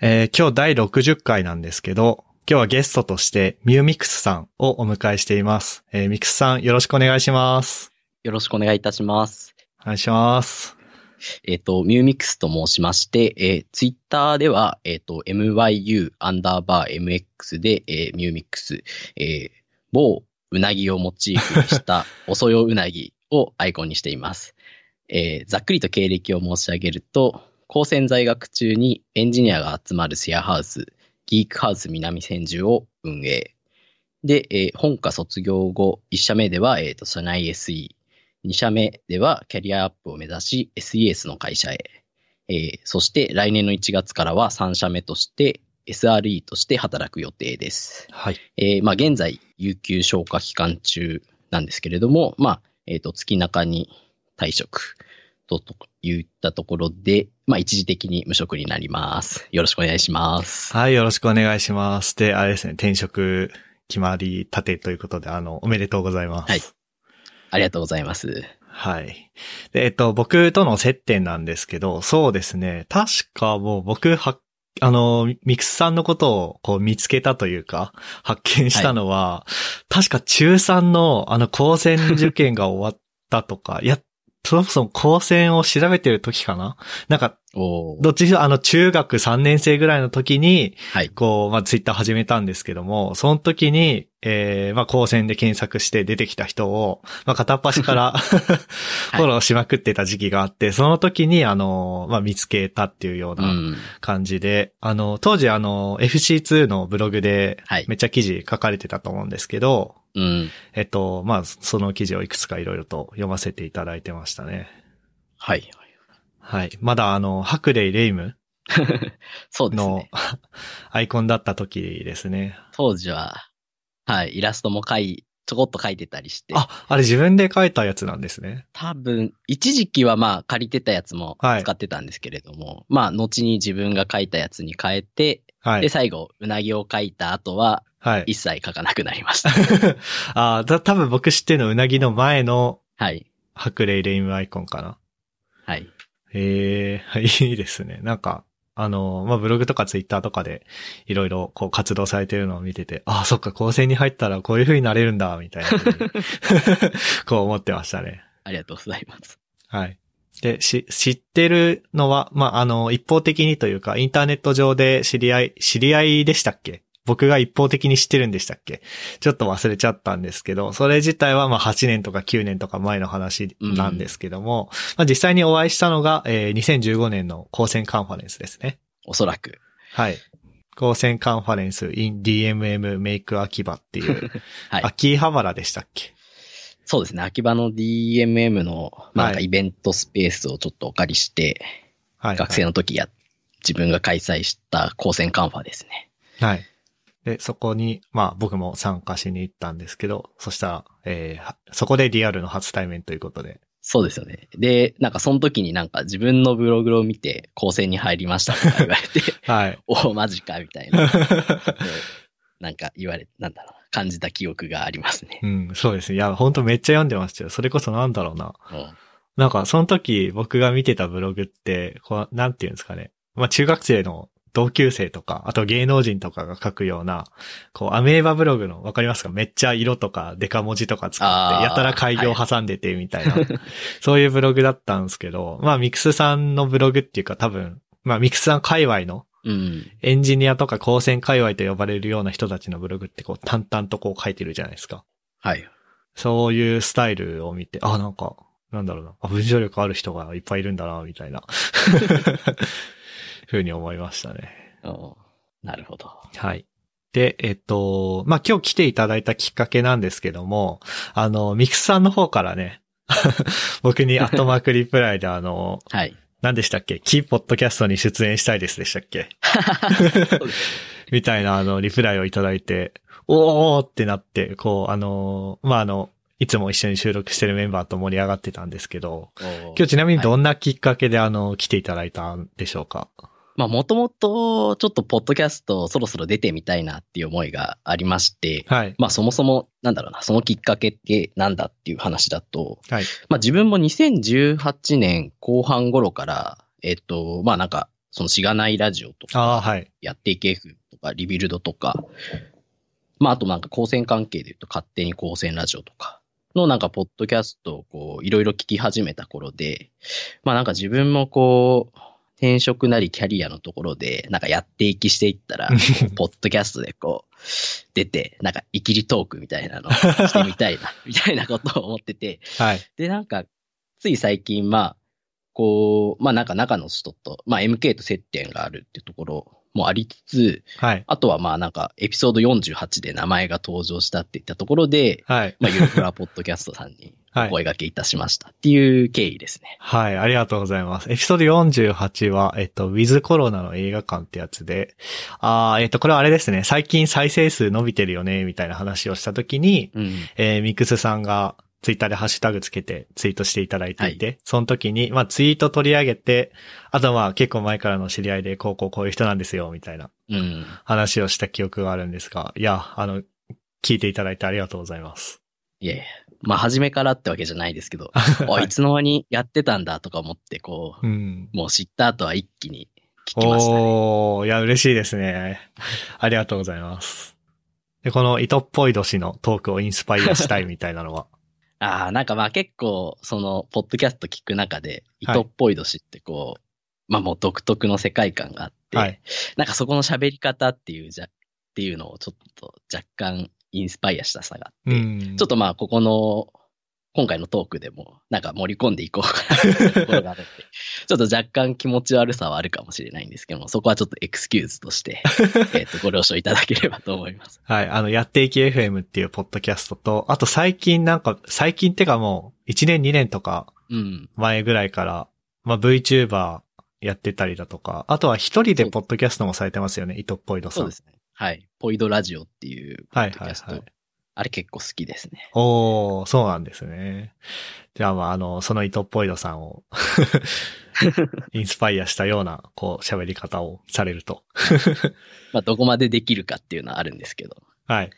えー今日第60回なんですけど、今日はゲストとしてミューミックスさんをお迎えしています。えーミックスさんよろしくお願いします。よろしくお願いいたします。お願いします。えっ、と、ミューミックスと申しまして、えー、ツイッターでは、えっ、と、myu アンダーバー mx で、えーミューミックス、えー某うなぎをモチーフにした おそようなぎをアイコンにしています。えーざっくりと経歴を申し上げると、高専在学中にエンジニアが集まるシェアハウス、ギークハウス南千住を運営。で、えー本科卒業後、1社目では、えっ、と、社内 SE、2社目ではキャリアアップを目指し SES の会社へ。えーそして来年の1月からは3社目として SRE として働く予定です。はい。えーまあ現在、有給消化期間中なんですけれども、まあ、えっ、と、月中に退職とといったところで、まあ一時的に無職になります。よろしくお願いします。はい、よろしくお願いします。で、あれですね、転職決まりたてということで、あの、おめでとうございます。はいありがとうございます。はい。で、えっと、僕との接点なんですけど、そうですね。確かもう僕は、あの、ミクスさんのことをこう見つけたというか、発見したのは、確か中3のあの高専受験が終わったとか、いや、そもそも高専を調べてる時かな？なんか、どっちにしろあの中学3年生ぐらいの時に、はい。こう、まあ、ツイッター始めたんですけども、その時に、えー、まあ、高専で検索して出てきた人を、まあ、片っ端から フォローしまくってた時期があって、その時に、あの、まあ、見つけたっていうようう。なん感じで、あの、当時あの、FC2 のブログではい、めっちゃ記事書かれてたと思うんですけど、うん。えっと、まあ、その記事をいくつかいろいろと読ませていただいてましたね。はい。はい。まだあの、ハクレイ・ムそうですのね。アイコンだった時ですね。当時は、はい、イラストも描い、ちょこっと描いてたりして、あ、あれ自分で書いたやつなんですね。多分、一時期はまあ借りてたやつもはい使ってたんですけれども、まあ後に自分が描いたやつに変えて、で、はい。最後、うなぎを描いた後は、はい。一切描かなくなりました。あーだ、多分僕知ってるのうなぎの前のはい。ハクレイ・ムアイコンかな。はい。へえ、いいですね。なんか、あの、まあ、ブログとかツイッターとかでいろいろこう活動されてるのを見てて、ああ、そっか、高専に入ったらこういう風になれるんだ、みたいな こう思ってましたね。ありがとうございます。はい。で、し、知ってるのは、まあ、あの、一方的にというか、インターネット上で知り合い、知り合いでしたっけ？僕が一方的に知ってるんでしたっけ？ちょっと忘れちゃったんですけど、それ自体はまあ8年とか9年とか前の話なんですけども、まあ実際にお会いしたのが、えー2015年の高専カンファレンスですね。おそらく。はい。高専カンファレンス in DMM メイク秋葉っていう、はい。秋葉原でしたっけ？そうですね。秋葉の DMM の、まあ、なんかはいイベントスペースをちょっとお借りして、はい。学生の時や、自分が開催した高専カンファですね。はい。で、そこに、まあ僕も参加しに行ったんですけど、そしたら、えーはそこでリアルの初対面ということで。そうですよね。で、なんかその時になんか自分のブログを見て高専に入りましたとか言われて、はい。おマジかみたいな。なんか言われ、なんだろうな、感じた記憶がありますね。うん、そうですね。いや、本当めっちゃ読んでましたよ。それこそなんだろうな。うんなんか、その時僕が見てたブログって、こう、なんていうんですかね。まあ中学生の同級生とか、あと芸能人とかが書くような、こう、アメーバブログの、わかりますか？めっちゃ色とかデカ文字とか使って、やたら開業挟んでて、みたいな、そういうブログだったんですけど、まあミクスさんのブログっていうか多分、まあミクスさん界隈のうん。エンジニアとか高専界隈と呼ばれるような人たちのブログってこう淡々とこう書いてるじゃないですか。はい。そういうスタイルを見て、あ、なんか、なんだろうな、あ文章力ある人がいっぱいいるんだな、みたいな、ふうに思いましたね。うんなるほど。はい。で、えっと、まあ、今日来ていただいたきっかけなんですけども、あの、ミクスさんの方からね、僕にアットマークリプライであの、はい。何でしたっけ？キーポッドキャストに出演したいですでしたっけ？みたいな、あの、リプライをいただいて、おーってなって、こう、あの、まあ、あの、いつも一緒に収録してるメンバーと盛り上がってたんですけど、今日ちなみにどんなきっかけで、あの、来ていただいたんでしょうか？まあ、もともと、ちょっとポッドキャストそろそろ出てみたいなっていう思いがありまして、はい。まあ、そもそも、なんだろうな、そのきっかけってなんだっていう話だと、はい。まあ、自分も2018年後半頃から、えっと、まあ、なんか、そのしがないラジオとか、ああ、はい。やっていけ F とか、リビルドとか、まあ、あとなんか光線関係で言うと、勝手に光線ラジオとかのなんか、ポッドキャストをこう、いろいろ聞き始めた頃で、まあなんか自分もこう、転職なりキャリアのところで、なんかやっていきしていったら、ポッドキャストでこう、出て、なんか、イキリトークみたいなのをしてみたいな、みたいなことを思ってて、はい。で、なんか、つい最近、まあ、こう、まあなんか中の人と、まあ MK と接点があるっていうところもありつつ、はい。あとはまあなんかエピソード48で名前が登場したっていったところで、はい。まあゆるふらポッドキャストさんにはいお声掛けいたしましたっていう経緯ですね。はい、ありがとうございます。エピソード48は、えっと、ウィズコロナの映画館ってやつで、あーえっと、これはあれですね、最近再生数伸びてるよね、みたいな話をしたときに、うん。えーミックスさんがツイッターでハッシュタグつけてツイートしていただいていて、その時に、まあツイート取り上げて、あとまあ結構前からの知り合いで、こうこうこういう人なんですよ、みたいなうん。話をした記憶があるんですが、いや、あの、聞いていただいてありがとうございます。いやいや。まあ初めからってわけじゃないですけど、あ、いつの間にやってたんだとか思って、こう、うん。もう知った後は一気に聞きましたね。おー、いや、嬉しいですね。ありがとうございます。で、この糸っぽい年のトークをインスパイアしたいみたいなのは。ああ、なんかまあ結構、その、ポッドキャスト聞く中で、はい糸っぽい年ってこう、まあもう独特の世界観があって、はい。なんかそこの喋り方っていうじゃ、っていうのをちょっと若干インスパイアしたさがあって、うん。ちょっとまあここの、今回のトークでも、なんか盛り込んでいこうかなところがあるんで、ちょっと若干気持ち悪さはあるかもしれないんですけども、そこはちょっとエクスキューズとして、えっと、ご了承いただければと思います。はい。あの、やっていき FM っていうポッドキャストと、あと最近なんか、最近ってかもう、1年2年とかうん。前ぐらいから、まあ VTuber やってたりだとか、あとは一人でポッドキャストもされてますよね、糸っぽいどさん。そうですね。はい。ポイドラジオっていうポッドキャスト。はいはいはいあれ結構好きですね。おー、そうなんですね。じゃあまあ、あの、その糸っぽいどさんを、インスパイアしたような、こう、喋り方をされると。まあ、どこまでできるかっていうのはあるんですけど。はい。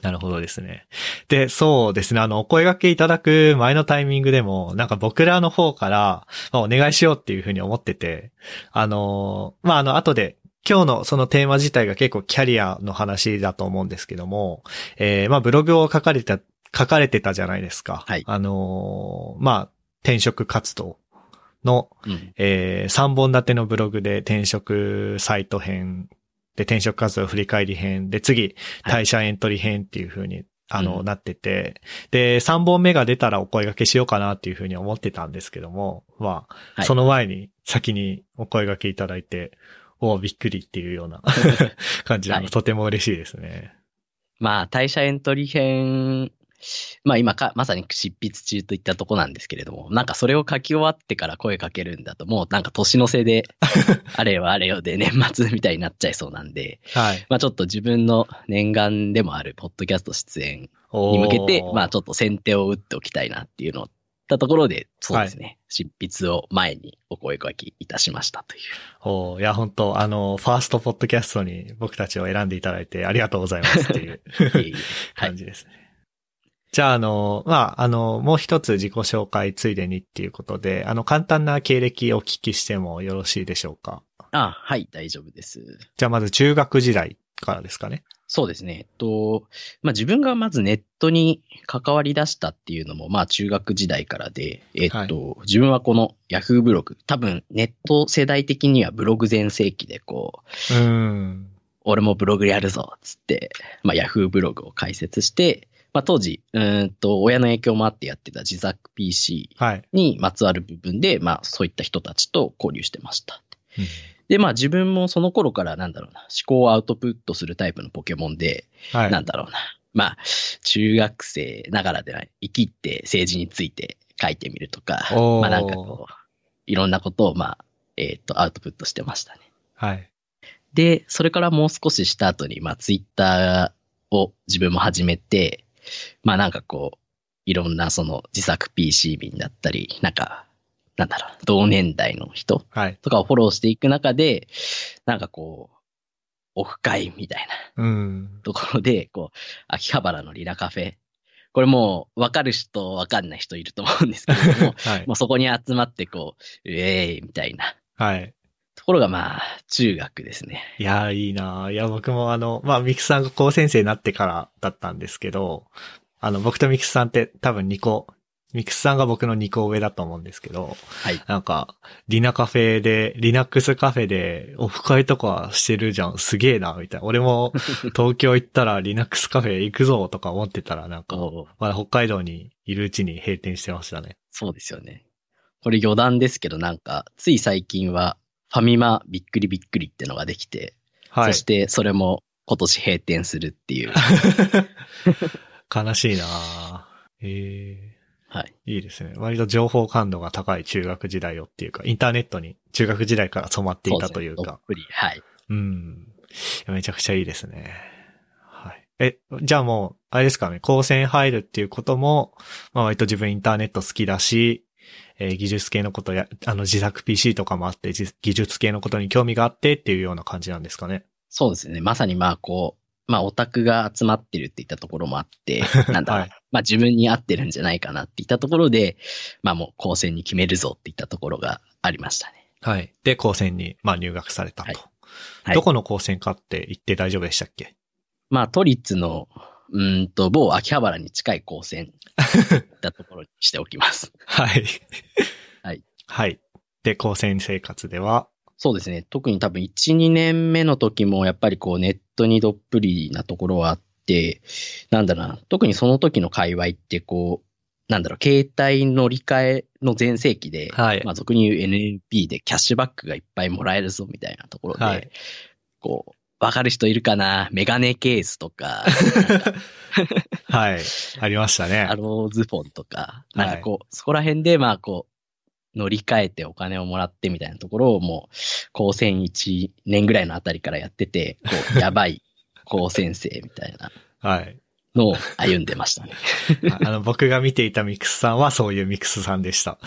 なるほどですね。で、そうですね。あの、お声掛けいただく前のタイミングでも、なんか僕らの方から、まあ、お願いしようっていうふうに思ってて、あの、まあ、あの、後で、今日のそのテーマ自体が結構キャリアの話だと思うんですけども、えーまあ、ブログを書かれた、書かれてたじゃないですか。はいあのーまあ、転職活動の、うん。えー、3本立てのブログで転職サイト編、で転職活動振り返り編、で次、はい退社エントリー編っていう風に、あの、うんなってて、で、3本目が出たらお声掛けしようかなっていう風に思ってたんですけども、まあ、はいその前に先にお声掛けいただいて、おびっくりっていうような 感じで、あのはいとても嬉しいですね。まあ、退社エントリー編、まあ今か、まさに執筆中といったとこなんですけれども、なんかそれを書き終わってから声かけるんだと、もうなんか年の瀬で、あれよあれよで年末みたいになっちゃいそうなんで、はい。まあちょっと自分の念願でもあるポッドキャスト出演に向けて、まあちょっと先手を打っておきたいなっていうのたところで、そうですね、執筆を前にお声掛けいたしましたという。おーいや、本当あの、ファーストポッドキャストに僕たちを選んでいただいてありがとうございますっていう 感じですね。じゃあ、あの、まあ、あの、もう一つ自己紹介ついでにっていうことで、あの、簡単な経歴をお聞きしてもよろしいでしょうか？あはい、大丈夫です。じゃあ、まず中学時代からですかね。そうですね。えっと、まあ、自分がまずネットに関わり出したっていうのも、まあ、中学時代からで、えっと、自分はこの Yahoo ブログ、多分ネット世代的にはブログ全盛期で、こう、うーん。俺もブログやるぞ、つって、まあ、Yahoo ブログを開設して、まあ、当時、うーんと、親の影響もあってやってた自作 PC はい。にまつわる部分で、まあ、そういった人たちと交流してました。うんで、まあ、自分もその頃から、なんだろうな、思考をアウトプットするタイプのポケモンで、はい。なんだろうな。まあ、中学生ながらでは生きって政治について書いてみるとか、まあなんかこう、いろんなことを、まあ、えっ、と、アウトプットしてましたね。はい。で、それからもう少しした後に、まあ、ツイッターを自分も始めて、まあなんかこう、いろんなその自作 PC 民だったり、なんか、なんだろう、同年代の人はい。とかをフォローしていく中で、なんかこう、オフ会みたいなうん。ところで、こう、秋葉原のリラカフェ。これもう、わかる人、わかんない人いると思うんですけれども、はいも。うそこに集まって、こう、ウェーイみたいなはい。ところがまあ、中学ですね。いやー、いいなーいや、僕もあの、まあ、ミクさんが高先生になってからだったんですけど、あの、僕とミクさんって多分2個、ミクさんが僕の2個上だと思うんですけど、はい。なんか、リナカフェで、リナックスカフェで、オフ会とかしてるじゃん、すげえな、みたいな。俺も 東京行ったらリナックスカフェ行くぞ、とか思ってたら、なんか、まだ北海道にいるうちに閉店してましたね。そうですよね。これ余談ですけど、なんか、つい最近は、ファミマびっくりびっくりってのができて、はいそ。してそれも今年閉店するっていう。悲しいなぁえはい。えいいですね。割と情報感度が高い中学時代をっていうか、インターネットに中学時代から染まっていたというかそですね。はい。うん。めちゃくちゃいいですね。はい。え、じゃあもう、あれですかね、高専入るっていうことも、まあ割と自分インターネット好きだし、えー技術系のことや、あの自作 PC とかもあって、じ技術系のことに興味があってっていうような感じなんですかね。そうですね。まさにまあこう、まあオタクが集まってるって言ったところもあって、なんだはいまあ自分に合ってるんじゃないかなって言ったところで、まあもう高専に決めるぞって言ったところがありましたね。はい。で、高専に、まあ入学されたと。はいはいどこの高専かって言って大丈夫でしたっけ？まあ都立の、うーんと、某秋葉原に近い高専 だところにしておきます。はい。はい。はい。で、高専生活では、そうですね。特に多分1、2年目の時もやっぱりこうネットにどっぷりなところはあって、なんだろうな、特にその時の界隈ってこう、なんだろう、携帯乗り換えの全盛期で、はい。まあ俗に言う NLP でキャッシュバックがいっぱいもらえるぞみたいなところで、はい。こう、わかる人いるかな？メガネケースとか、はい。ありましたね。ア。ローズフォンとか、はいなんかこう、そこら辺でまあこう、乗り換えてお金をもらってみたいなところをもう、高専1年ぐらいのあたりからやってて、こう、やばい高専生みたいなはい。のを歩んでましたね。あの、僕が見ていたミクスさんはそういうミクスさんでした。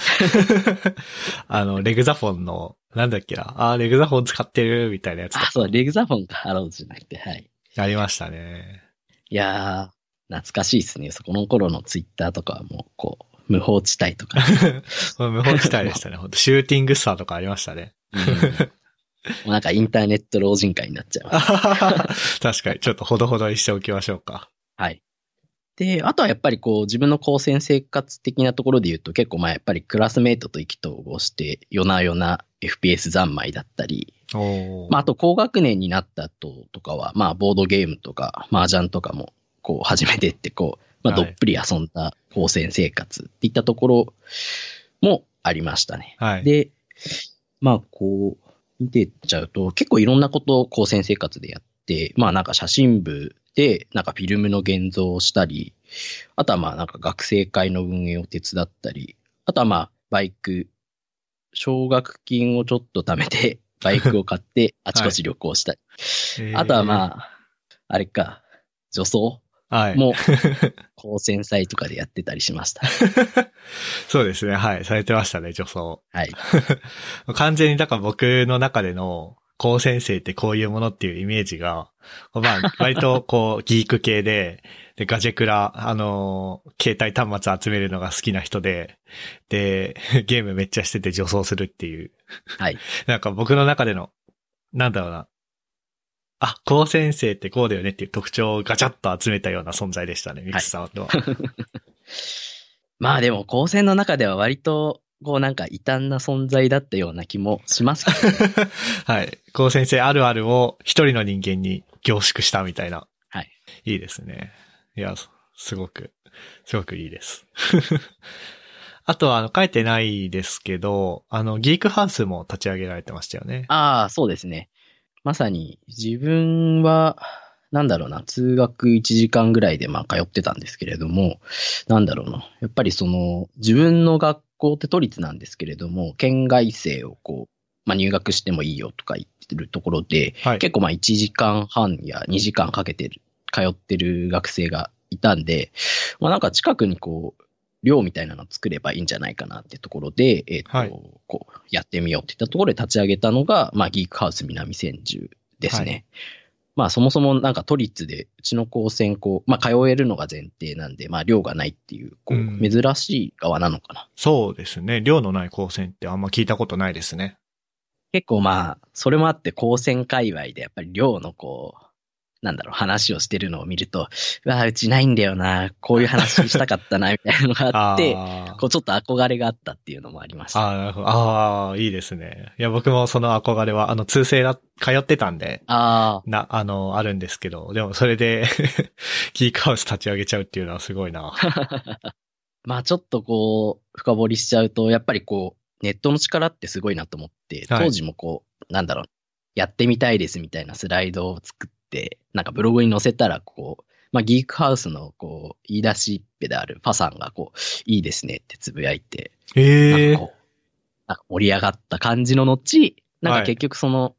あの、レグザフォンの、なんだっけな、あーレグザフォン使ってるみたいなやつとあ、かそう、レグザフォンか、アローズじゃなくて、はい。ありましたね。いやー、懐かしいですね。そこの頃のツイッターとかはもう、こう、無法地帯とか。無法地帯でしたね。本当シューティングスターとかありましたね。うんもうなんかインターネット老人会になっちゃいます。確かに、ちょっとほどほどにしておきましょうか。はい。で、あとはやっぱりこう自分の高専生活的なところで言うと結構まあやっぱりクラスメイトと意気投合して夜な夜な FPS 三昧だったり、まああと高学年になった後とかはまあボードゲームとか麻雀とかもこう始めてってこう、まあはいどっぷり遊んだ高専生活っていったところもありましたね。はい。で、まあこう、見てっちゃうと、結構いろんなことを高専生活でやって、まあなんか写真部で、なんかフィルムの現像をしたり、あとはまあなんか学生会の運営を手伝ったり、あとはまあバイク、奨学金をちょっと貯めて、バイクを買ってあちこち旅行したり。えーあとはまあ、あれか、女装はい。も 高専祭とかでやってたりしました。そうですね。はい。されてましたね、女装。はい。完全に、だから僕の中での、高先生ってこういうものっていうイメージが、まあ、割とこう、ギーク系で、で、ガジェクラ、あのー携帯端末集めるのが好きな人で、で、ゲームめっちゃしてて女装するっていう。はい。なんか僕の中での、なんだろうな。あ、高先生ってこうだよねっていう特徴をガチャッと集めたような存在でしたね、ミクスさんは。まあでも、高専の中では割と、こうなんか異端な存在だったような気もしますけど、はい。高先生あるあるを一人の人間に凝縮したみたいな。はい。いいですね。いや、すごく、すごくいいです。あとは、あの、書いてないですけど、あの、ギークハウスも立ち上げられてましたよね。ああ、そうですね。まさに自分は、なんだろうな、通学1時間ぐらいでまあ通ってたんですけれども、なんだろうな、やっぱりその、自分の学校って都立なんですけれども、県外生をこう、まあ入学してもいいよとか言ってるところで、はい。結構まあ1時間半や2時間かけてる、通ってる学生がいたんで、まあなんか近くにこう、寮みたいなの作ればいいんじゃないかなってところで、えっ、と、はいこう、やってみようっていったところで立ち上げたのが、まあギークハウス南千住ですね。はまあそもそもなんか都立で、うちの高専こう、まあ通えるのが前提なんで、まあ寮がないっていう、こう、うん珍しい側なのかな。そうですね。寮のない高専ってあんま聞いたことないですね。結構まあ、それもあって高専界隈でやっぱり寮のこう、なんだろう、話をしてるのを見ると、うわ、うちないんだよな、こういう話したかったな、みたいなのがあって、あーこうちょっと憧れがあったっていうのもありました。あー、なるほど。ああ、いいですね。いや、僕もその憧れは、あの、通生だ、通ってたんで、あな、あの、あるんですけど、でもそれで、ギークハウス立ち上げちゃうっていうのはすごいな。あ。まあちょっとこう、深掘りしちゃうと、やっぱりこう、ネットの力ってすごいなと思って、はい当時もこう、なんだろう、やってみたいですみたいなスライドを作って、なんかブログに載せたら、こう、まあギークハウスのこう、言い出しっぺであるファさんがこう、いいですねってつぶやいて、ええなんか盛り上がった感じの後、なんはい。か結局その、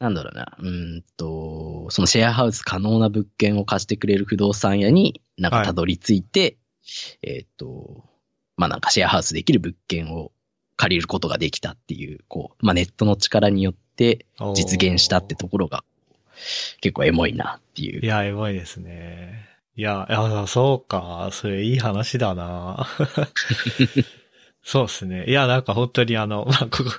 なんだろうな、うーんと、そのシェアハウス可能な物件を貸してくれる不動産屋になんかたどり着いて、えーっと、まあなんかシェアハウスできる物件を借りることができたっていう、こう、まあネットの力によって実現したってところが、結構エモいなっていうい。や、エモいですね。いや、いや、そうか。それいい話だな。そうですね。いや、なんか本当にあの、まあ、ここ、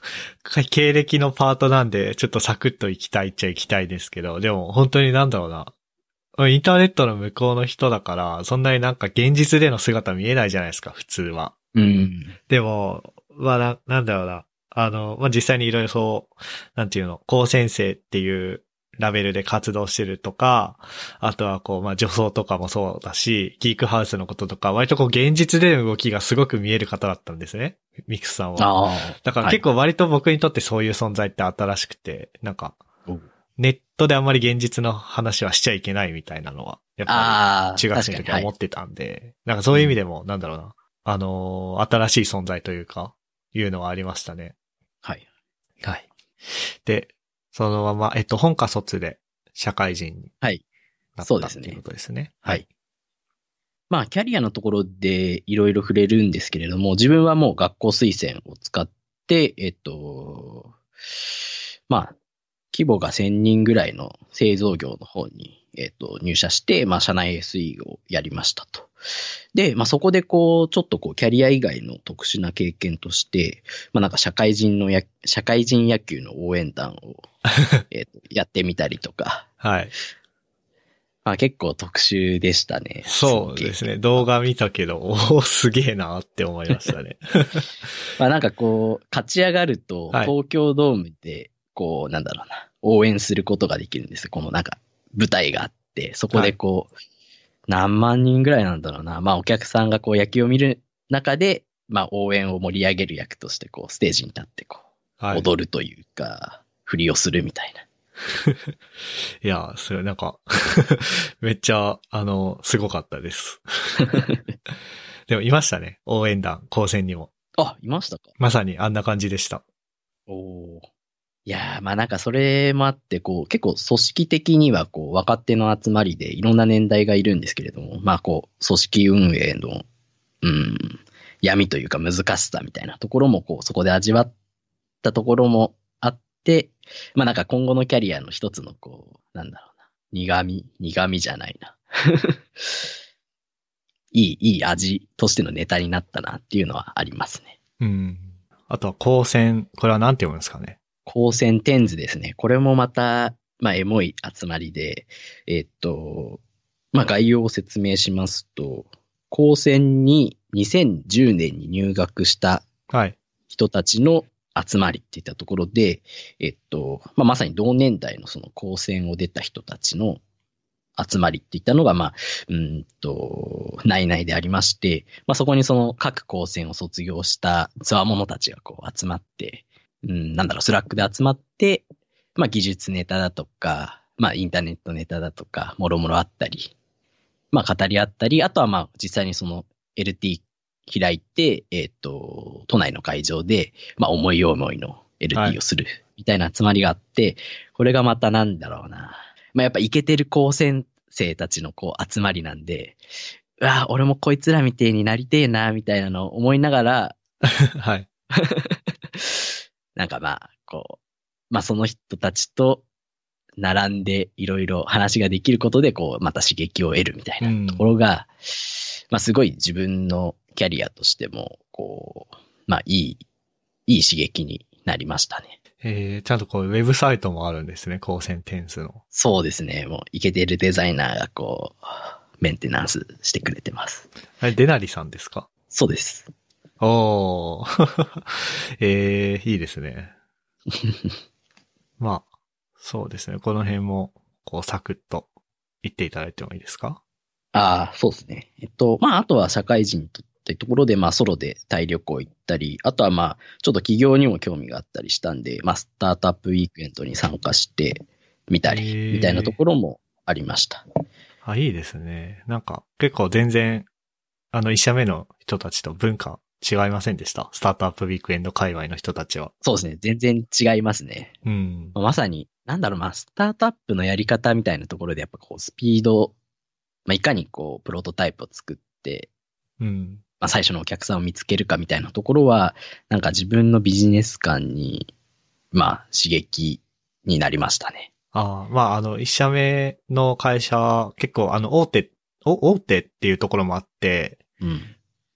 経歴のパートなんで、ちょっとサクッと行きたいっちゃ行きたいですけど、でも本当になんだろうな。インターネットの向こうの人だから、そんなになんか現実での姿見えないじゃないですか、普通は。うん。でも、まあな、なんだろうな。あの、まあ、実際にいろいろそう、なんていうの、高先生っていうラベルで活動してるとか、あとはこう、まあ、女装とかもそうだし、ギークハウスのこととか、割とこう、現実での動きがすごく見える方だったんですね。ミクスさんは。だから結構割と僕にとってそういう存在って新しくて、なんかお、ネットであんまり現実の話はしちゃいけないみたいなのは、やっぱ中学生の時は思確ってたんで、なんかそういう意味でも、なんだろうな、あのー新しい存在というか、いうのはありましたね。はい。はい。で、そのまま、えっと、本科卒で社会人にはいなっそうですねたっていうことですね。はい。まあ、キャリアのところでいろいろ触れるんですけれども、自分はもう学校推薦を使って、えっと、まあ、規模が1000人ぐらいの製造業の方に、えっと、入社して、まあ、社内 SE をやりましたと。で、まあ、そこでこう、ちょっとこう、キャリア以外の特殊な経験として、まあ、なんか社会人のや、社会人野球の応援団を、えっと、やってみたりとか、はい。まあ、結構特殊でしたね。そうですね。動画見たけど、おーすげえなって思いましたね。まあなんかこう、勝ち上がると、はい東京ドームで、こう、なんだろうな、応援することができるんですよ。このなんか、舞台があって、そこでこう、何万人ぐらいなんだろうな。まあお客さんがこう野球を見る中で、まあ応援を盛り上げる役として、こう、ステージに立って、こう、はい。踊るというか、振りをするみたいな。いや、それなんか、めっちゃ、あの、すごかったです。でもいましたね。応援団、高専にも。あ、いましたかまさにあんな感じでした。おお。いやー、まあなんかそれもあって、こう、結構組織的には、こう、若手の集まりでいろんな年代がいるんですけれども、まあこう、組織運営の、うん、闇というか難しさみたいなところも、こう、そこで味わったところもあって、まあなんか今後のキャリアの一つの、こう、なんだろうな、苦味、苦味じゃないな。いい、いい味としてのネタになったなっていうのはありますね。うん。あとは高専、これはなんて読むんですかね？光線テンズですね。これもまた、まあ、エモい集まりで、えっと、まあ、概要を説明しますと、高専に2010年に入学したはい。人たちの集まりっていったところで、えっと、まあ、まさに同年代のその高専を出た人たちの集まりっていったのが、まあ、うーんと、内々でありまして、まあ、そこにその各高専を卒業したつわものたちがこう集まって、うん、なんだろう、 Slack で集まって、まあ、技術ネタだとか、まあ、インターネットネタだとか、もろもろあったり、まあ、語り合ったり、あとはまあ、実際にその LT 開いて、えっ、と、都内の会場で、まあ、思い思いのは LT いをする、みたいな集まりがあって、これがまたなんだろうな。まあ、やっぱイケてる高専生たちのこう集まりなんで、うわ俺もこいつらみてえになりてえな、みたいなのを思いながら、はい。なんかまあ、こう、まあその人たちと並んでいろいろ話ができることで、こう、また刺激を得るみたいうんなところが、まあすごい自分のキャリアとしても、こう、まあいい、いい刺激になりましたね。えー、ちゃんとこう、ウェブサイトもあるんですね、高専テンスの。そうですね。もう、イケてるデザイナーがこう、メンテナンスしてくれてます。あれ、デナリさんですか？そうです。おー。えー、いいですね。まあ、そうですね。この辺も、こう、サクッと言っていただいてもいいですか？ああ、そうですね。えっと、まあ、あとは社会人とってところで、まあ、ソロでタイ旅行行ったり、あとはまあ、ちょっと企業にも興味があったりしたんで、まあ、スタートアップウィークエンドに参加してみたり、みたいなところもありました。あ、いいですね。なんか、結構全然、あの、一社目の人たちと文化違いませんでした？スタートアップウィークエンド界隈の人たちは。そうですね。全然違いますね。うん。まさに、なんだろう、まあ、スタートアップのやり方みたいなところで、やっぱこう、スピード、まあ、いかにこう、プロトタイプを作って、うん。まあ、最初のお客さんを見つけるかみたいなところは、なんか自分のビジネス感に、まあ、刺激になりましたね。ああ、まあ、あの、一社目の会社、結構、あの、大手、お、大手っていうところもあって、うん。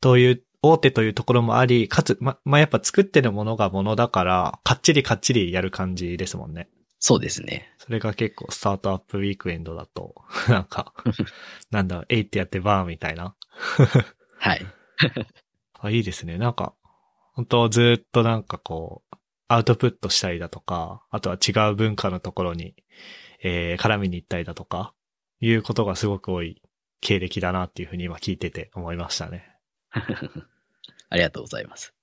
という、大手というところもあり、かつ、ま、まあ、やっぱ作ってるものがものだから、かっちりかっちりやる感じですもんね。そうですね。それが結構スタートアップウィークエンドだと、なんか、なんだ、えいってやってバーンみたいな。はい。あ、いいですね。なんか、本当ずっとなんかこう、アウトプットしたりだとか、あとは違う文化のところに、えー、絡みに行ったりだとか、いうことがすごく多い経歴だなっていうふうに今聞いてて思いましたね。ありがとうございます。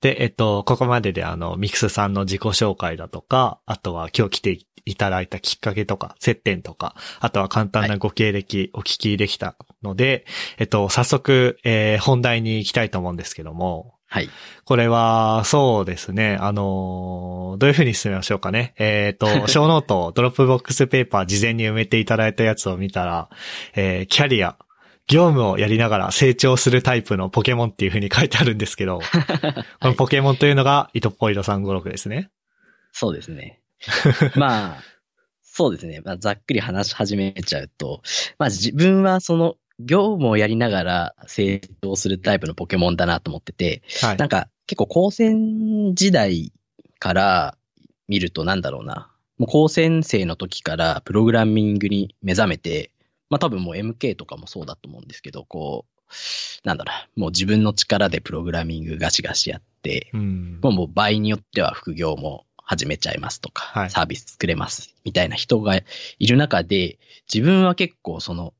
で、えっと、ここまでであの、ミクスさんの自己紹介だとか、あとは今日来ていただいたきっかけとか、接点とか、あとは簡単なご経歴お聞きできたので、えっと、早速、えー本題に行きたいと思うんですけども、はい。これは、そうですね。あのーどういうふうに進めましょうかね。えっ、と、ショーノート、 Dropbox Paper 事前に埋めていただいたやつを見たら、えーキャリア、業務をやりながら成長するタイプのポケモンっていうふうに書いてあるんですけど、このポケモンというのが、イトポイド356ですね。そうですね。まあ、そうですね。まあ、ざっくり話し始めちゃうと、まあ自分はその業務をやりながら成長するタイプのポケモンだなと思ってて、はいなん。か結構高専時代から見るとなんだろうな。もう高専生の時からプログラミングに目覚めて、まあ多分もう MK とかもそうだと思うんですけど、こう、なんだろう、もう自分の力でプログラミングガシガシやって、うん。もうもう場合によっては副業も始めちゃいますとか、はいサービス作れますみたいな人がいる中で、自分は結構その、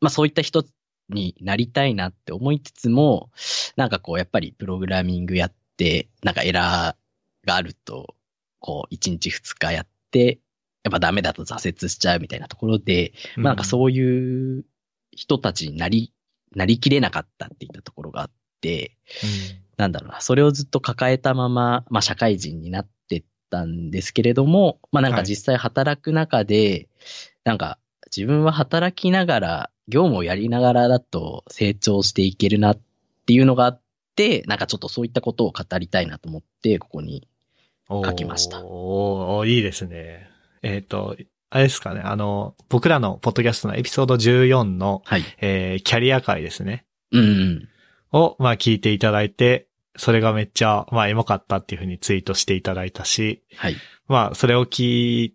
まあそういった人になりたいなって思いつつも、なんかこうやっぱりプログラミングやって、なんかエラーがあると、こう1日2日やって、やっぱダメだと挫折しちゃうみたいなところで、まあなんかそういう人たちになり、なりきれなかったっていったところがあって、なんだろうな、それをずっと抱えたまま、まあ社会人になってったんですけれども、まあなんか実際働く中で、なんか自分は働きながら、業務をやりながらだと成長していけるなっていうのがあって、なんかちょっとそういったことを語りたいなと思って、ここに。うん書きましたおーおーいいですね。えっ、と、あれですかね。あの、僕らのポッドキャストのエピソード14の、はい。えーキャリア会ですね。うんうん。を、まあ聞いていただいて、それがめっちゃ、まあエモかったっていうふうにツイートしていただいたし、はい。まあそれを聞い、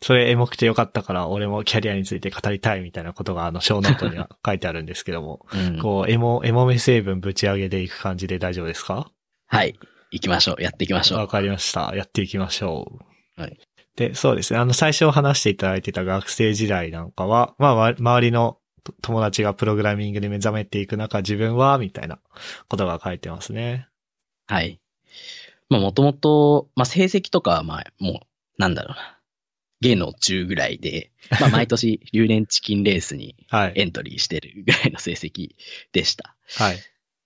それエモくてよかったから俺もキャリアについて語りたいみたいなことがあのショーノートには書いてあるんですけども、うん、こうエモ、エモめ成分ぶち上げでいく感じで大丈夫ですか？はい。行きましょう。やっていきましょう。わかりました。やっていきましょう。はい。で、そうですね。あの、最初話していただいてた学生時代なんかは、まあ、わ周りのと友達がプログラミングに目覚めていく中、自分は、みたいなことが書いてますね。はい。まあもともと、まあ成績とかはまあもう、なんだろうな。芸能中ぐらいで、まあ 毎年留年チキンレースにはい。エントリーしてるぐらいの成績でした。はい。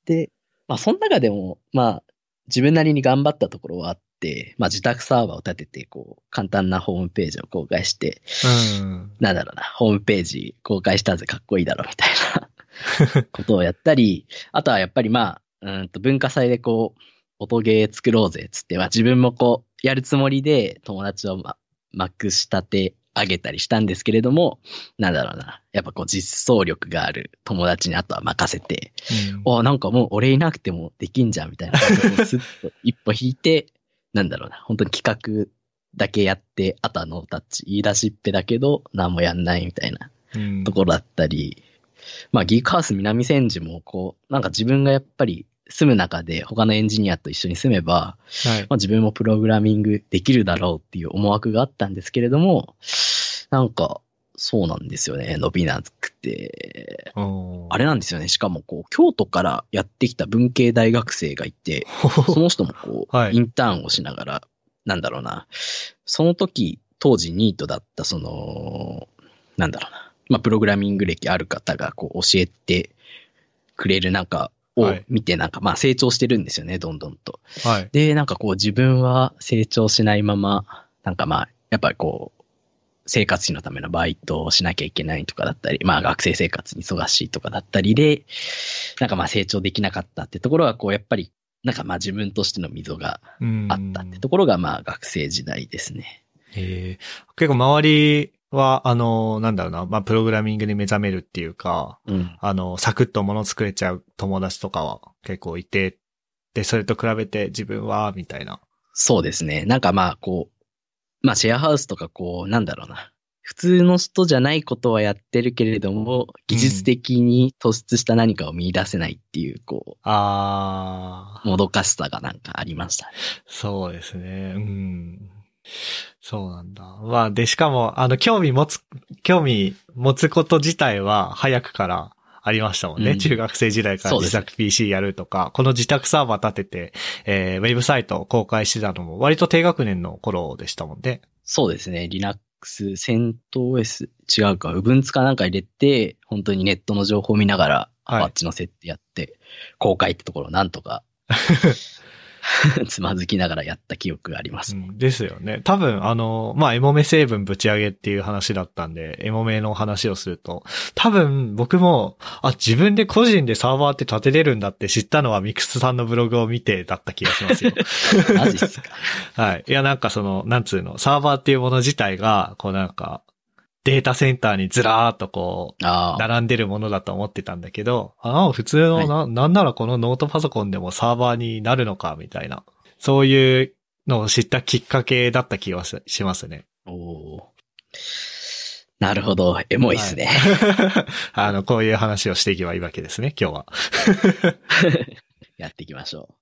で、まあその中でも、まあ自分なりに頑張ったところはあって、まあ自宅サーバーを立てて、こう、簡単なホームページを公開して、うん。なんだろうな、ホームページ公開したぜかっこいいだろみたいな ことをやったり、あとはやっぱりまあ、うんと文化祭でこう、音ゲー作ろうぜっつって、まあ自分もこう、やるつもりで友達をま、まくしたてあげたりしたんですけれども、なんだろうな、やっぱこう実装力がある友達にあとは任せて、うんあなんかもう俺いなくてもできんじゃんみたいな感じで、スッと一歩引いて、なんだろうな、本当に企画だけやって、あとはノータッチ、言い出しっぺだけど、何もやんないみたいなうん。ところだったり、まあ、ギークハウス南千住も、こう、なんか自分がやっぱり住む中で他のエンジニアと一緒に住めば、はい。まあ、自分もプログラミングできるだろうっていう思惑があったんですけれども、なんか、そうなんですよね。伸びなくて。あれなんですよね。しかも、こう、京都からやってきた文系大学生がいて、その人もこう、はいインターンをしながら、なんだろうな。その時、当時ニートだった、その、なんだろうな。まあ、プログラミング歴ある方が、こう、教えてくれる中をはい見て、なんか、まあ、成長してるんですよね、どんどんと。はい。で、なんかこう自分は成長しないまま、なんかまあ、やっぱりこう、生活費のためのバイトをしなきゃいけないとかだったり、まあ学生生活に忙しいとかだったりで、なんかまあ成長できなかったってところはこうやっぱり、なんかまあ自分としての溝がうんあったってところがまあ学生時代ですね。結構周りは、あの、なんだろうな、まあ、プログラミングに目覚めるっていうか、うん。あの、サクッと物作れちゃう友達とかは結構いて、で、それと比べて自分は、みたいな。そうですね。なんかまあこう、まあシェアハウスとかこう、なんだろうな。普通の人じゃないことはやってるけれども、技術的に突出した何かを見出せないっていう、こう、あー、もどかしさがなんかありましたね。そうですね。うん。そうなんだ。まあ、で、しかも、あの、興味持つ、興味持つこと自体は早くからありましたもんね。うん中学生時代から自作 PC やるとか、この自宅サーバー立てて、えー、ウェブサイトを公開してたのも割と低学年の頃でしたもんね。そうですね。Linux、CentOS、違うか、Ubuntu かなんか入れて、本当にネットの情報を見ながら、はいッチの設定やって、公開ってところをなんとか、つまずきながらやった記憶がありますね。うん、ですよね。多分、あの、まあ、エモメ成分ぶち上げっていう話だったんで、エモメの話をすると、多分、僕も、あ、自分で個人でサーバーって立てれるんだって知ったのはミクスさんのブログを見てだった気がしますよ。マジっすか。はい。いや、なんかその、なんつうの、サーバーっていうもの自体が、こうなんか、データセンターにずらーっとこう。並んでるものだと思ってたんだけど、ああ、普通の、はいな、なんならこのノートパソコンでもサーバーになるのか、みたいな。そういうのを知ったきっかけだった気がししますね。おーなるほど。エモいっすね。あの、こういう話をしていけばいいわけですね、今日は。やっていきましょ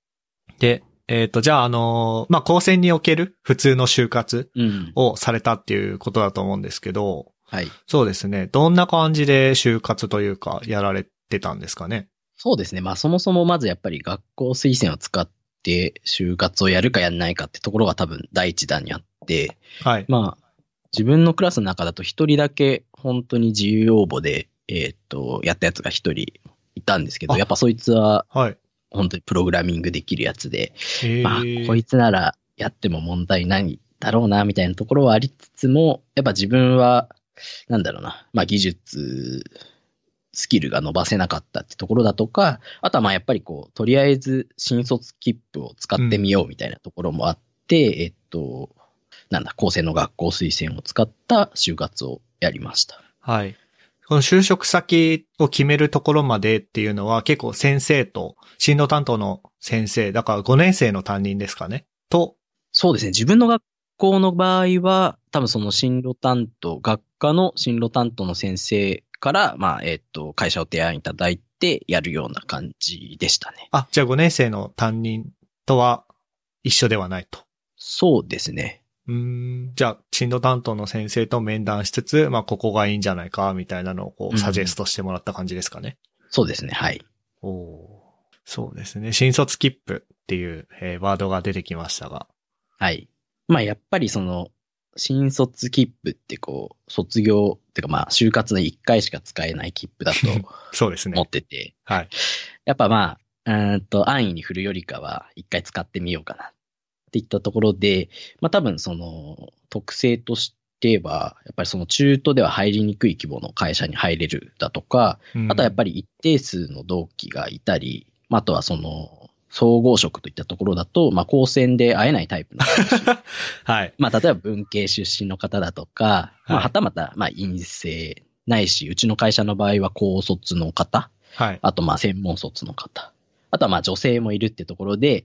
で、えっ、と、じゃあ、あのーまあ、高専における普通の就活う。うん。をされたっていうことだと思うんですけど、はい。そうですね。どんな感じで就活というか、やられてたんですかね？そうですね。まあそもそもまずやっぱり学校推薦を使って就活をやるかやんないかってところが多分第一弾にあって、はい。まあ自分のクラスの中だと一人だけ本当に自由応募で、えーっと、やったやつが一人いたんですけど、あやっぱそいつははい。本当にプログラミングできるやつで、えまあこいつならやっても問題ないだろうなみたいなところはありつつも、やっぱ自分は、なんだろうな、まあ技術、スキルが伸ばせなかったってところだとか、あとはまあやっぱりこう、とりあえず新卒切符を使ってみようみたいなところもあって、えっと、なんだ、高専の学校推薦を使った就活をやりました。はい。この就職先を決めるところまでっていうのは結構先生と、進路担当の先生、だから5年生の担任ですかね。と、そうですね。自分の学校の場合は、多分その進路担当、学科の進路担当の先生から、まあ、えっ、と、会社を提案いただいてやるような感じでしたね。あ、じゃあ5年生の担任とは一緒ではないと。そうですね。うーん。じゃあ、進路担当の先生と面談しつつ、まあ、ここがいいんじゃないか、みたいなのをこう、うんサジェストしてもらった感じですかね。そうですね。はい。おそうですね。新卒切符っていう、えーワードが出てきましたが。はい。まあ、やっぱりその、新卒切符ってこう、卒業、ってかまあ、就活の1回しか使えない切符だと そうですね思っ。てて、はい。やっぱまあ、うーんと、安易に振るよりかは、一回使ってみようかな。っていったところで、まあ多分その、特性としては、やっぱりその中途では入りにくい規模の会社に入れるだとか、あとはやっぱり、り一定数の同期がいたり、まああとはその、総合職といったところだと、まあ高専で会えないタイプの はい。まあ、例えば文系出身の方だとか、まあ、はいはたまた、まあ、陰性、ないし、うちの会社の場合は高卒の方、はい。あと、まあ、専門卒の方。あとはまあ女性もいるってところで、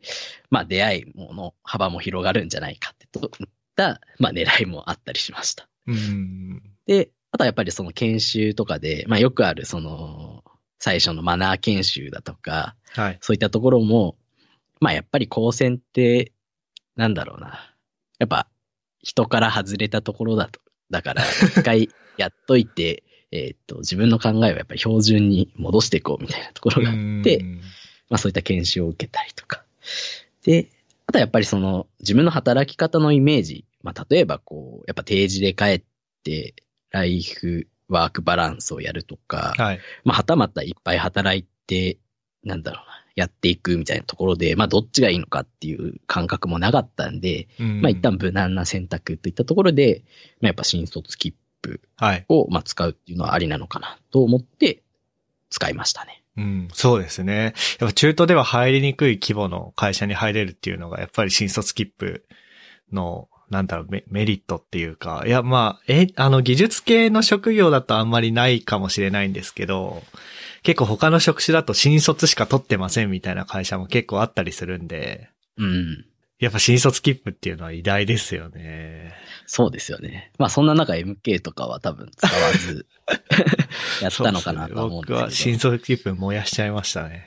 まあ出会いもの幅も広がるんじゃないかってといった、まあ狙いもあったりしました。うん。で、あとはやっぱりその研修とかで、まあよくあるその、最初のマナー研修だとか、はい。そういったところも、まあやっぱり高専って、なんだろうな。やっぱ人から外れたところだと。だから、一回 やっといて、えーっと、自分の考えをやっぱり標準に戻していこうみたいなところがあって、うんまあそういった研修を受けたりとか。で、あとはやっぱりその自分の働き方のイメージ。まあ例えばこう、やっぱ定時で帰って、ライフワークバランスをやるとか、はい。まあはたまたいっぱい働いて、なんだろうな、やっていくみたいなところで、まあどっちがいいのかっていう感覚もなかったんで、うんまあ一旦無難な選択といったところで、まあやっぱ新卒切符はい。をまあ使うっていうのはありなのかなと思って使いましたね。うん、そうですね。やっぱ中途では入りにくい規模の会社に入れるっていうのが、やっぱり新卒切符の、なんだろうメ、メリットっていうか、いや、まあ、え、あの、技術系の職業だとあんまりないかもしれないんですけど、結構他の職種だと新卒しか取ってませんみたいな会社も結構あったりするんで、うん。やっぱ新卒切符っていうのは偉大ですよね。そうですよね。まあそんな中 MK とかは多分使わず やったのかなとは思うんですけど。僕は新卒切符燃やしちゃいましたね。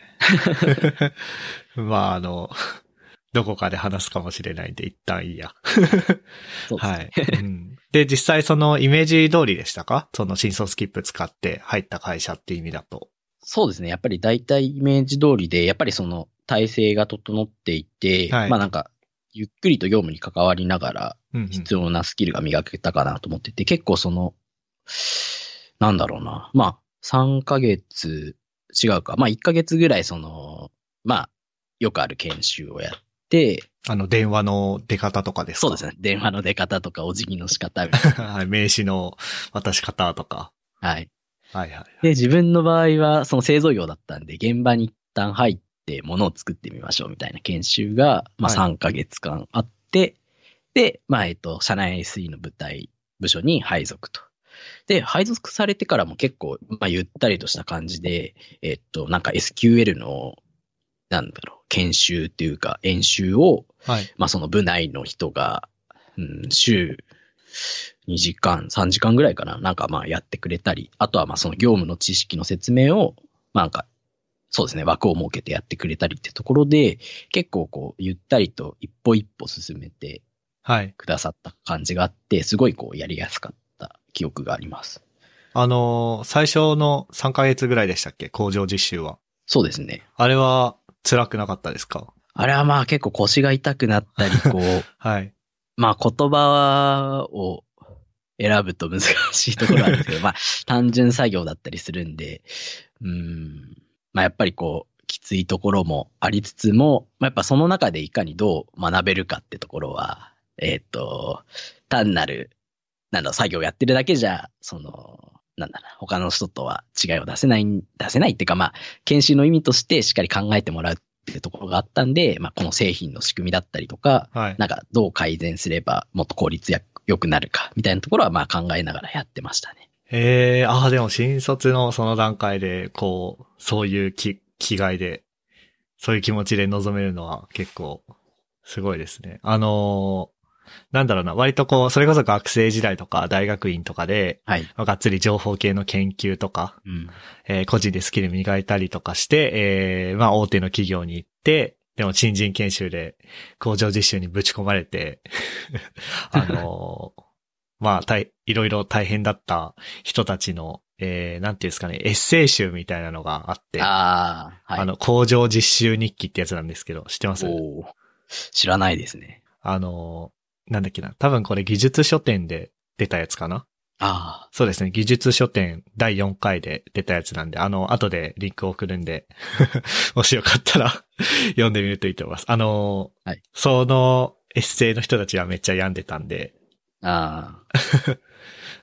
まあ、あの、どこかで話すかもしれないんで、一旦いいや。そうですはねい、うん。で、実際そのイメージ通りでしたか？その新卒切符使って入った会社っていう意味だと。そうですね。やっぱり大体イメージ通りで、やっぱりその体制が整っていて、はいまあなんか、ゆっくりと業務に関わりながらうんうん必要なスキルが磨けたかなと思ってて、結構その、なんだろうな。まあ、3ヶ月、違うか。まあ1ヶ月ぐらいその、まあ、よくある研修をやって、あの、電話の出方とかですか？そうですね。電話の出方とかお辞儀の仕方みたい はい、名刺の渡し方とか。な。はい。はいはい。で、自分の場合は、その製造業だったんで、現場に一旦入って物を作ってみましょうみたいな研修が、まあはい3ヶ月間あって、で、まあえっと、社内 SE の部隊、部署に配属と。で、配属されてからも結構、まあゆったりとした感じで、えっと、なんか SQL の、なんだろう、研修っていうか、演習を、はい。まあその部内の人が、うん、週2時間、3時間ぐらいかな、なんかまあやってくれたり、あとはまあその業務の知識の説明を、まあなんか、そうですね、枠を設けてやってくれたりってところで、結構こう、ゆったりと一歩一歩進めてはい。くださった感じがあって、すごいこうやりやすかった記憶があります。あのー最初の3ヶ月ぐらいでしたっけ？工場実習は。そうですね。あれは辛くなかったですか？あれはまあ結構腰が痛くなったり、こう、はい。まあ言葉を選ぶと難しいところなんですけど、まあ単純作業だったりするんで、うん、まあやっぱりこう、きついところもありつつも、まあやっぱその中でいかにどう学べるかってところは、えっ、と、単なる、なんだろう、作業やってるだけじゃ、その、なんだろう、他の人とは違いを出せない、出せないっていうか、まあ、研修の意味としてしっかり考えてもらうっていうところがあったんで、まあ、この製品の仕組みだったりとか、はい。なんかどう改善すればもっと効率や良くなるかみたいなところはまあ考えながらやってましたね。ええああ、でも新卒のその段階で、こう、そういう気、気概で、そういう気持ちで臨めるのは結構、すごいですね。あのーなんだろうな、割とこう、それこそ学生時代とか大学院とかで、はい。まあがっつり情報系の研究とか、うん。えー個人でスキル磨いたりとかして、えーまあ大手の企業に行って、でも新人研修で工場実習にぶち込まれて、あのーまあ、たい、いろいろ大変だった人たちの、えー、なんていうんですかね、エッセイ集みたいなのがあって、あ,、ああ、はい。の、工場実習日記ってやつなんですけど、知ってます？おー知らないですね。あのーなんだっけな、多分これ技術書店で出たやつかな？あそうですね。技術書店第4回で出たやつなんで、あの、後でリンクを送るんで、もしよかったら 読んでみるといいと思います。あの、はいそのエッセイの人たちはめっちゃ病んでたんで、あ、あ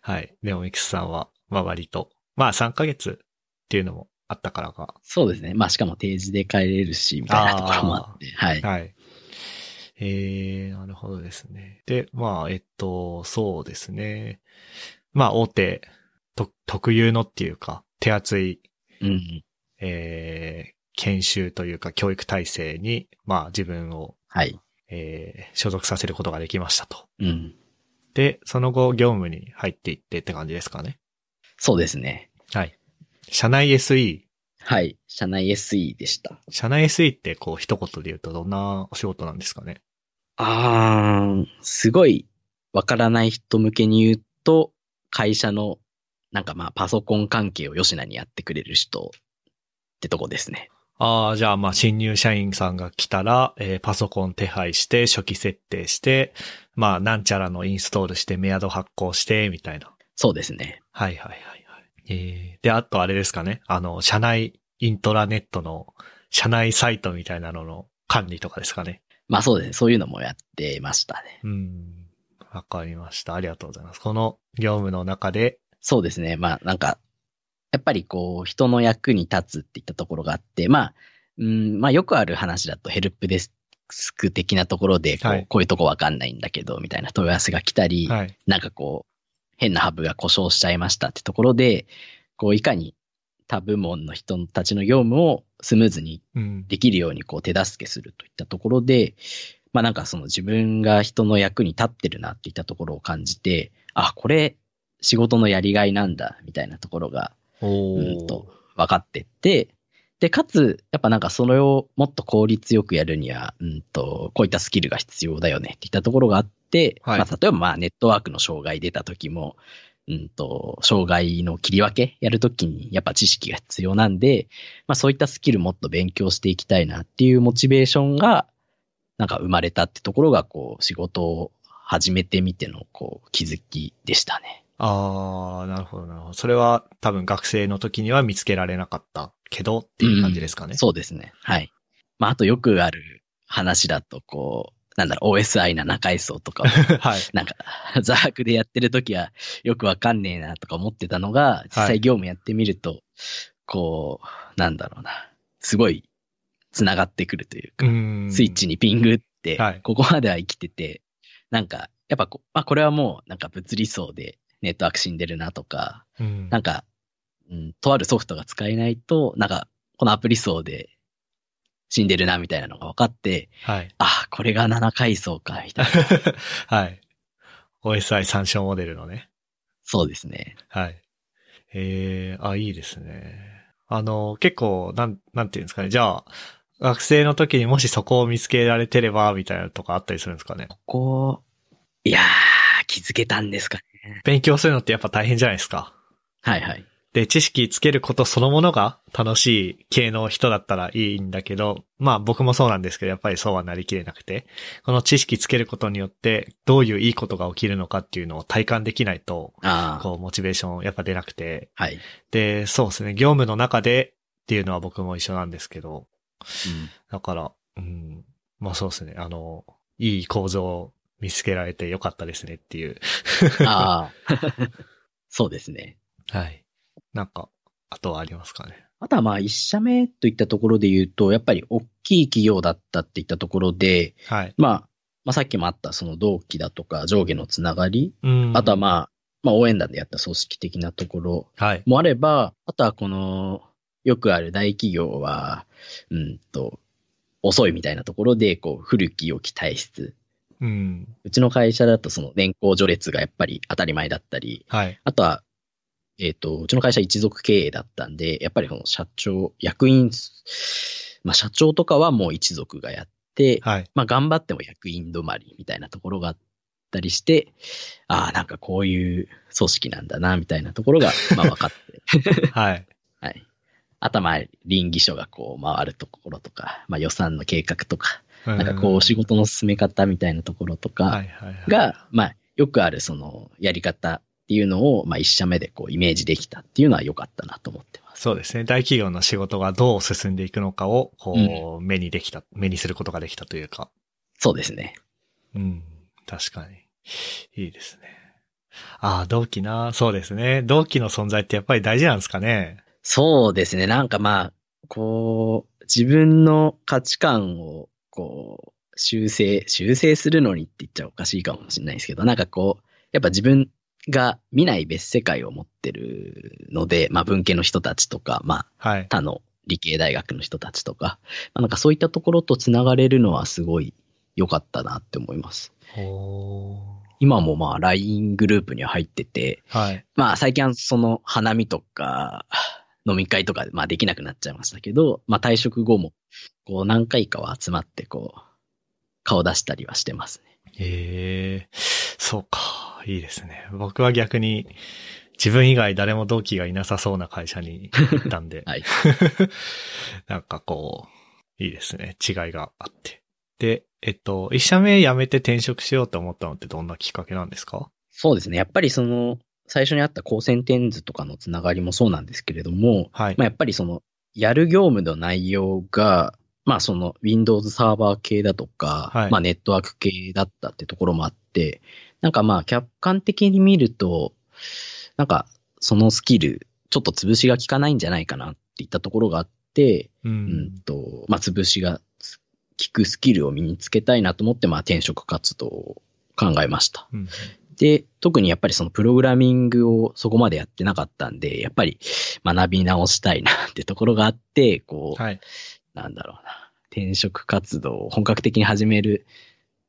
あ、はい。でもミクスさんは、まあ割と、まあ3ヶ月っていうのもあったからか。そうですね。まあしかも定時で帰れるし、みたいなところもあって、はい。はい。えー、なるほどですね。で、まあ、えっと、そうですね。まあ、大手、と、特有のっていうか、手厚いうん。えー研修というか教育体制に、まあ自分を、はい。えー所属させることができましたと。うん。で、その後業務に入っていってって感じですかね。そうですね。はい。社内 SE。はい。社内 SE でした。社内 SE ってこう一言で言うとどんなお仕事なんですかね。あー、すごいわからない人向けに言うと、会社の、なんかまあパソコン関係を吉名にやってくれる人ってとこですね。ああ、じゃあまあ新入社員さんが来たら、えーパソコン手配して、初期設定して、まあなんちゃらのインストールして、メアド発行して、みたいな。そうですね。はいはいはいはい。えー、で、あとあれですかね。あの、社内イントラネットの、社内サイトみたいなのの管理とかですかね。まあそうですね。そういうのもやってましたね。うん。わかりました。ありがとうございます。この業務の中で、そうですね。まあなんか、やっぱりこう、人の役に立つっていったところがあって、まあ、うん、まあよくある話だとヘルプデスク的なところで、こう、はいこういうとこわかんないんだけど、みたいな問い合わせが来たり、はい。なんかこう、変なハブが故障しちゃいましたってところで、こう、いかに他部門の人たちの業務をスムーズにうん。できるようにこう手助けするといったところで、まあなんかその自分が人の役に立ってるなっていったところを感じて、あ、これ仕事のやりがいなんだ、みたいなところがうんと分かってって、で、かつ、やっぱなんかそれをもっと効率よくやるには、うんと、こういったスキルが必要だよね。っていったところがあって、はい。まあ例えばまあネットワークの障害出た時も、うんと、障害の切り分けやるときにやっぱ知識が必要なんで、まあそういったスキルもっと勉強していきたいなっていうモチベーションが、なんか生まれたってところが、こう、仕事を始めてみての、こう、気づきでしたね。ああ、なるほどなるほど。それは多分学生の時には見つけられなかったけどっていう感じですかね。そうですね。はい。まあ、あとよくある話だと、こう、なんだろう、OSI な中階層とかを、はい。なんか、座白でやってる時はよくわかんねえなとか思ってたのが、実際業務やってみると、こう、なんだろうな、すごい繋がってくるというか、うんスイッチにピングってはい、ここまでは生きてて、なんか、やっぱこ、まあ、これはもう、なんか物理層でネットワーク死んでるなとか、うんなんか、うん、とあるソフトが使えないと、なんか、このアプリ層で死んでるなみたいなのが分かって、はい。あ、これが7階層か、みたいな。はい。OSI 参照モデルのね。そうですね。はい。えー、あ、いいですね。あの、結構、なん、なんていうんですかね。じゃあ、学生の時にもしそこを見つけられてれば、みたいなのとかあったりするんですかね。ここ、いやー、気づけたんですかね。勉強するのってやっぱ大変じゃないですか。はいはい。で、知識つけることそのものが楽しい系の人だったらいいんだけど、まあ僕もそうなんですけど、やっぱりそうはなりきれなくて、この知識つけることによって、どういういいことが起きるのかっていうのを体感できないと、こう、モチベーションやっぱ出なくて、はい。で、そうですね、業務の中でっていうのは僕も一緒なんですけど、だから、うん、まあそうですね、あの、いい構造を見つけられてよかったですねっていう。うん、ああ、そうですね。はい。なんか、あとはありますかね。あとはまあ、一社目といったところで言うと、やっぱり大きい企業だったっていったところで、はい。まあ、まあさっきもあったその同期だとか上下のつながり、うんあとはまあ、まあ応援団でやった組織的なところはい。もあれば、あとはこの、よくある大企業は、うんと、遅いみたいなところで、こう、古き良き体質。うん。うちの会社だとその年功序列がやっぱり当たり前だったり、はい。あとは、えっ、と、うちの会社一族経営だったんで、やっぱりこの社長、役員、まあ社長とかはもう一族がやって、はい。まあ頑張っても役員止まりみたいなところがあったりして、ああ、なんかこういう組織なんだな、みたいなところが、まあ分かって。はい。はい。あとはまあ、倫理書がこう回るところとか、まあ予算の計画とか、ななんかこう仕事の進め方みたいなところとか。が、まあ、よくあるそのやり方っていうのを、まあ、一社目でこうイメージできたっていうのは良かったなと思ってます。そうですね。大企業の仕事がどう進んでいくのかを、こう、目にできた、目にすることができたというか。そうですね。うん。確かに。いいですね。ああ、同期な。そうですね。同期の存在ってやっぱり大事なんですかね。そうですね。なんかまあ、こう、自分の価値観を、こう、修正、修正するのにって言っちゃおかしいかもしれないですけど、なんかこう、やっぱ自分が見ない別世界を持ってるので、まあ文系の人たちとか、まあはい。他の理系大学の人たちとか、まあ、なんかそういったところとつながれるのはすごい良かったなって思います。お今もまあ LINE グループには入ってて、はい。まあ最近はその花見とか飲み会とかまあできなくなっちゃいましたけど、まあ退職後もこう何回かは集まってこう顔出したりはしてますね。ええそうか。いいですね。僕は逆に、自分以外誰も同期がいなさそうな会社に行ったんで、はい。なんかこう、いいですね。違いがあって。で、えっと、一社目辞めて転職しようと思ったのってどんなきっかけなんですか？そうですね。やっぱりその最初にあった高専テンズとかのつながりもそうなんですけれども、はい。まあやっぱりそのやる業務の内容が、まあその Windows サーバー系だとか、はいまあネットワーク系だったってところもあって、なんかまあ客観的に見ると、なんかそのスキル、ちょっと潰しが効かないんじゃないかなっていったところがあって、ううんん。と、まあ潰しが効くスキルを身につけたいなと思って、まあ転職活動を考えました。うんで、特にやっぱりそのプログラミングをそこまでやってなかったんで、やっぱり学び直したいなってところがあって、こう、はい。なんだろうな、転職活動を本格的に始める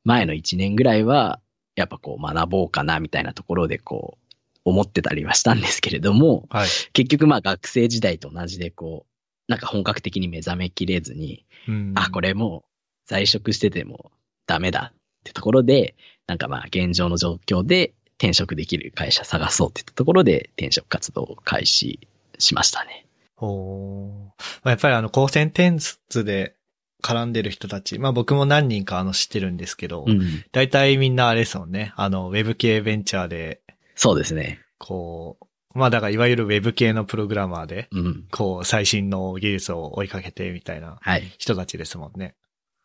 前の1年ぐらいは、やっぱこう学ぼうかなみたいなところでこう、思ってたりはしたんですけれども、はい。結局まあ学生時代と同じでこう、なんか本格的に目覚めきれずに、うんあ、これもう在職しててもダメだってところで、なんかまあ現状の状況で転職できる会社探そうって言ったところで転職活動を開始しましたね。おーまあやっぱりあの、高専転出で絡んでる人たち、まあ僕も何人かあの知ってるんですけど、うん。大体みんなあれですもんね。あの、ウェブ系ベンチャーで、そうですね。こう、まあだからいわゆるウェブ系のプログラマーで、うん。こう、最新の技術を追いかけてみたいなはい。人たちですもんね。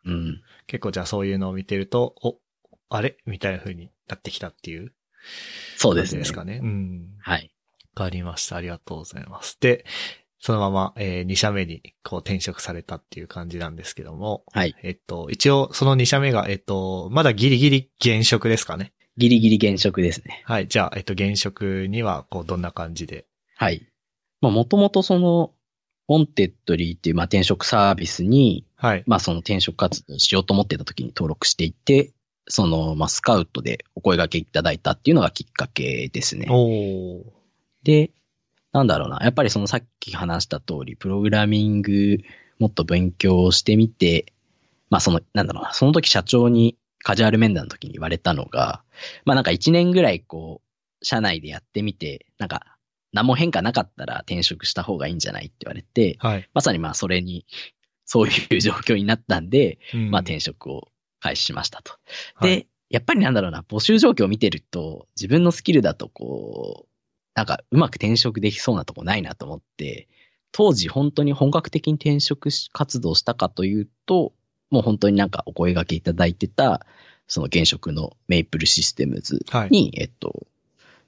うん。結構じゃあそういうのを見てると、お、あれ？みたいな風になってきたっていう？感そうですね。じですかね。うん。はい。わかりました。ありがとうございます。で、そのまま、えー、2社目にこう転職されたっていう感じなんですけども、はい。えっと、一応その2社目が、えっと、まだギリギリ現職ですかね？ギリギリ現職ですね。はい。じゃあ、えっと、現職には、こう、どんな感じで？はい。まあもともとその、 Wantedly っていうまあ転職サービスに、はい。まあその転職活動をしようと思ってた時に登録していて、その、まあスカウトでお声掛けいただいたっていうのがきっかけですね。で、なんだろうな。やっぱりそのさっき話した通り、プログラミングもっと勉強してみて、まあその、なんだろうな。その時社長にカジュアル面談の時に言われたのが、まあなんか一年ぐらいこう、社内でやってみて、なんか何も変化なかったら転職した方がいいんじゃないって言われて、はい。まさにまあそれに、そういう状況になったんで、うんまあ転職を開始しましたと。はいで、やっぱりなんだろうな、募集状況を見てると、自分のスキルだとこう、なんかうまく転職できそうなとこないなと思って、当時本当に本格的に転職し活動したかというと、もう本当になんかお声掛けいただいてた、その現職のメイプルシステムズはい。に、えっと、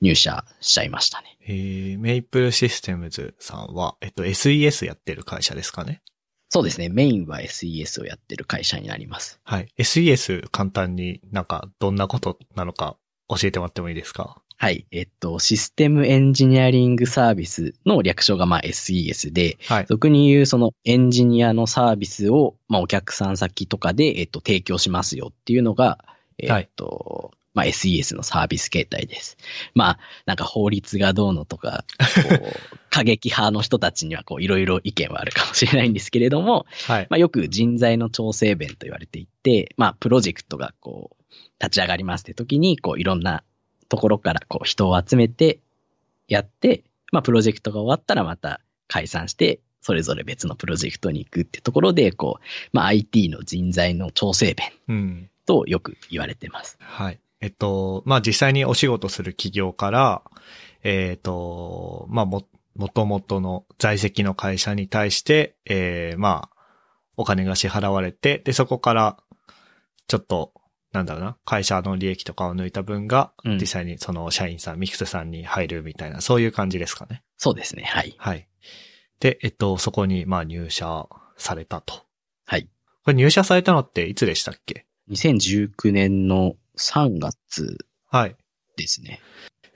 入社しちゃいましたね。えー、メイプルシステムズさんは、えっと、SES やってる会社ですかね？そうですね。メインは SES をやってる会社になります。はい。SES 簡単になんかどんなことなのか教えてもらってもいいですか？はい。えっと、システムエンジニアリングサービスの略称がまあ SES で、はい。俗に言うそのエンジニアのサービスを、まあ、お客さん先とかで、えっと、提供しますよっていうのが、えっと、まあ、SES のサービス形態です。まあ、なんか法律がどうのとか、こう、過激派の人たちにはこう、いろいろ意見はあるかもしれないんですけれども、はい。まあ、よく人材の調整弁と言われていて、まあ、プロジェクトがこう、立ち上がりますって時に、こう、いろんなところからこう、人を集めてやって、まあ、プロジェクトが終わったらまた解散して、それぞれ別のプロジェクトに行くってところで、こう、まあ、IT の人材の調整弁うん。とよく言われてます。はい。えっと、まあ、実際にお仕事する企業から、えっ、と、まあ、も、もともとの在籍の会社に対して、えー、まあ、お金が支払われて、で、そこから、ちょっと、なんだろうな、会社の利益とかを抜いた分が、うん実際にその社員さん、ミクスさんに入るみたいな、そういう感じですかね。そうですね。はい。はい。で、えっと、そこに、まあ、入社されたと。はい。これ入社されたのっていつでしたっけ？2019年の3月はい。ですね。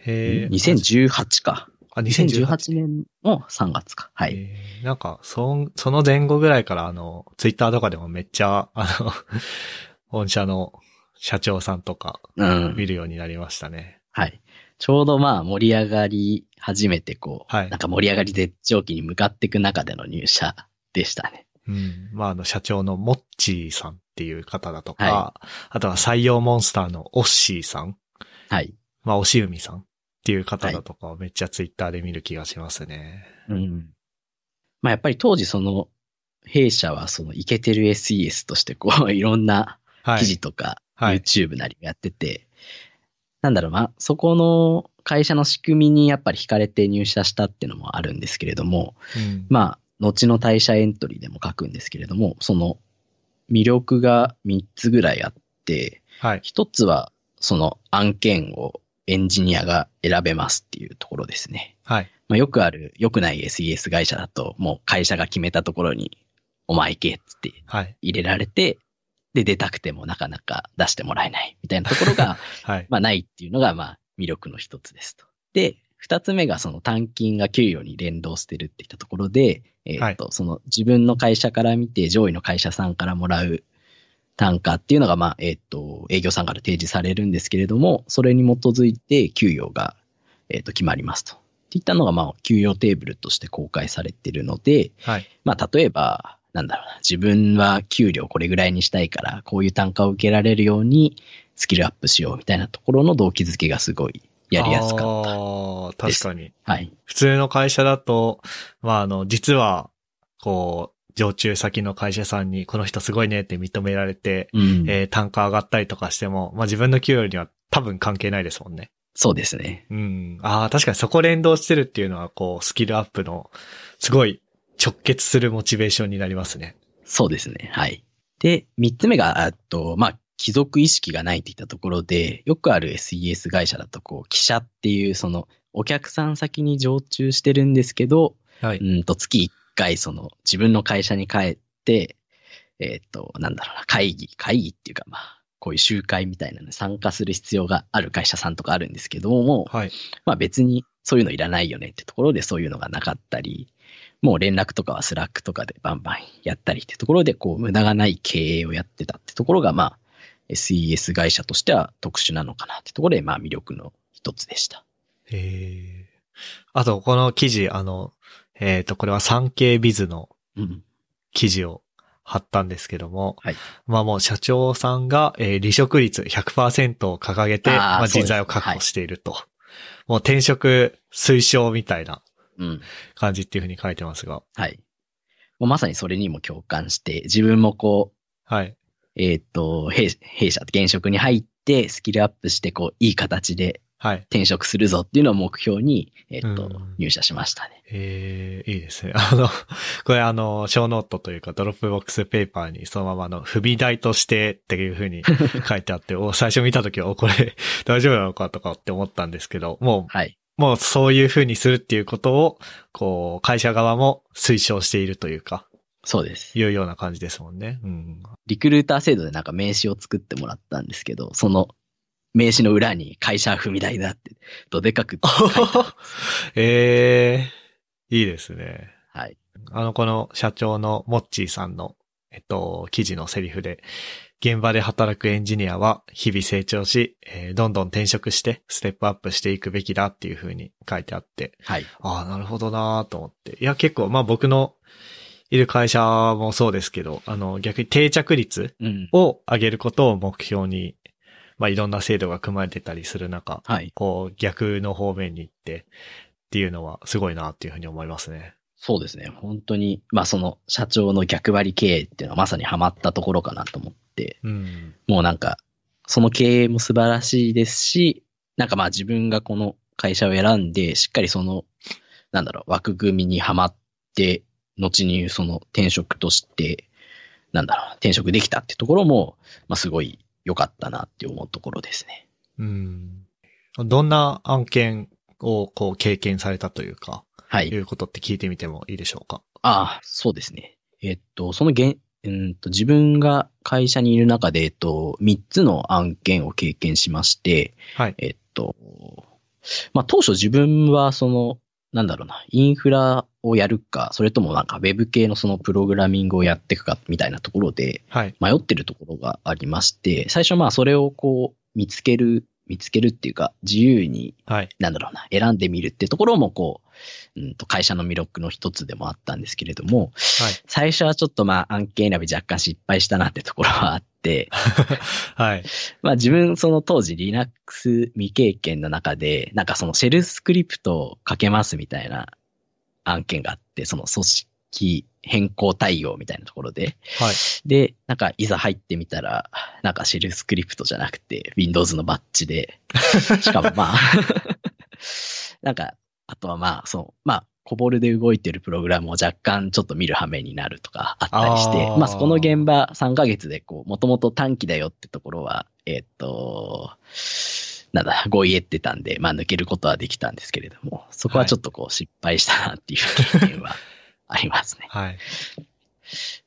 えー、2018か。あ、2018 2018年の3月か。はい。えーなんか、そん、その前後ぐらいから、あの、ツイッターとかでもめっちゃ、あの、本社の社長さんとかうん。見るようになりましたね。はい。ちょうどまあ盛り上がり始めてこう、はいなんか盛り上がり絶頂期に向かっていく中での入社でしたね。うん。まあ、あの、社長のモッチーさんっていう方だとか、はあとは採用モンスターのオッシーさん、はい。まあ、おしうみさんっていう方だとかをめっちゃツイッターで見る気がしますね。うん。まあやっぱり当時その、弊社はそのイケてる SES としてこう、いろんなはい。記事とか、はい YouTube なりやってて、なんだろう、まあ、そこの会社の仕組みにやっぱり惹かれて入社したっていうのもあるんですけれども、うんまあ、後の退社エントリーでも書くんですけれども、その魅力が3つぐらいあって、はい。一つはその案件をエンジニアが選べますっていうところですね。はい。まあ、よくある、良くない SES 会社だと、もう会社が決めたところに、お前行けっつってはい。入れられて、で、出たくてもなかなか出してもらえないみたいなところが、はい。まあないっていうのが、まあ魅力の一つですと。で、二つ目がその単金が給与に連動してるっていったところで、えっ、と、その自分の会社から見て上位の会社さんからもらう単価っていうのが、まあ、えっ、と、営業さんから提示されるんですけれども、それに基づいて給与が、えっ、と、決まりますと。っていったのが、まあ、給与テーブルとして公開されてるので、はい。まあ、例えば、なんだろうな、自分は給料これぐらいにしたいから、こういう単価を受けられるようにスキルアップしようみたいなところの動機づけがすごいやりやすかった。確かに。はい。普通の会社だと、まあ、あの、実は、こう、常駐先の会社さんに、この人すごいねって認められて、うん。えー単価上がったりとかしても、まあ自分の給与には多分関係ないですもんね。そうですね。うん。ああ、確かにそこ連動してるっていうのは、こう、スキルアップの、すごい直結するモチベーションになりますね。そうですね。はい。で、三つ目が、あと、まあ、貴族意識がないっていったところで、よくある SES 会社だと、こう、記者っていう、その、お客さん先に常駐してるんですけど、はい。うんと、月一回、その、自分の会社に帰って、えっ、と、なんだろうな、会議、会議っていうか、まあ、こういう集会みたいなのに参加する必要がある会社さんとかあるんですけども、はい。まあ別にそういうのいらないよねってところでそういうのがなかったり、もう連絡とかは Slack とかでバンバンやったりってところで、こう無駄がない経営をやってたってところが、まあ SES 会社としては特殊なのかなってところで、まあ魅力の一つでした。えー。あと、この記事、あの、えっ、と、これは産経ビズのうん。記事を貼ったんですけども、はいまあもう社長さんが、えー離職率100%を掲げて、まあ、人材を確保していると。もう転職推奨みたいなうん。感じっていうふうに書いてますが。はい。もうまさにそれにも共感して、自分もこう、はい。えっ、と、弊弊社、現職に入ってスキルアップして、こう、いい形ではい。転職するぞっていうのを目標に、えっ、とうん、入社しましたね。えー、いいですね。あの、これあの、ショーノートというか Dropbox Paper にそのままの踏み台としてっていうふうに 書いてあって、お最初見たときは、お、これ 大丈夫なのかとかって思ったんですけど、もうはい。もうそういう風にするっていうことを、こう、会社側も推奨しているというか、そうです。いうような感じですもんね。うん。リクルーター制度でなんか名刺を作ってもらったんですけど、その名刺の裏に会社踏み台だって、どでかく書いてええいいですね。はい。あの、この社長のモッチーさんの、えっと、記事のセリフで、現場で働くエンジニアは日々成長し、えーどんどん転職してステップアップしていくべきだっていう風に書いてあって、はい。ああ、なるほどなーと思って。いや、結構、まあ僕のいる会社もそうですけど、あの、逆に定着率うん。を上げることを目標に、まあいろんな制度が組まれてたりする中、はい。こう逆の方面に行ってっていうのはすごいなっていうふうに思いますね。そうですね。本当に、まあその社長の逆張り経営っていうのはまさにハマったところかなと思って、うん。もうなんか、その経営も素晴らしいですし、なんかまあ自分がこの会社を選んで、しっかりその、なんだろう、枠組みにはまって、後にその転職として、なんだろう、転職できたってところも、まあすごい良かったなって思うところですね。うん。どんな案件をこう経験されたというか、はいい。うことって聞いてみてもいいでしょうか？ああ、そうですね。えっと、その現、うんと、自分が会社にいる中で、えっと、3つの案件を経験しまして、はい。えっと、まあ、当初自分はその、なんだろうな、インフラをやるか、それともなんか Web 系のそのプログラミングをやっていくかみたいなところではい。迷ってるところがありまして、最初まあそれをこう見つける、見つけるっていうか自由にはい。なんだろうな、選んでみるってところもこう、うんと会社の魅力の一つでもあったんですけれども、はい。最初はちょっとまあ案件選び若干失敗したなってところはあって、はい。まあ自分その当時 Linux 未経験の中で、なんかそのシェルスクリプトをかけますみたいな案件があって、その組織変更対応みたいなところで、はい。で、なんかいざ入ってみたら、なんかシェルスクリプトじゃなくて Windows のバッジで、しかもまあ、なんか、あとはまあ、そう、まあ、コボルで動いてるプログラムを若干ちょっと見る羽目になるとかあったりして、あー。まあそこの現場3ヶ月でこう、もともと短期だよってところは、えーっと、なんだ、合意得てたんで、まあ抜けることはできたんですけれども、そこはちょっとこう失敗したなっていう経験はありますね。はい。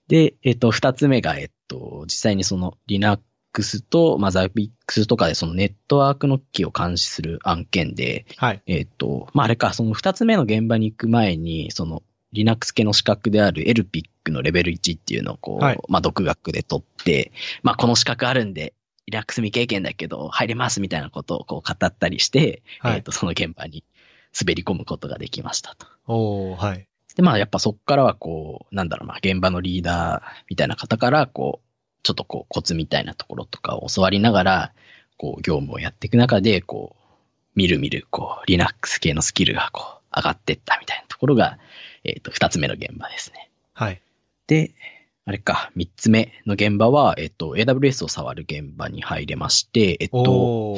で、えっ、と、二つ目が、えっと、実際にその Linux と、まあ、Zabbix とかでそのネットワークの機を監視する案件で、はい。えっ、と、まあ、あれか、その二つ目の現場に行く前に、その Linux 系の資格である LPIC のレベル1っていうのをこう、はいまあ、独学で取って、まあ、この資格あるんで、Linux 未経験だけど入れますみたいなことをこう語ったりして、はいえっ、と、その現場に滑り込むことができましたと。おー、はい。で、まあやっぱそっからはこう、なんだろうな、現場のリーダーみたいな方から、こう、ちょっとこう、コツみたいなところとかを教わりながら、こう、業務をやっていく中で、こう、みるみる、こう、Linux 系のスキルがこう、上がってったみたいなところが、えっ、と、二つ目の現場ですね。はい。で、あれか、三つ目の現場は、えっ、と、AWS を触る現場に入れまして、えっ、と。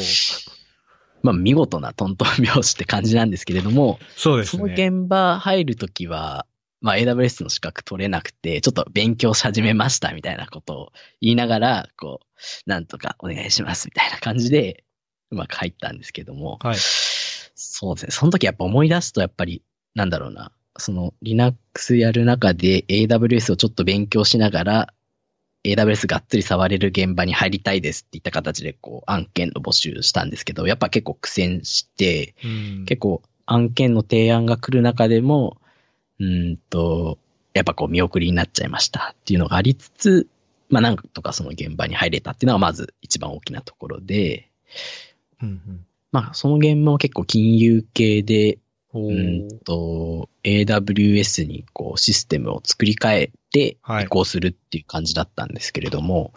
まあ、見事なトントン拍子って感じなんですけれども、そのそうですね。現場入るときは、まあ AWS の資格取れなくて、ちょっと勉強し始めましたみたいなことを言いながら、こう、なんとかお願いしますみたいな感じで、うまく入ったんですけども、はい。そうですね。その時やっぱ思い出すとやっぱり、なんだろうな、その Linux やる中で AWS をちょっと勉強しながら、AWS がっつり触れる現場に入りたいですっていった形で、こう、案件の募集したんですけど、やっぱ結構苦戦して、うん結構案件の提案が来る中でも、うーんと、やっぱこう見送りになっちゃいましたっていうのがありつつ、まあなんとかその現場に入れたっていうのはまず一番大きなところで、うんうん。まあその現場も結構金融系で、うんと、AWS にこうシステムを作り変えてはい移行するっていう感じだったんですけれども、はい。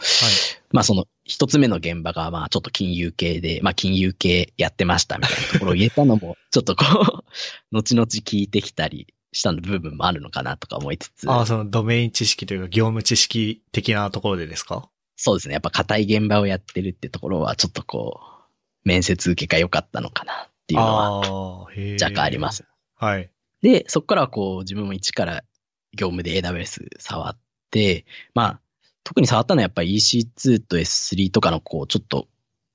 まあその一つ目の現場がまあちょっと金融系で、まあ金融系やってましたみたいなところを言えたのも、ちょっとこう、後々聞いてきたりしたの部分もあるのかなとか思いつつ、ああ、そのドメイン知識というか業務知識的なところでですか？そうですね。やっぱ硬い現場をやってるってところはちょっとこう、面接受けが良かったのかなっていうのは。若干あります。。はい。で、そこからはこう自分も一から業務で AWS 触って、まあ、特に触ったのはやっぱり EC2 と S3 とかのこう、ちょっと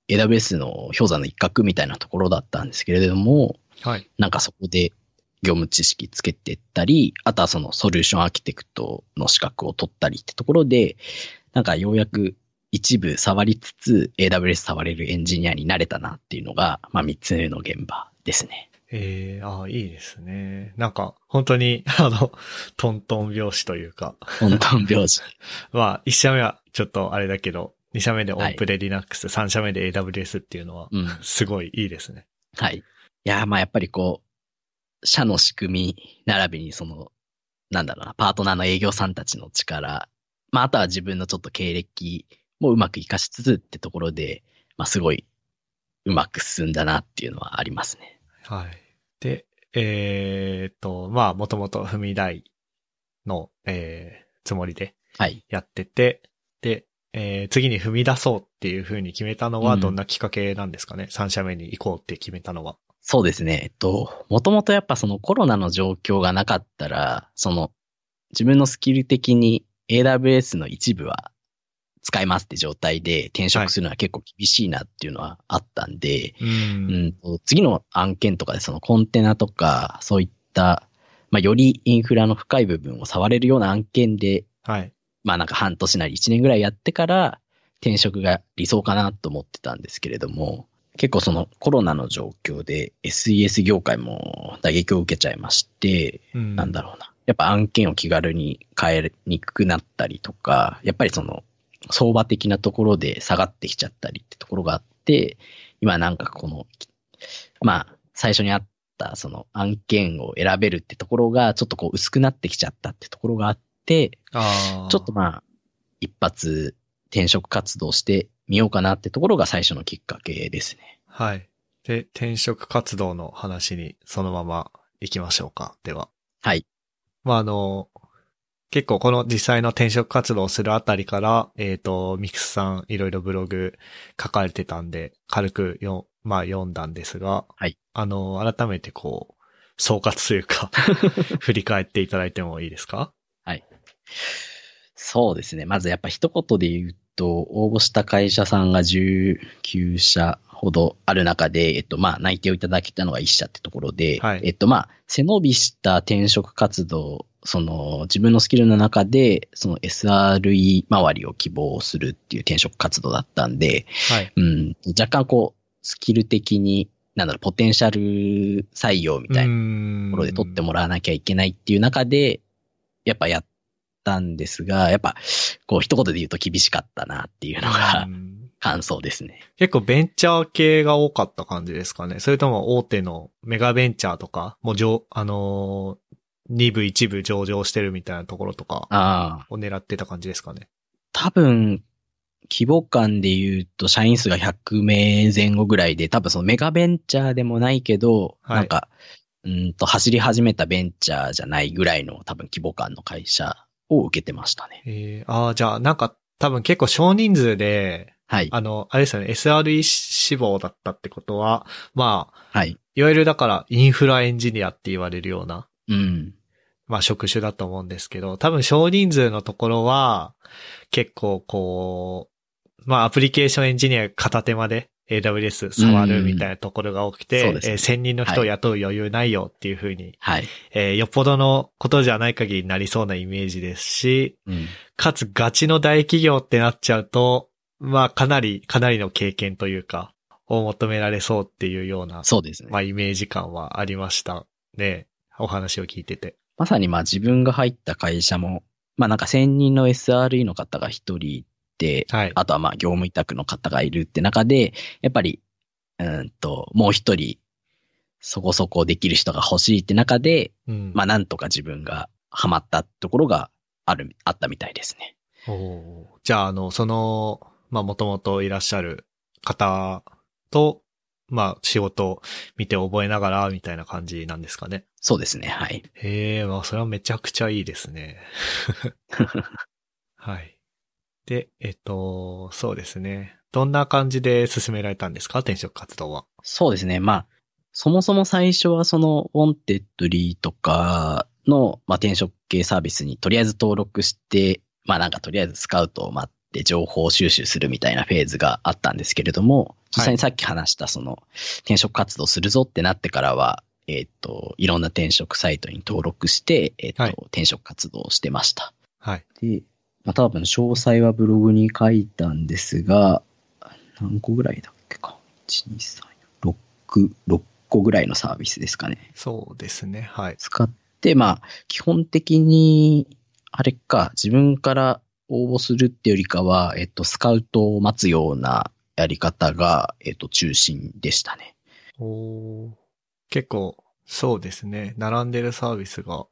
AWS の氷山の一角みたいなところだったんですけれども、はい。なんかそこで業務知識つけてったり、あとはそのソリューションアーキテクトの資格を取ったりってところで、なんかようやく一部触りつつ AWS 触れるエンジニアになれたなっていうのが、まあ三つ目の現場ですね。ええああ、いいですね。なんか、本当に、あの、トントン拍子というか、本当に拍子。まあ、一社目はちょっとあれだけど、二社目でオンプレ Linux、三社目で AWS っていうのは、うん。すごいいいですね。はい。いやー、まあやっぱりこう、社の仕組み、並びにその、なんだろうな、パートナーの営業さんたちの力、まああとは自分のちょっと経歴もうまく活かしつつってところで、まあすごいうまく進んだなっていうのはありますね。はい。で、えーっと、まあ、もともと踏み台の、えー、つもりではい。やってて、で、えー、次に踏み出そうっていう風に決めたのはうんどんなきっかけなんですかね、三社目に行こうって決めたのは。そうですね。えっと、もともとやっぱそのコロナの状況がなかったら、その自分のスキル的に AWS の一部は使えますって状態で転職するのは結構厳しいなっていうのはあったんで、う。うんんと次の案件とかでそのコンテナとかそういった、まあ、よりインフラの深い部分を触れるような案件で、はい。まあなんか半年なり1年ぐらいやってから転職が理想かなと思ってたんですけれども、結構そのコロナの状況で SES 業界も打撃を受けちゃいまして、うん。なんだろうな。やっぱ案件を気軽に変えにくくなったりとか、やっぱりその相場的なところで下がってきちゃったりってところがあって、今なんかこの、まあ、最初にあったその案件を選べるってところがちょっとこう薄くなってきちゃったってところがあって。ちょっとまあ、一発転職活動してみようかなってところが最初のきっかけですね。はい。で、転職活動の話にそのまま行きましょうか。では。はい。まあ、あの、結構この実際の転職活動をするあたりから、えっ、と、ミクスさんいろいろブログ書かれてたんで、軽くよ、まあ読んだんですが、はい。あの、改めてこう、総括というか、振り返っていただいてもいいですか？そうですね。まずやっぱ一言で言うと、応募した会社さんが19社ほどある中で、えっと、まあ、内定をいただけたのが1社ってところで、はいえっと、まあ、背伸びした転職活動、その、自分のスキルの中で、その SRE 周りを希望するっていう転職活動だったんで、はい。うん、若干こう、スキル的に、なんだろう、ポテンシャル採用みたいななところで取ってもらわなきゃいけないっていう中で、やっぱやったんですが、やっぱ、こう一言で言うと厳しかったなっていうのがうん感想ですね。結構ベンチャー系が多かった感じですかね。それとも大手のメガベンチャーとか、もう上、あのー、2部1部上場してるみたいなところとかを狙ってた感じですかね。多分、規模感で言うと、社員数が100名前後ぐらいで、多分そのメガベンチャーでもないけど、はいなんか、うんと走り始めたベンチャーじゃないぐらいの多分規模感の会社を受けてましたね。えー、ああ、じゃあなんか多分結構少人数で、はい。あの、あれですよね、SRE 志望だったってことは、まあ、はい。いわゆるだからインフラエンジニアって言われるような、うん。まあ職種だと思うんですけど、多分少人数のところは、結構こう、まあアプリケーションエンジニア片手まで AWS 触るみたいなところが多くて、そうですねえー1000人の人を雇う余裕ないよっていうふうに、はい。えーよっぽどのことじゃない限りになりそうなイメージですし、うん。かつガチの大企業ってなっちゃうと、まあかなり、かなりの経験というか、を求められそうっていうような、そうですね。まあイメージ感はありましたね。お話を聞いてて。まさにまあ自分が入った会社も、まあなんか1000人の SRE の方が一人で、はい。あとはまあ業務委託の方がいるって中で、やっぱり、うーんと、もう一人、そこそこできる人が欲しいって中で、うんまあなんとか自分がハマったところがある、あったみたいですね。おーじゃあ、あの、その、まあ、もともといらっしゃる方と、まあ、仕事を見て覚えながら、みたいな感じなんですかね。そうですね、はい。へえ、まあ、それはめちゃくちゃいいですね。はい。で、えっと、そうですね。どんな感じで進められたんですか転職活動は？そうですね。まあ、そもそも最初はその、 Wantedly とかの、まあ、転職系サービスにとりあえず登録して、まあなんかとりあえずスカウトを待って情報収集するみたいなフェーズがあったんですけれども、実際にさっき話したその、転職活動するぞってなってからは、えっ、と、いろんな転職サイトに登録して、えっ、と、はい転職活動をしてました。はい。で、まあ多分詳細はブログに書いたんですが、何個ぐらいだっけか。1、2、3、6、6個ぐらいのサービスですかね。そうですね。はい。使って、まあ、基本的に、あれか、自分から応募するってよりかは、えっと、スカウトを待つようなやり方が、えっと、中心でしたね。おー結構、そうですね。並んでるサービスが、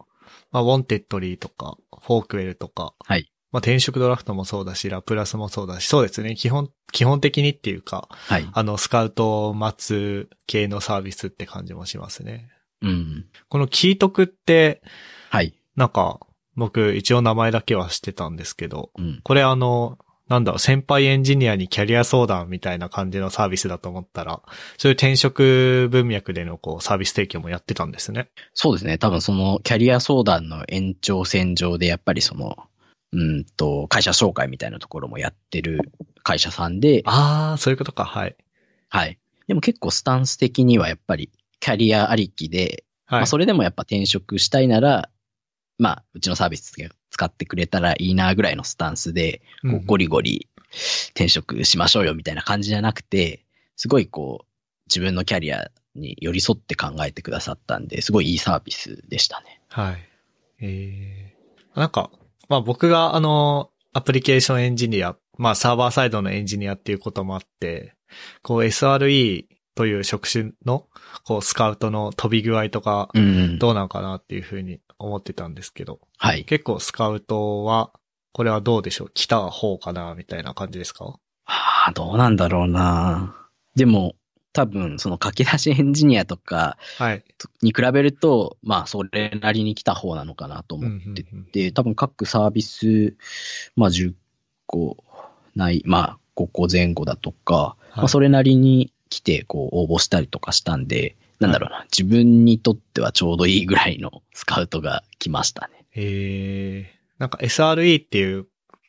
まあ、 Wantedly とか、 Forkwell とか、はい。まあ、転職ドラフトもそうだし、 LAPRAS もそうだし、そうですね。基本、基本的にっていうか、はい。あの、スカウトを待つ系のサービスって感じもしますね。うん。このキートクって、はい。なんか、僕一応名前だけは知ってたんですけど、うん。これあの、なんだろう、先輩エンジニアにキャリア相談みたいな感じのサービスだと思ったら、そういう転職文脈でのこうサービス提供もやってたんですね。そうですね。多分そのキャリア相談の延長線上でやっぱりその、うんと、会社紹介みたいなところもやってる会社さんで、ああ、そういうことか、はい。はい。でも結構スタンス的にはやっぱりキャリアありきで、はい。まあそれでもやっぱ転職したいなら、まあうちのサービス使ってくれたらいいなぐらいのスタンスで、こうゴリゴリ転職しましょうよみたいな感じじゃなくて、すごいこう、自分のキャリアに寄り添って考えてくださったんで、すごいいいサービスでしたね。はい。えー、なんか、まあ僕があの、アプリケーションエンジニア、まあサーバーサイドのエンジニアっていうこともあって、こう SRE という職種の、こうスカウトの飛び具合とか。どうなのかなっていうふうに思ってたんですけど、はい。結構スカウトは、これはどうでしょう？来た方かなみたいな感じですか？ああ、どうなんだろうな。でも、多分、その駆け出しエンジニアとかはい。に比べると、まあ、それなりに来た方なのかなと思ってうんうんうんて、多分各サービス、まあ、10個ない、まあ、5個前後だとか、まあ、それなりに来て、こう、応募したりとかしたんで、なんだろうな、自分にとってはちょうどいいぐらいのスカウトが来ましたね。えー、なんか SRE っていう、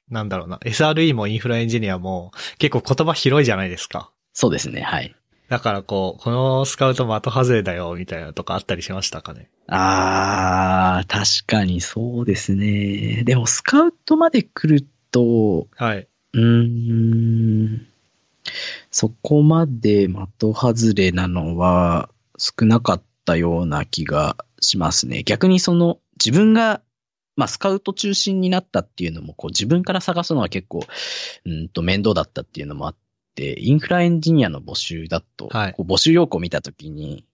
なんだろうな、SRE もインフラエンジニアも結構言葉広いじゃないですか。そうですね、はい。だからこう、このスカウト的外れだよ、みたいなとかあったりしましたかね？あー、確かにそうですね。でも、スカウトまで来ると、はい。うーん、そこまで的外れなのは少なかったような気がしますね。逆にその自分が、まあスカウト中心になったっていうのも、こう自分から探すのは結構、うんと面倒だったっていうのもあって、インフラエンジニアの募集だと、はいこう募集要項を見たときに、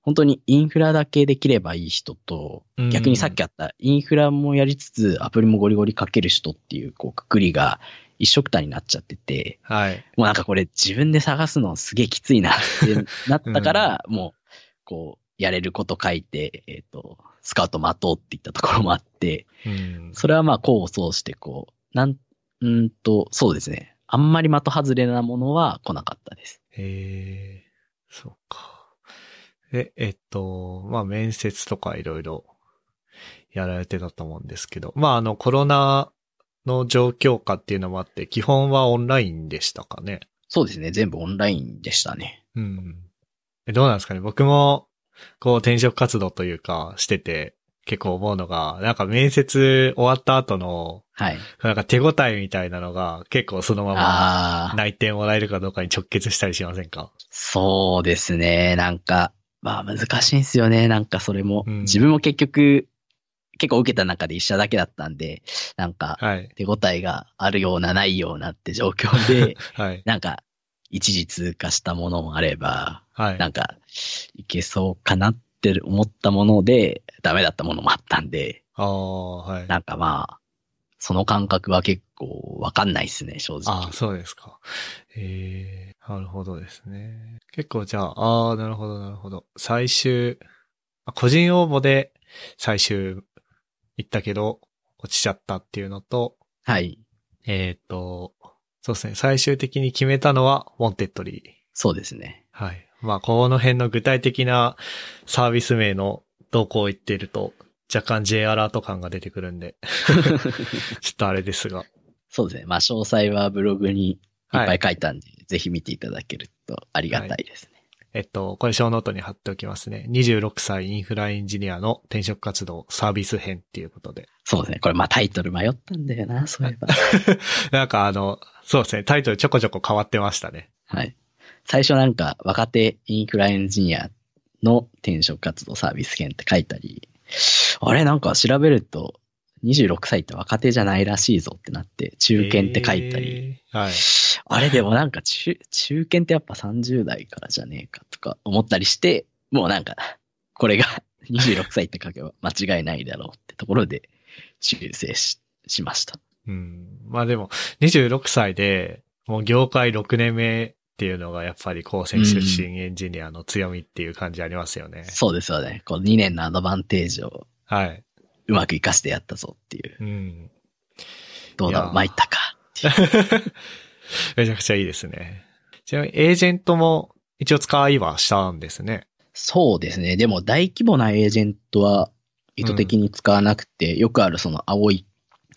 本当にインフラだけできればいい人と、うん逆にさっきあったインフラもやりつつアプリもゴリゴリかける人っていう、こう、くくりが一緒くたになっちゃってて、はい。もうなんかこれ自分で探すのすげえきついなってなったから、もう、こう、やれること書いて、えっ、と、スカウト待とうって言ったところもあって、うん。それはまあ、功を奏して、こう、なん、うんと、そうですね。あんまり的外れなものは来なかったです。えー、そうか。で、えっと、まあ面接とかいろいろやられてたと思うんですけど、まああのコロナの状況下っていうのもあって、基本はオンラインでしたかね。そうですね。全部オンラインでしたね。うん。えどうなんですかね？僕も、こう転職活動というかしてて、結構思うのが、なんか面接終わった後の、はい。なんか手応えみたいなのが結構そのまま内定もらえるかどうかに直結したりしませんか？そうですね。なんか、まあ難しいんですよね。なんかそれも。うん自分も結局、結構受けた中で一社だけだったんで、なんかはい。手応えがあるようなないようなって状況で、はい。なんか一時通過したものもあれば、はい。なんかいけそうかなって思ったものでダメだったものもあったんで、ああ、はい。なんかまあ、その感覚は結構わかんないですね、正直。ああ、そうですか。ええなるほどですね。結構じゃあ、ああ、なるほど、なるほど。最終、あ個人応募で最終行ったけど、落ちちゃったっていうのと、はい。えっ、と、そうですね。最終的に決めたのは、 Wantedly。そうですね。はい。まあ、この辺の具体的なサービス名の動向を言っていると、若干 J アラート感が出てくるんで、ちょっとあれですが。そうですね。まあ詳細はブログにいっぱい書いたんで、ぜひ見ていただけるとありがたいですね。えっと、これショーノートに貼っておきますね。26歳インフラエンジニアの転職活動サービス編っていうことで。そうですね。これまあタイトル迷ったんだよな、そういえば。なんかあの、そうですね。タイトルちょこちょこ変わってましたね。はい。最初なんか若手インフラエンジニアの転職活動サービス編って書いたり、あれなんか調べると26歳って若手じゃないらしいぞってなって、中堅って書いたり、えー。はい。あれでもなんか中、中堅ってやっぱ30代からじゃねえかとか思ったりして、もうなんか、これが 26歳って書けば間違いないだろうってところで修正ししました。うん。まあでも、26歳で、もう業界6年目っていうのがやっぱり高専出身エンジニアの強みっていう感じありますよね。そうですよね。この2年のアドバンテージをはい。うまく活かしてやったぞっていう。うん。どうだろう、参ったかっていう。めちゃくちゃいいですね。ちなみにエージェントも一応使いはしたんですね。そうですね。でも大規模なエージェントは意図的に使わなくて、よくあるその青い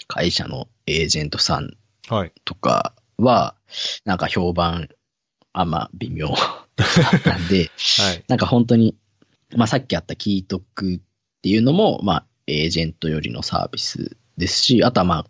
会社のエージェントさんはい。とかは、なんか評判、あんま微妙だったんで、はい。なんか本当に、まあさっきあった聞いとくっていうのも、まあエージェントよりのサービスですし、あとはまあ、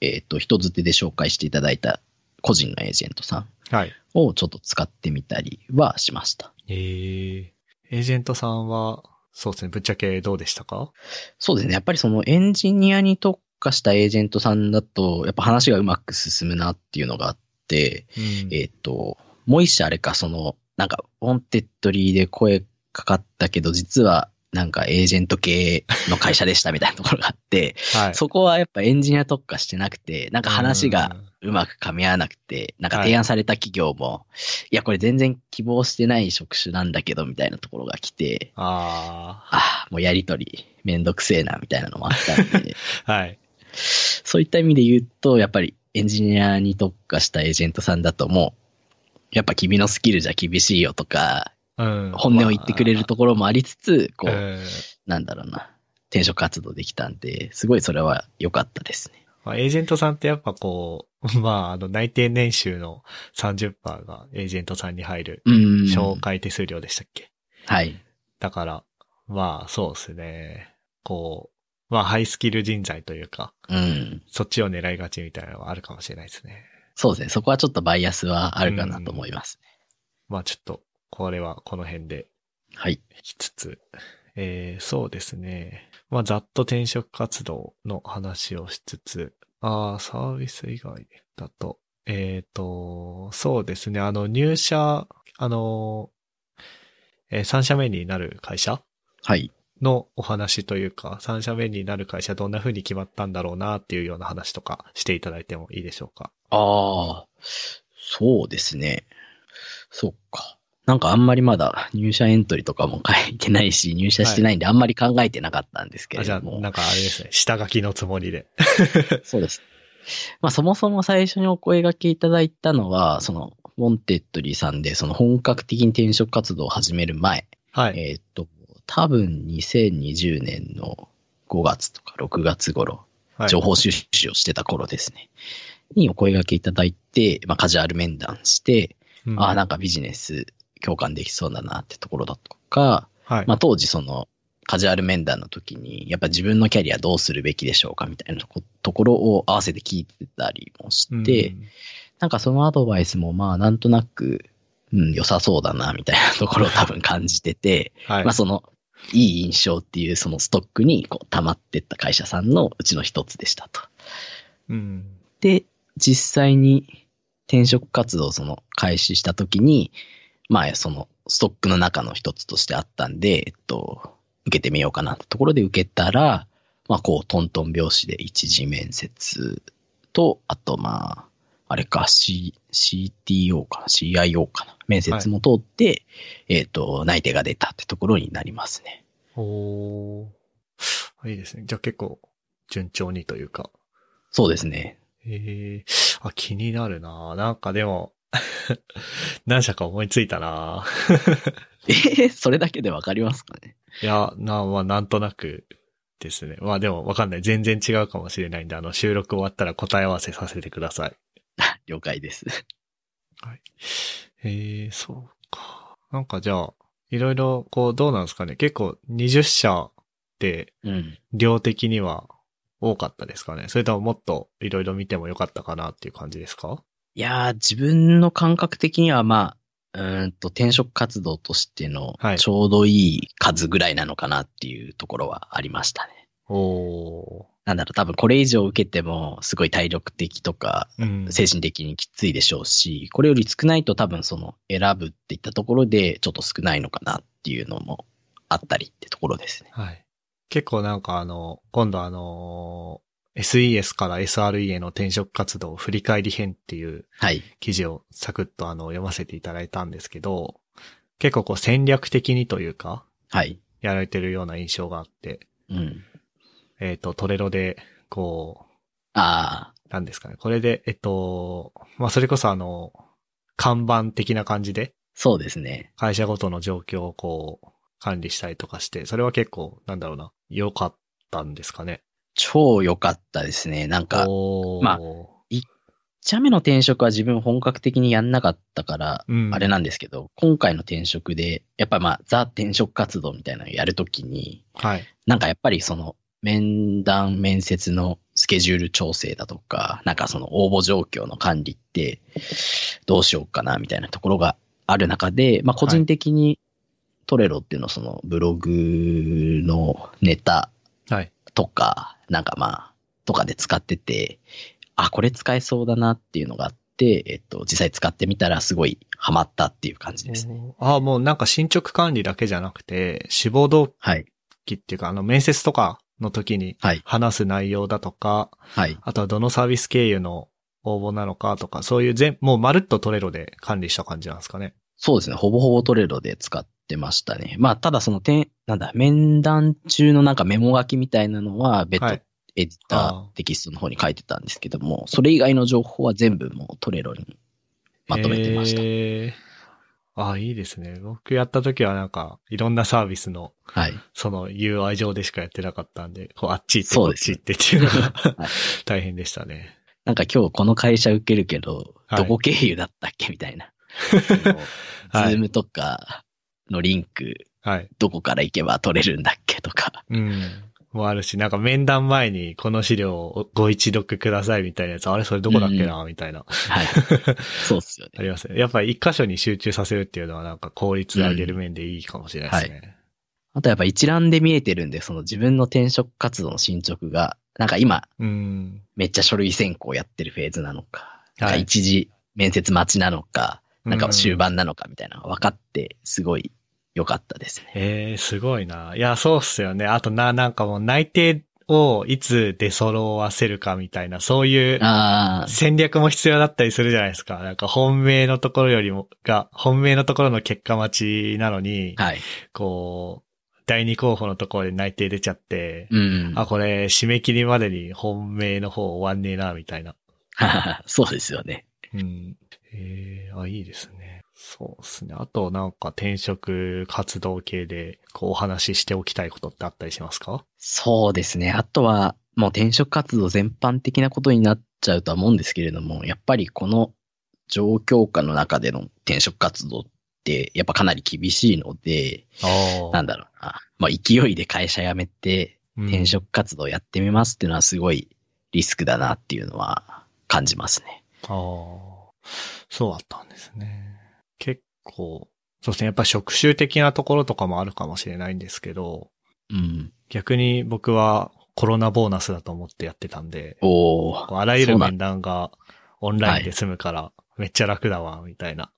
えっ、と、人づてで紹介していただいた個人のエージェントさんはい。をちょっと使ってみたりはしました。えー、エージェントさんは、そうですね、ぶっちゃけどうでしたか？そうですね。やっぱりそのエンジニアに特化したエージェントさんだと、やっぱ話がうまく進むなっていうのがあって、うんえっ、と、もう一社あれか、その、なんか、 Wantedly で声かかったけど、実は、なんかエージェント系の会社でしたみたいなところがあって、はい。そこはやっぱエンジニア特化してなくて、なんか話がうまく噛み合わなくて、なんか提案された企業も、い、や、これ全然希望してない職種なんだけど、みたいなところが来て、あああ、もうやりとりめんどくせえな、みたいなのもあったんで、あ、はい。そういった意味で言うと、やっぱりエンジニアに特化したエージェントさんだともう、やっぱ君のスキルじゃ厳しいよとか、うん。本音を言ってくれるところもありつつ、こう、うんなんだろうな、転職活動できたんで、すごいそれは良かったですね。まあ、エージェントさんってやっぱこう、まあ、あの、内定年収の30%がエージェントさんに入る、うん。紹介手数料でしたっけ、はい。だから、まあ、そうですね。こう、まあ、ハイスキル人材というか、うん。そっちを狙いがちみたいなのはあるかもしれないですね。そうですね。そこはちょっとバイアスはあるかなと思います。まあ、ちょっと、これはこの辺ではい。引きつつ、えー、そうですね。まあ、ざっと転職活動の話をしつつ、ああ、サービス以外だと、えっ、と、そうですね。あの、入社、あの、えー、3社目になる会社はい。のお話というか、3社目になる会社どんな風に決まったんだろうなっていうような話とかしていただいてもいいでしょうか？ああ、そうですね。そっか。なんかあんまりまだ入社エントリーとかも書いてないし、入社してないんであんまり考えてなかったんですけあじゃあ、れども。なんかあれですね。下書きのつもりで。そうです。まあそもそも最初にお声掛けいただいたのは、その、 Wantedly さんで、その本格的に転職活動を始める前、はい。えーっと、多分2020年の5月とか6月頃、はい、情報収集をしてた頃ですね。にお声掛けいただいて、まあカジュアル面談して、うんああ、なんかビジネス共感できそうだなってところだとか、はい。まあ当時そのカジュアル面談の時に、やっぱ自分のキャリアどうするべきでしょうかみたいなところを合わせて聞いてたりもして、うんなんかそのアドバイスもまあなんとなく、うん、良さそうだなみたいなところを 多分感じてて、はい。まあその、いい印象っていうそのストックにこう溜まってった会社さんのうちの一つでしたと。うん。で、実際に転職活動をその開始した時に、まあそのストックの中の一つとしてあったんで、えっと、受けてみようかなってところで受けたら、まあこうトントン拍子で一次面接と、あとまあ、あれか、C、CTO かな ?CIO かな面接も通って、えっと、内定が出たってところになりますね。おーいいですね。じゃあ結構順調にというか。そうですね。ええあ、気になるななんかでも、何社か思いついたな えーそれだけでわかりますかね？いや、な、まあ、なんとなくですね。まあでもわかんない。全然違うかもしれないんで、あの、収録終わったら答え合わせさせてください。了解です。ええそうか。なんかじゃあ、いろいろ、こう、どうなんですかね。結構20社って、うん。量的には多かったですかね。それとももっといろいろ見てもよかったかなっていう感じですか？いやー、自分の感覚的にはまあ、うーんと転職活動としてのはいちょうどいい数ぐらいなのかなっていうところはありましたね。おなんだろう、多分これ以上受けてもすごい体力的とか。精神的にきついでしょうし、これより少ないと多分その選ぶっていったところでちょっと少ないのかなっていうのもあったりってところですね。はい。結構なんかあの、今度あの、SES から SRE への転職活動振り返り編っていうはい。記事をサクッとあの読ませていただいたんですけど、結構こう戦略的にというか、はい。やられてるような印象があって、うん。えっ、と、トレロで、こう、ああ、なんですかね。これで、えっと、まあ、それこそあの、看板的な感じで、そうですね。会社ごとの状況をこう、管理したりとかして、それは結構、なんだろうな、良かったんですかね。超良かったですね。なんか、まあ1社目の転職は自分本格的にやんなかったから、うんあれなんですけど、今回の転職で、やっぱりまあ、ザ転職活動みたいなのをやるときに、はい。なんかやっぱりその、面談、面接のスケジュール調整だとか、なんかその応募状況の管理って、どうしようかなみたいなところがあある中で、まあ個人的にトレロっていうのはそのブログのネタはい。とか、なんかまあ、とかで使ってて、あ、これ使えそうだなっていうのがあって、えっと、実際使ってみたらすごいハマったっていう感じですね。ああ、もうなんか進捗管理だけじゃなくて、志望動はい。機っていうか、あの、面接とかの時にはい。話す内容だとか、はい。あとはどのサービス経由の応募なのかとか、そういう全、もうまるっとトレロで管理した感じなんですかね。そうですね。ほぼほぼトレロで使ってましたね。まあ、ただその点、なんだ、面談中のなんかメモ書きみたいなのは別途はいエディタあーテキストの方に書いてたんですけども、それ以外の情報は全部もうトレロにまとめてました。へーああ、いいですね。僕やった時はなんか、いろんなサービスの、はい。その UI 上でしかやってなかったんで、こうあっち行ってこっそうですち行ってっていうのが はい大変でしたね。なんか今日この会社受けるけど、はいどこ経由だったっけ？みたいな。はいズームとかのリンク、はい。どこから行けば取れるんだっけとか。うん。もあるし、なんか面談前にこの資料をご一読くださいみたいなやつ、あれそれどこだっけな、みたいな。はい。そうっすよね。ありますね。やっぱり一箇所に集中させるっていうのはなんか効率上げる面でいいかもしれないですね。あとやっぱ一覧で見えてるんで、その自分の転職活動の進捗が、なんか今、うん。めっちゃ書類選考やってるフェーズなのか、はい一時面接待ちなのか、なんか終うん。盤なのかみたいなのが分かって、すごい良かったですね。ええすごいな。いや、そうっすよね。あとな、なんかもう内定をいつ出揃わせるかみたいな、そういうあ戦略も必要だったりするじゃないですか。なんか本命のところよりも、が、本命のところの結果待ちなのに、あ、はい。こう、第二候補のところで内定出ちゃって、うん。あ、これ締め切りまでに本命の方終わんねえな、みたいな。そうですよね。うん。ええあ、いいですね。そうですね。あとなんか転職活動系で、こうお話ししておきたいことってあったりしますか？そうですね。あとは、もう転職活動全般的なことになっちゃうとは思うんですけれども、やっぱりこの状況下の中での転職活動って、やっぱかなり厳しいので、あなんだろうな。まあ勢いで会社辞めて、転職活動やってみますっていうのはすごいリスクだなっていうのは感じますね。ああ、そうだったんですね。結構、そうですね。やっぱ職種的なところとかもあるかもしれないんですけど、うん。逆に僕はコロナボーナスだと思ってやってたんで、おあらゆる面談がオンラインで済むから、めっちゃ楽だわ、みたいな。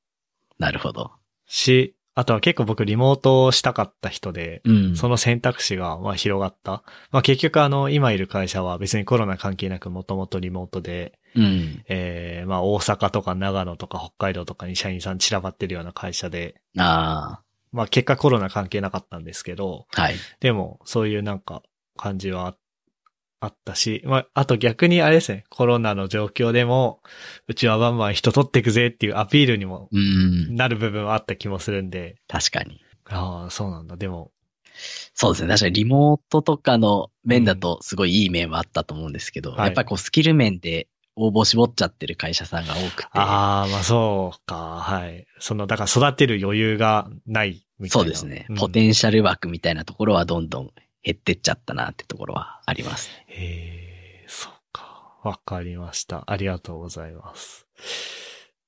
なるほど。し、あとは結構僕リモートをしたかった人で、うん。その選択肢がまあ広がった。まあ結局あの、今いる会社は別にコロナ関係なくもともとリモートで、うん。えー、まあ大阪とか長野とか北海道とかに社員さん散らばってるような会社で、あまあ結果コロナ関係なかったんですけど、あ、はい。でもそういうなんか感じはああったし、まああと逆にあれですね、コロナの状況でも、うちはバンバン人取ってくぜっていうアピールにもうん。なる部分はあった気もするんで、確かに。ああ、そうなんだ。でも、そうですね。確かにリモートとかの面だとすごいいい面はあったと思うんですけど、はいやっぱりこうスキル面で応募絞っちゃってる会社さんが多くて、ああ、まあそうか、はい。その、だから育てる余裕がないみたいな。そうですね、んポテンシャル枠みたいなところはどんどん減ってっちゃったなってところはありますね。へえ、そうか。わかりました。ありがとうございます。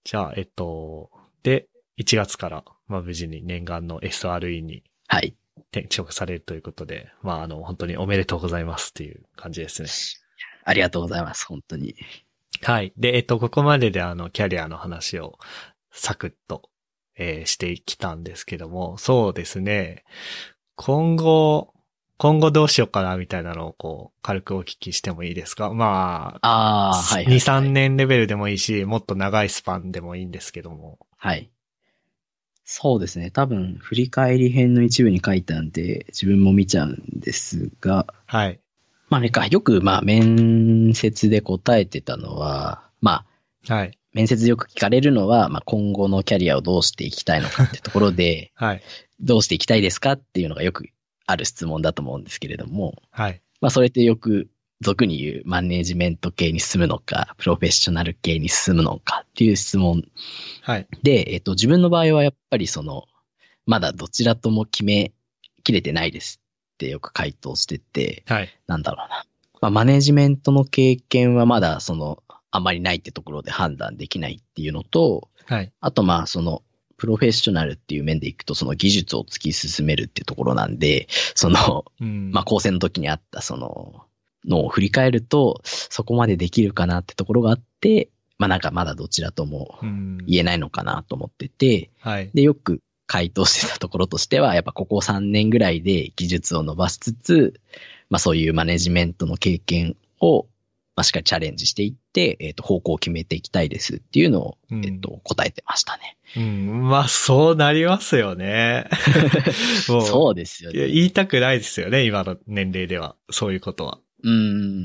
じゃあ、えっと、で、1月から、まあ無事に念願の SRE にはい。転職されるということで、まああの、本当におめでとうございますっていう感じですね。ありがとうございます。本当に。はい。で、えっと、ここまでであの、キャリアの話をサクッと、えーしてきたんですけども、そうですね。今後、今後どうしようかな、みたいなのをこう、軽くお聞きしてもいいですか？まあ、ああ、はい、はい。2、3年レベルでもいいし、もっと長いスパンでもいいんですけども。はい。そうですね。多分、振り返り編の一部に書いたんで、自分も見ちゃうんですが、はい。まああれか、よくまあ面接で答えてたのは、まあ、はい。面接でよく聞かれるのは、まあ今後のキャリアをどうしていきたいのかってところで、はい。どうしていきたいですかっていうのがよくある質問だと思うんですけれども、はい。まあそれってよく俗に言うマネージメント系に進むのか、プロフェッショナル系に進むのかっていう質問はい。で、えっと、自分の場合はやっぱりその、まだどちらとも決めきれてないですってよく回答してて、はい。なんだろうな。まあ、マネジメントの経験はまだその、あまりないってところで判断できないっていうのと、はい。あとまあ、その、プロフェッショナルっていう面でいくと、その技術を突き進めるってところなんで、その、うん。まあ、高専の時にあったその、のを振り返ると、そこまでできるかなってところがあって、まあ、なんかまだどちらともうん、言えないのかなと思ってて、はい。で、よく回答してたところとしては、やっぱここ3年ぐらいで技術を伸ばしつつ、まあそういうマネジメントの経験を、まあしっかりチャレンジしていって、えっ、と、方向を決めていきたいですっていうのを、うんえっ、と、答えてましたね。うん。まあ、そうなりますよね。もうそうですよね。言いたくないですよね、今の年齢では。そういうことは。うー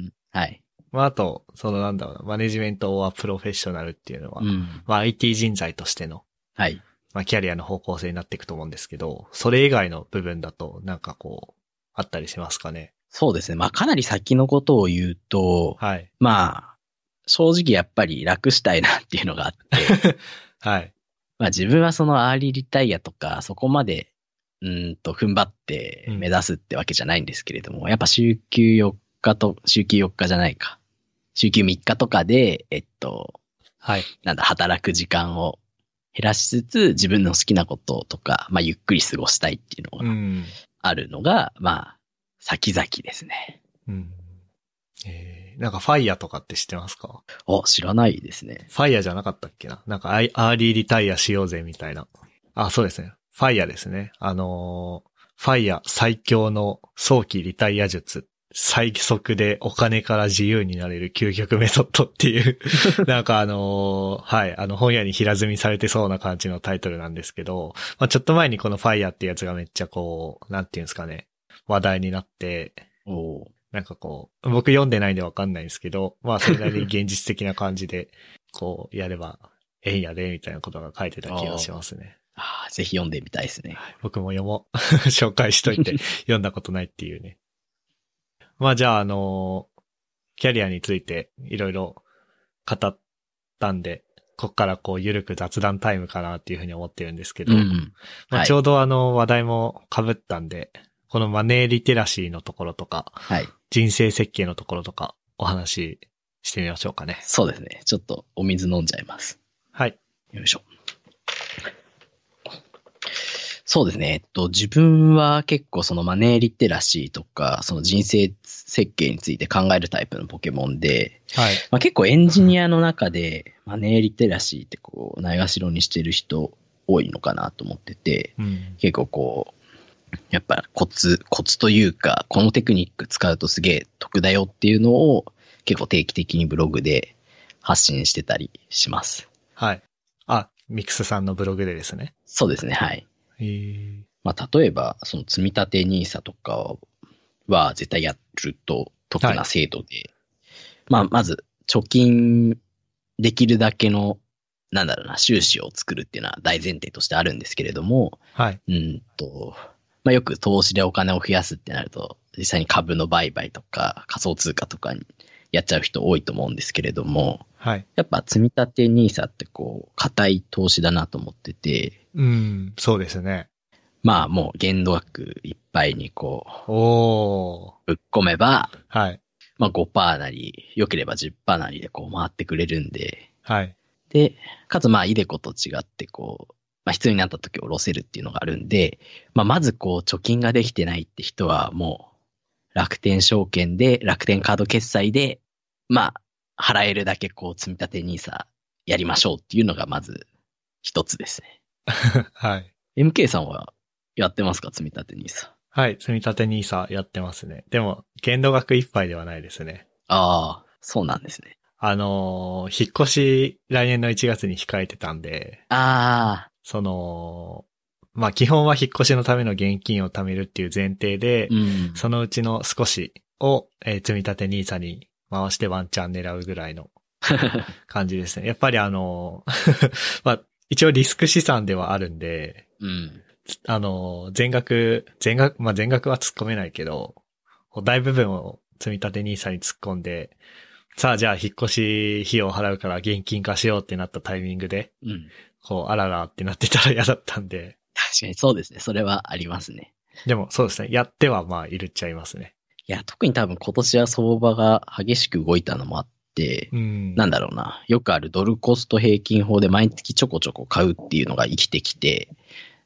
ん。はい。まあ、あと、そのなんだろうな、マネジメントはプロフェッショナルっていうのは、うん。まあ IT 人材としての、はい。まあキャリアの方向性になっていくと思うんですけど、それ以外の部分だと、なんかこう、あったりしますかね？そうですね。まあかなり先のことを言うと、はい。まあ、正直やっぱり楽したいなっていうのがあって、はい。まあ自分はそのアーリーリタイアとか、そこまで、うーんと踏ん張って目指すってわけじゃないんですけれども、やっぱ週休4日と、週休4日じゃないか。週休3日とかで、えっと、はい。なんだ、働く時間を減らしつつ、自分の好きなこととか、まあゆっくり過ごしたいっていうのがうん。あるのが、まあ、先々ですね。うん。えー、なんかファイヤーとかって知ってますか？あ、知らないですね。ファイヤーじゃなかったっけな？なんかアイアーリーリタイアしようぜみたいな。あ、そうですね。ファイヤーですね。あのーファイヤー最強の早期リタイア術。最速でお金から自由になれる究極メソッドっていう、なんかあのーはい、あの本屋に平積みされてそうな感じのタイトルなんですけど、まあ、ちょっと前にこのファイヤーってやつがめっちゃこう、なんていうんですかね、話題になって、なんかこう、僕読んでないんでわかんないんですけど、まあそれなりに現実的な感じで、こう、やれば、ええんやで、みたいなことが書いてた気がしますね。あーぜひ読んでみたいですね。はい僕も読もう。紹介しといて、読んだことないっていうね。まあじゃあ、あのキャリアについていろいろ語ったんで、こっからこう、ゆるく雑談タイムかなっていうふうに思ってるんですけど、まあちょうどあの、話題も被ったんで、このマネーリテラシーのところとか、はい。人生設計のところとかお話ししてみましょうかね。そうですね。ちょっとお水飲んじゃいます。はい。よいしょ。そうですね。えっと、自分は結構そのマネーリテラシーとか、その人生設計について考えるタイプのポケモンで、はい。まあ、結構エンジニアの中でマネーリテラシーってこう、ないがしろにしてる人多いのかなと思ってて、うん。結構こう、やっぱコツ、コツというか、このテクニック使うとすげえ得だよっていうのを結構定期的にブログで発信してたりします。はい。あ、ミクスさんのブログでですね。そうですね、はい。へーまあ、例えば、その積み立て NISA とかは絶対やると得な制度で、まあ、まず、貯金できるだけの、なんだろうな、収支を作るっていうのは大前提としてあるんですけれども、はい。うんと、まあ、よく投資でお金を増やすってなると、実際に株の売買とか仮想通貨とかにやっちゃう人多いと思うんですけれども、はい。やっぱ積み立て NISA ってこう、硬い投資だなと思ってて、うん、そうですね。まあもう限度額いっぱいにこう、おー。ぶっ込めば、はい。まあ5%なり、良ければ10%なりでこう回ってくれるんで、はい。で、かつまあイデコと違ってこう、まあ必要になった時下ろせるっていうのがあるんで、まあまずこう貯金ができてないって人はもう楽天証券で楽天カード決済で、まあ払えるだけこう積み立て NISA やりましょうっていうのがまず一つですね。はい。MK さんはやってますか？積み立て NISA。はい。積み立て NISA やってますね。でも、限度額いっぱいではないですね。ああ、そうなんですね。あのー引っ越し来年の1月に控えてたんで、ああ、その、まあ基本は引っ越しのための現金を貯めるっていう前提で、うん。そのうちの少しを、えー積み立て NISA に回してワンチャン狙うぐらいの 感じですね。やっぱりあの、まあ一応リスク資産ではあるんで、うん。あの、全額、全額、まあ全額は突っ込めないけど、大部分を積み立て NISA に突っ込んで、さあじゃあ引っ越し費用を払うから現金化しようってなったタイミングで、うん。こう、あららってなってたら嫌だったんで、確かにそうですね。それはありますね。でもそうですね、やってはまあいるっちゃいますね。いや、特に多分今年は相場が激しく動いたのもあって、うん。なんだろうな、よくあるドルコスト平均法で毎月ちょこちょこ買うっていうのが生きてきて、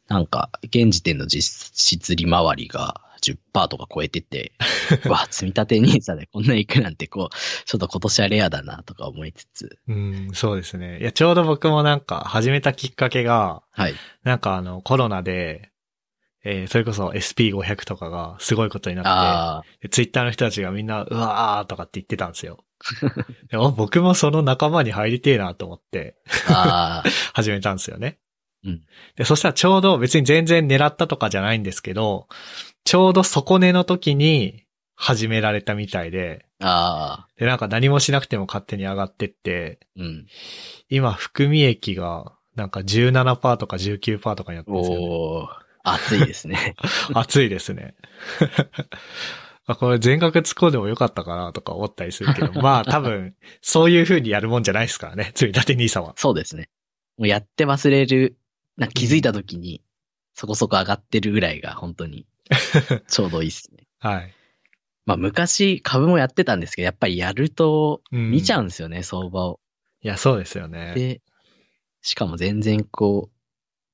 なんか、現時点の実質利回りが10%とか超えてて、うわ、積み立て NISA でこんな行くなんてこう、ちょっと今年はレアだなとか思いつつ、うん、そうですね。いや、ちょうど僕もなんか始めたきっかけが、はい。なんかあの、コロナで、えーそれこそ SP500 とかがすごいことになっあて、ツイッターの人たちがみんな、うわーとかって言ってたんですよ。でも僕もその仲間に入りてえなと思って 始めたんですよね。うんで、そしたらちょうど別に全然狙ったとかじゃないんですけど、ちょうど底値の時に始められたみたいで、ああ、で、なんか何もしなくても勝手に上がってって、うん。今、含み益が、なんか17%とか19%とかになってるんですよ、ね。おー、熱いですね。熱いですね。あ、これ全額突っ込んでもよかったかなとか思ったりするけど、まあ多分、そういう風にやるもんじゃないですからね、積み立て NISA は。そうですね。もうやって忘れる、なんか気づいた時に、そこそこ上がってるぐらいが本当に、ちょうどいいですね。はい。まあ昔株もやってたんですけど、やっぱりやるとうん見ちゃうんですよね、相場を。いや、そうですよね。で、しかも全然こう、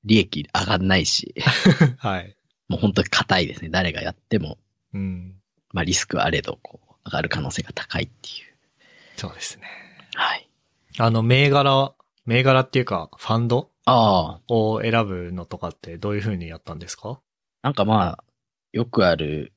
利益上がんないし、はい。もう本当に硬いですね。誰がやっても、うん。まあリスクはあれど、こう、上がる可能性が高いっていう。そうですね。はい。あの、銘柄、銘柄っていうか、ファンドああ、を選ぶのとかってどういう風にやったんですか？なんかまあ、よくある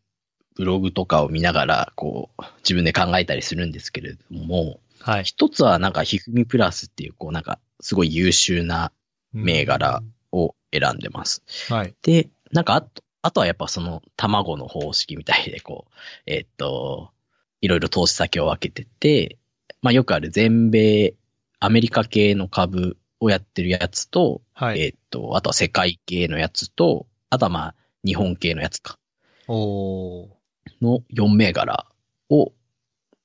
ブログとかを見ながら、こう、自分で考えたりするんですけれども、はい。一つはなんか、ひふみプラスっていう、こう、なんか、すごい優秀な銘柄を選んでます。はい。で、なんかあと、あとはやっぱその卵の方式みたいで、こう、えーっと、いろいろ投資先を分けてて、まあよくある全米、アメリカ系の株をやってるやつと、はい。えーっと、あとは世界系のやつと、あとはまあ日本系のやつか、おー。の4銘柄を、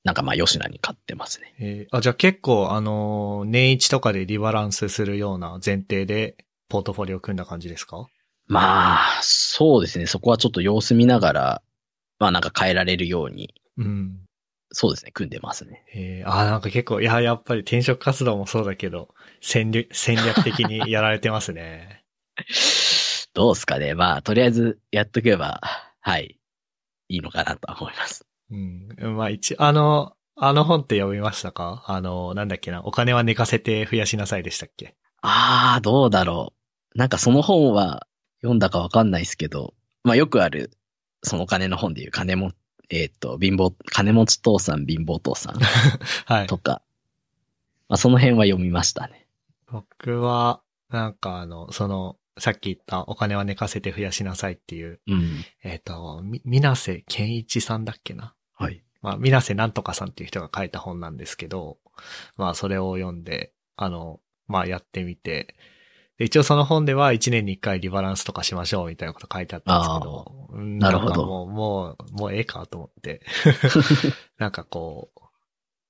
なんかまあ吉野に買ってますね。えーあ、じゃあ結構、あのー年一とかでリバランスするような前提で、ポートフォリオを組んだ感じですか？まあ、そうですね。そこはちょっと様子見ながら、まあなんか変えられるように、うん。そうですね、組んでますね。えー、あー、なんか結構、いや、やっぱり転職活動もそうだけど、戦略、戦略的に やられてますね。どうですかね。まあ、とりあえずやっとけば、はい、いいのかなとは思います。うん。まあ一、あの、あの本って読みましたか？あの、なんだっけな、お金は寝かせて増やしなさいでしたっけ？ああ、どうだろう。なんかその本は読んだかわかんないですけど、まあよくある、そのお金の本でいう金も、えっ、と、貧乏、金持ち父さん、貧乏父さん はい。とか、まあその辺は読みましたね。僕は、なんかあの、その、さっき言ったお金は寝かせて増やしなさいっていう、うん。えっ、と、み、みなせ健一さんだっけな？はい。まあ、みなせなんとかさんっていう人が書いた本なんですけど、まあ、それを読んで、あの、まあ、やってみて、で一応その本では1年に1回リバランスとかしましょうみたいなこと書いてあったんですけど、うんなるほどもう、もう、もうええかと思って。なんかこう、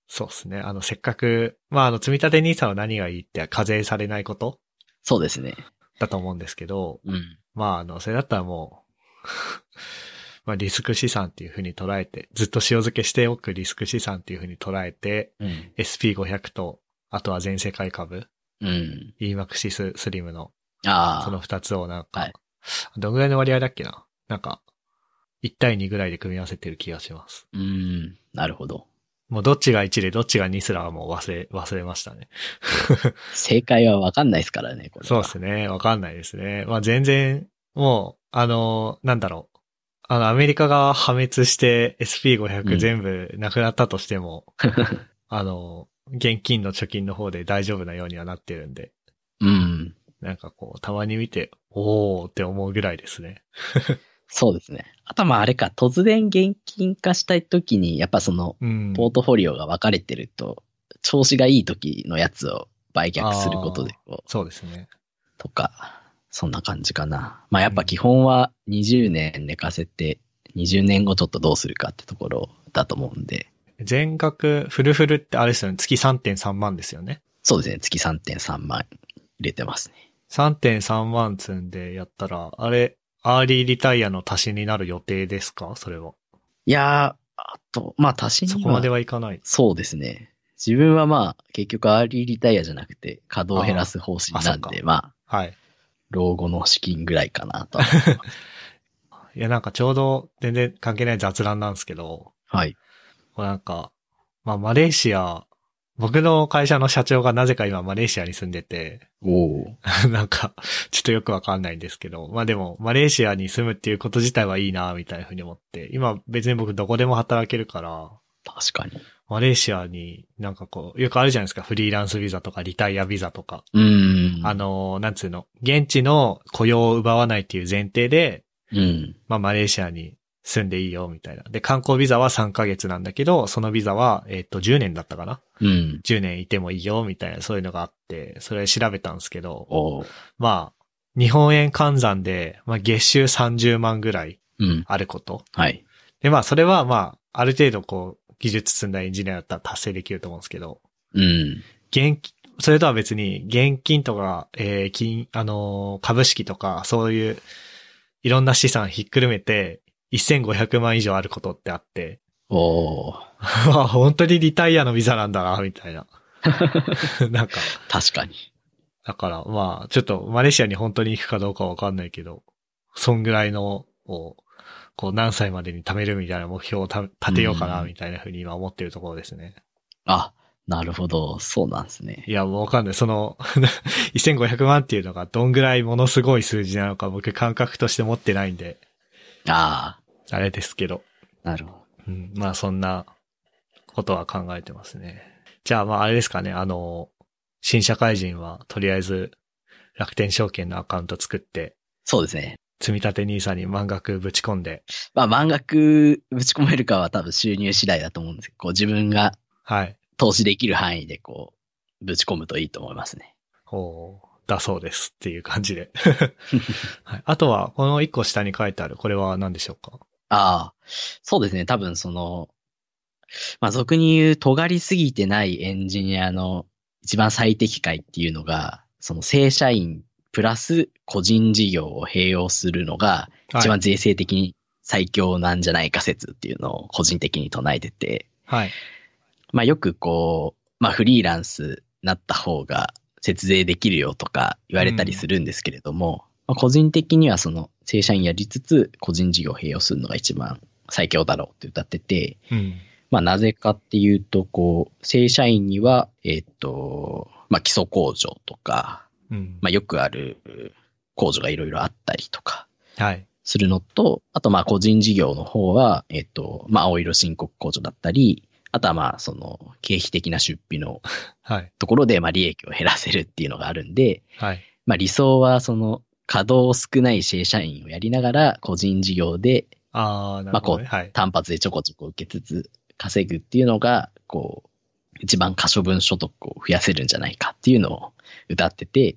そうですね。あの、せっかく、まあ、あの、積み立て NISA の何がいいって課税されないことそうですね。だと思うんですけど、うん。まあ、あの、それだったらもう、まあ、リスク資産っていうふうに捉えて、ずっと塩漬けしておくリスク資産っていうふうに捉えて、うん。SP500 と、あとは全世界株、うん。EMAXIS スリムの、ああ。その二つをなんか、はいどんぐらいの割合だっけな？なんか、1対2ぐらいで組み合わせてる気がします。うん。なるほど。もうどっちが1でどっちが2すらはもう忘れ、忘れましたね。正解はわかんないですからね、これは。そうですね。わかんないですね。まあ全然、もう、あの、なんだろう。あの、アメリカが破滅して SP500 うん全部なくなったとしても、あの、現金の貯金の方で大丈夫なようにはなってるんで、うん。なんかこう、たまに見て、おーって思うぐらいですね。そうですね。あとはまああれか、突然現金化したいときに、やっぱその、うん。ポートフォリオが分かれてると、調子がいい時のやつを売却することで、こう、そうですね。とか、そんな感じかな。まあやっぱ基本は20年寝かせて、20年後ちょっとどうするかってところだと思うんで、全額、フルフルってあれですよね。月3.3万ですよね。そうですね、月3.3万入れてますね。3.3万積んでやったら、あれ、アーリーリタイアの足しになる予定ですか？それは。いやー、あと、まあ足しには、そこまではいかない。そうですね。自分はまあ、結局アーリーリタイアじゃなくて、稼働を減らす方針なんで、あまあ、はい。老後の資金ぐらいかなと。いや、なんかちょうど全然関係ない雑談なんですけど、はい。こうなんか、まあ、マレーシア、僕の会社の社長がなぜか今マレーシアに住んでて、おお。なんか、ちょっとよくわかんないんですけど、まあでも、マレーシアに住むっていうこと自体はいいな、みたいなふうに思って、今別に僕どこでも働けるから、確かに。マレーシアになんかこう、よくあるじゃないですか、フリーランスビザとかリタイアビザとか。うーん。あ、のー、なんつうの、現地の雇用を奪わないっていう前提で、うん。まあマレーシアに住んでいいよ、みたいな。で、観光ビザは3ヶ月なんだけど、そのビザは、えっ、と、10年だったかなうん。10年いてもいいよ、みたいな、そういうのがあって、それ調べたんですけど、まあ、日本円換算で、まあ月収30万ぐらいうん。あること。はい。で、まあそれはまあ、ある程度こう、技術積んだエンジニアだったら達成できると思うんですけど、うん。現金、それとは別に、現金とか、えー金、あのー株式とか、そういう、いろんな資産ひっくるめて、1500万以上あることってあって、おー あ本当にリタイアのビザなんだな、みたいな。なんか、確かに。だから、まあ、ちょっと、マレーシアに本当に行くかどうかわかんないけど、そんぐらいの、を、こう、何歳までに貯めるみたいな目標をた立てようかな、うんみたいなふうに今思ってるところですね。あ、なるほど。そうなんですね。いや、もうわかんない。その、1500万っていうのがどんぐらいものすごい数字なのか僕感覚として持ってないんで、ああれですけど。あ、なるほど。うん、まあそんなことは考えてますね。じゃあまああれですかね、あの、新社会人はとりあえず楽天証券のアカウント作って、そうですね。積み立て NISA に満額ぶち込んで、まあ、満額ぶち込めるかは多分収入次第だと思うんですけど、こう自分がはい。投資できる範囲でこう、ぶち込むといいと思いますね。おだそうですっていう感じで。はい、あとは、この一個下に書いてある、これは何でしょうか？ああ、そうですね。多分その、まあ、俗に言う尖りすぎてないエンジニアの一番最適解っていうのが、その正社員プラス個人事業を併用するのが一はい。番税制的に最強なんじゃないか説っていうのを個人的に唱えてて、はい。まあよくこう、まあフリーランスなった方が節税できるよとか言われたりするんですけれども、まあ、個人的にはその正社員やりつつ個人事業を併用するのが一番最強だろうって歌ってて、うん。まあなぜかっていうと、こう、正社員には、えっ、と、まあ基礎控除とか、うん。まあよくある控除がいろいろあったりとか、はい。するのと、あとまあ個人事業の方は、えっと、まあ青色申告控除だったり、あとはまあその経費的な出費の はい。ところでまあ利益を減らせるっていうのがあるんで、はい。まあ理想はその稼働少ない正社員をやりながら個人事業でああ、なまあこうるほど、ね。はい。単発でちょこちょこ受けつつ稼ぐっていうのが、こう、一番可処分所得を増やせるんじゃないかっていうのを歌ってて、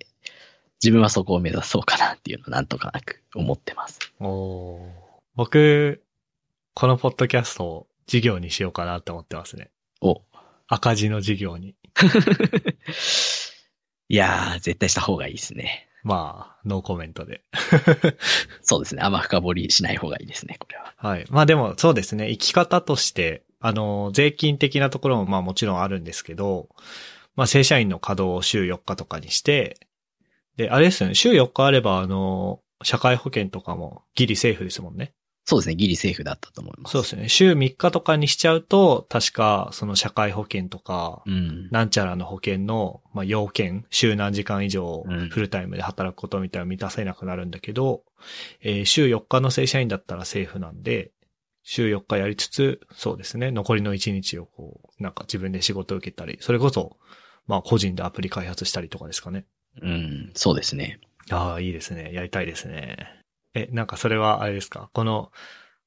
自分はそこを目指そうかなっていうのをなんとかなく思ってます。おー僕、このポッドキャストを事業にしようかなって思ってますね。お、赤字の事業に。いやー、絶対した方がいいですね。まあ、ノーコメントで。そうですね。あんま深掘りしない方がいいですね、これは。はい。まあでも、そうですね。生き方として、あの、税金的なところもまあもちろんあるんですけど、まあ正社員の稼働を週4日とかにして、で、あれですよね。週4日あれば、あの、社会保険とかもギリセーフですもんね。そうですね。ギリセーフだったと思います。そうですね。週3日とかにしちゃうと、確か、その社会保険とか、うん。なんちゃらの保険の、まあ、要件、週何時間以上うんフルタイムで働くことみたいなの満たせなくなるんだけど、えー週4日の正社員だったらセーフなんで、週4日やりつつ、そうですね、残りの1日をこう、なんか自分で仕事を受けたり、それこそ、まあ個人でアプリ開発したりとかですかね。うん、そうですね。ああ、いいですね。やりたいですね。え、なんかそれはあれですか？この、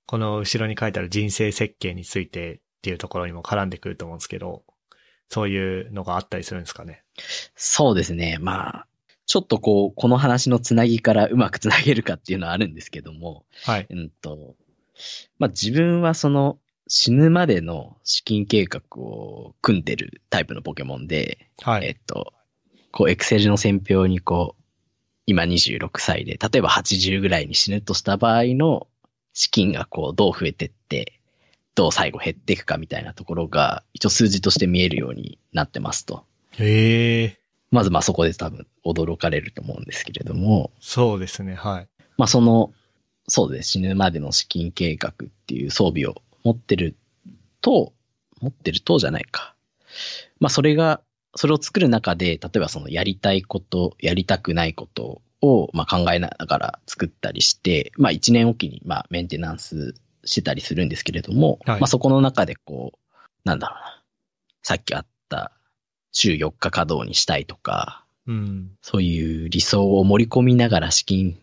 この後ろに書いてある人生設計についてっていうところにも絡んでくると思うんですけど、そういうのがあったりするんですかね？そうですね。まあ、ちょっとこう、この話のつなぎからうまくつなげるかっていうのはあるんですけども、はい。うんと、まあ自分はその死ぬまでの資金計画を組んでるタイプのポケモンで、はい。えっと、こう、エクセルの選票にこう、今26歳で、例えば80ぐらいに死ぬとした場合の資金がこう、どう増えてって、どう最後減っていくかみたいなところが、一応数字として見えるようになってますと。へえ。まずまあそこで多分驚かれると思うんですけれども、そうですね、はい。まあその、そうです。死ぬまでの資金計画っていう装備を持ってると、持ってるとじゃないか。まあそれが、それを作る中で、例えばそのやりたいこと、やりたくないことをまあ考えながら作ったりして、まあ一年おきにまあメンテナンスしてたりするんですけれども、はいまあそこの中でこう、なんだろうな。さっきあった週4日稼働にしたいとか、うん。そういう理想を盛り込みながら資金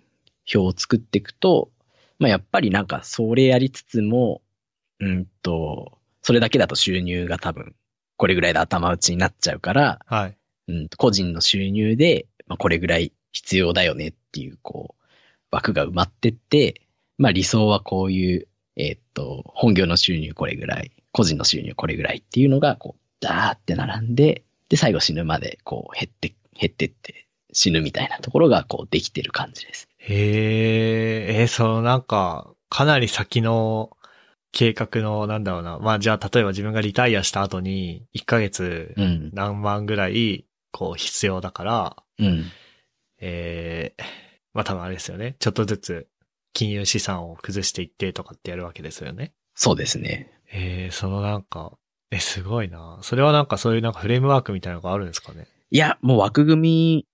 表を作っていくと、まあやっぱりなんかそれやりつつも、うんと、それだけだと収入が多分これぐらいで頭打ちになっちゃうから、はい。うんと個人の収入で、まあ、これぐらい必要だよねっていうこう枠が埋まってって、まあ理想はこういう、えーっと、本業の収入これぐらい、個人の収入これぐらいっていうのがこう、ダーって並んで、で、最後死ぬまでこう減って、減ってって死ぬみたいなところがこうできてる感じです。へえ、えーそのなんか、かなり先の計画の、なんだろうな。まあじゃあ、例えば自分がリタイアした後に、1ヶ月うん。何万ぐらい、こう必要だから、うん。ええまあ多分あれですよね。ちょっとずつ金融資産を崩していってとかってやるわけですよね。そうですね。ええそのなんか、え、すごいな。それはなんかそういうなんかフレームワークみたいなのがあるんですかね？いや、もう枠組み、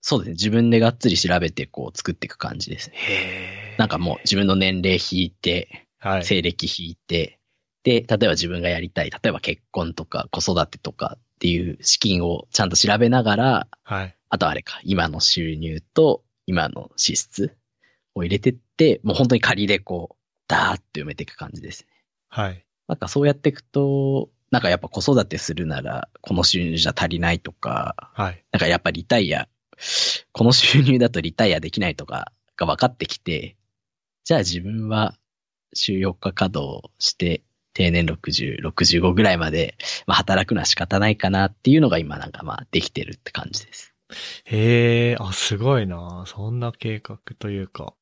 そうですね。自分でがっつり調べてこう作っていく感じですね。へえ。なんかもう自分の年齢引いて、はい。西暦引いて、で、例えば自分がやりたい、例えば結婚とか子育てとかっていう資金をちゃんと調べながら、はい。あとあれか、今の収入と今の支出を入れてって、もう本当に仮でこう、ダーって埋めていく感じですね。はい。なんかそうやっていくと、なんかやっぱ子育てするなら、この収入じゃ足りないとか、はい。なんかやっぱリタイア、この収入だとリタイアできないとかが分かってきて、じゃあ自分は週4日稼働して定年60、65ぐらいまで、まあ、働くのは仕方ないかなっていうのが今なんかまあできてるって感じです。へえ、あ、すごいな。そんな計画というか、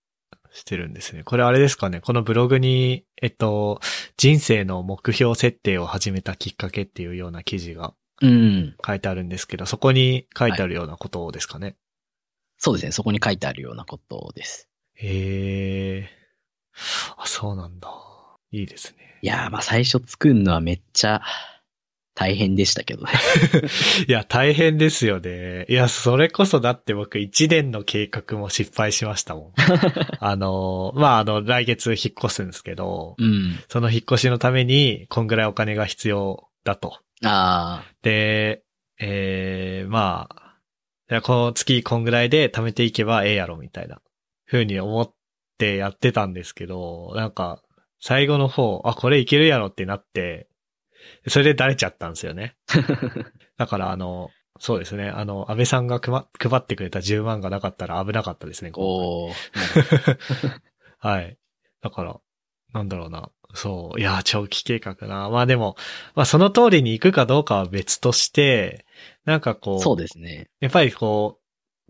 してるんですね。これあれですかね。このブログに、えっと、人生の目標設定を始めたきっかけっていうような記事がうん。書いてあるんですけど、そこに書いてあるようなことですかね。そうですね。そこに書いてあるようなことです。へえ。あ、そうなんだ。いいですね。いやーまあ最初作るのはめっちゃ大変でしたけどね。いや、大変ですよね。いや、それこそだって僕一年の計画も失敗しましたもん。あの、まあ、あの、来月引っ越すんですけど、うん。その引っ越しのために、こんぐらいお金が必要だと。あで、えー、まあこの月こんぐらいで貯めていけばええやろ、みたいな、風に思ってやってたんですけど、なんか、最後の方、あ、これいけるやろってなって、それでだれちゃったんですよね。ー。だからあの、そうですね、あの、安倍さんがくま配ってくれた10万がなかったら危なかったですね、おー。はい。だから、なんだろうな。そう。いや、長期計画な。まあでも、まあその通りに行くかどうかは別として、なんかこう、そうですね。やっぱりこう、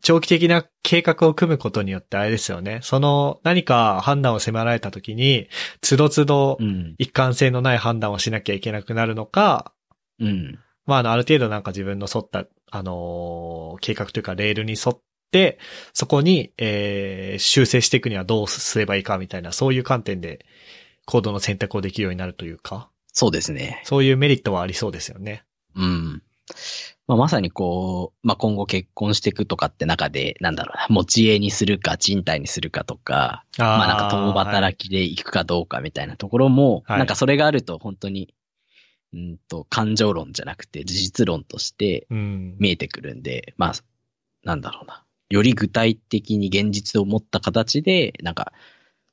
長期的な計画を組むことによってあれですよね。その何か判断を迫られた時に、つどつどうん。一貫性のない判断をしなきゃいけなくなるのか、うん。まああの、ある程度なんか自分の沿った、あのー計画というかレールに沿って、そこに、えー修正していくにはどうすればいいかみたいな、そういう観点で行動の選択をできるようになるというか、そうですね。そういうメリットはありそうですよね。うん。まあ、まさにこう、まあ、今後結婚していくとかって中で、なんだろうな、持ち家にするか賃貸にするかとか、あまあなんか共働きで行くかどうかみたいなところも、はいなんかそれがあると本当に、うんと、感情論じゃなくて事実論としてうん。見えてくるんで、まあ、なんだろうな。より具体的に現実を持った形で、なんか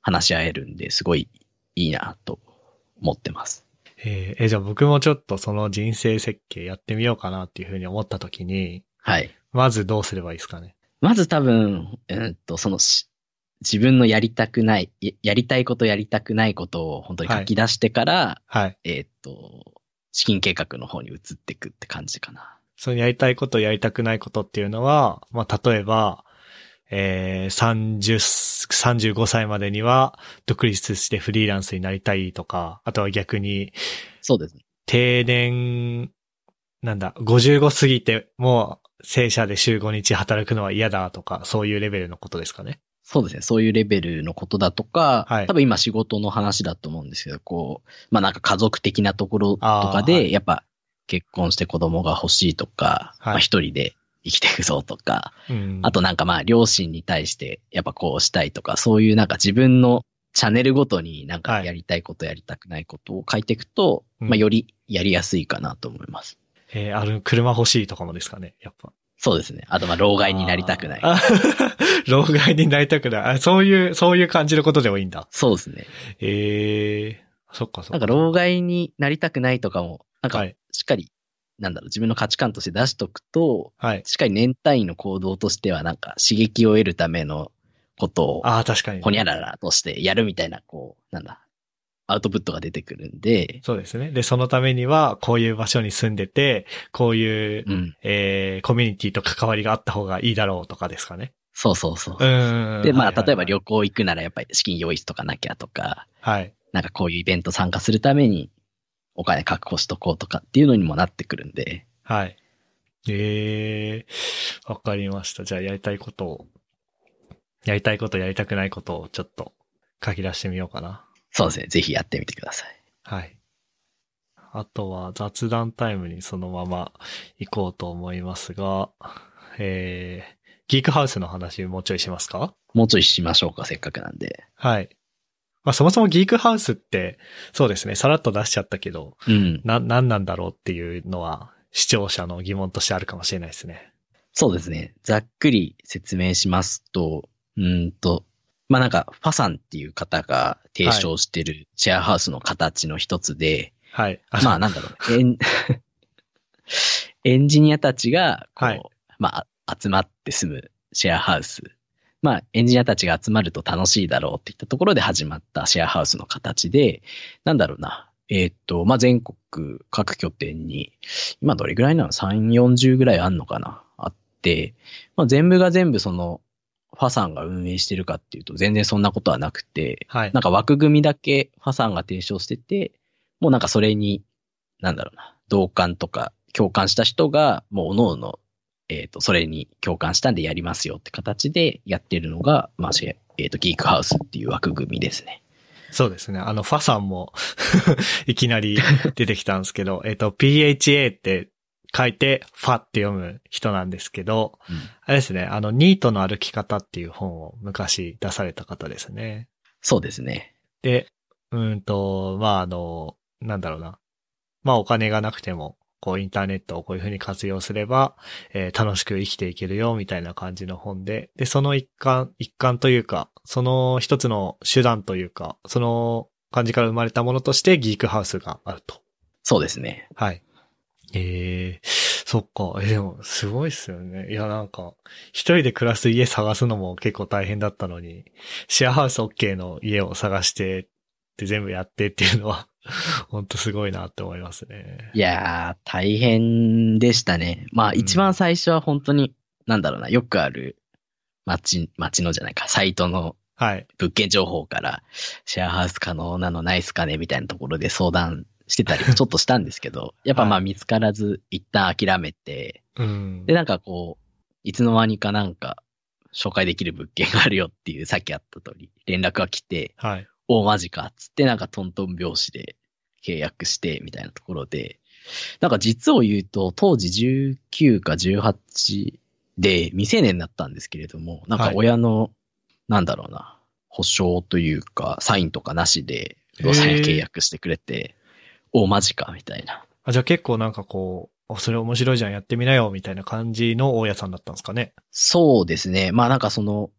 話し合えるんで、すごいいいなと思ってます。えーえじゃあ僕もちょっとその人生設計やってみようかなっていうふうに思った時に、はい。まずどうすればいいですかね？まず多分、うんと、そのし、自分のやりたくない、ややりたいことやりたくないことを本当に書き出してから、はい。えーっと、資金計画の方に移っていくって感じかな。そのやりたいことやりたくないことっていうのは、まあ例えば、えー、30、35歳までには独立してフリーランスになりたいとか、あとは逆に、そうですね。定年、なんだ、55過ぎてもう正社で週5日働くのは嫌だとか、そういうレベルのことですかね。そうですね。そういうレベルのことだとか、はい多分今仕事の話だと思うんですけど、こう、まあなんか家族的なところとかで、やっぱ結婚して子供が欲しいとか、はいまあ一人で生きていくぞとか、うん。あとなんかまあ両親に対してやっぱこうしたいとか、そういうなんか自分のチャンネルごとになんはいかやりたいことやりたくないことを書いていくと、うんまあよりやりやすいかなと思います。えーあの、車欲しいとかもですかね、やっぱ。そうですね。あとまあ老害になりたくない。老害になりたくない。あそういう、そういう感じのことでもいいんだ。そうですね。ええそっかそっか。なんか老害になりたくないとかも、なんかはいしっかり、なんだろう、自分の価値観として出しとくと、はい。しっかり年単位の行動としてはなんか刺激を得るためのことを、ああ、確かに。ほにゃららとしてやるみたいな、こう、なんだ、アウトプットが出てくるんで、そうですね。で、そのためには、こういう場所に住んでて、こういう、うん。えー、コミュニティと関わりがあった方がいいだろうとかですかね。そうそうそう。うん。で、まあ、はいはいはい例えば旅行行くならやっぱり資金用意しとかなきゃとか、はい。なんかこういうイベント参加するためにお金確保しとこうとかっていうのにもなってくるんで、はい。ええわかりました。じゃあ、やりたいことを、やりたいこと、やりたくないことをちょっと書き出してみようかな。そうですね。ぜひやってみてください。はい。あとは雑談タイムにそのまま行こうと思いますが、えー、ギークハウスの話もうちょいしますか？もうちょいしましょうか、せっかくなんで。はい。まあそもそもギークハウスって、そうですね、さらっと出しちゃったけど、うん。な、なんなんだろうっていうのは視聴者の疑問としてあるかもしれないですね。そうですね。ざっくり説明しますと、うーんと、まあなんか、ファさんっていう方が提唱してるシェアハウスの形の一つで、はい。まあなんだろう、エン エンジニアたちが、こう、はいまあ集まって住むシェアハウス。まあエンジニアたちが集まると楽しいだろうっていったところで始まったシェアハウスの形で、なんだろうな。えーっと、まあ全国各拠点に、今どれぐらいなの ?3、40ぐらいあんのかな？あって、まあ全部が全部その、ファさんが運営してるかっていうと全然そんなことはなくて、はいなんか枠組みだけファさんが提唱してて、もうなんかそれに、なんだろうな、同感とか共感した人が、もう各々、えっ、と、それに共感したんでやりますよって形でやってるのが、まあ、えっ、と、ギークハウスっていう枠組みですね。そうですね。あの、ファさんも いきなり出てきたんですけど、えっと、PHA って書いて、ファって読む人なんですけど、うんあれですね、あの、ニートの歩き方っていう本を昔出された方ですね。そうですね。で、うーんと、まあ、あの、なんだろうな。まあ、お金がなくても、こう、インターネットをこういうふうに活用すれば、えー楽しく生きていけるよ、みたいな感じの本で、で、その一環、一環というか、その一つの手段というか、その感じから生まれたものとして、ギークハウスがあると。そうですね。はい。ええそっか。え、でも、すごいっすよね。いや、なんか、一人で暮らす家探すのも結構大変だったのに、シェアハウス OK の家を探して、って全部やってっていうのは、ほんとすごいなって思いますね。いやー、大変でしたね。まあ、うん一番最初は本当に、なんだろうな、よくある、街、街のじゃないか、サイトのはい。物件情報から、シェアハウス可能なのないっすかねみたいなところで相談してたりも ちょっとしたんですけど、やっぱまあはい見つからず一旦諦めて、うんで、。なんかこう、いつの間にかなんか、紹介できる物件があるよっていう、さっきあった通り、連絡が来て、はい。おマジかっつってなんかトントン拍子で契約して、みたいなところで、なんか実を言うと、当時19か18で未成年だったんですけれども、なんか親の、なんだろうな、保証というか、サインとかなしで、不動産屋契約してくれて、おマジかみたいな。あ、じゃあ結構なんかこう、あそれ面白いじゃん、やってみなよ、みたいな感じの大家さんだったんですかね？そうですね。まあなんかその、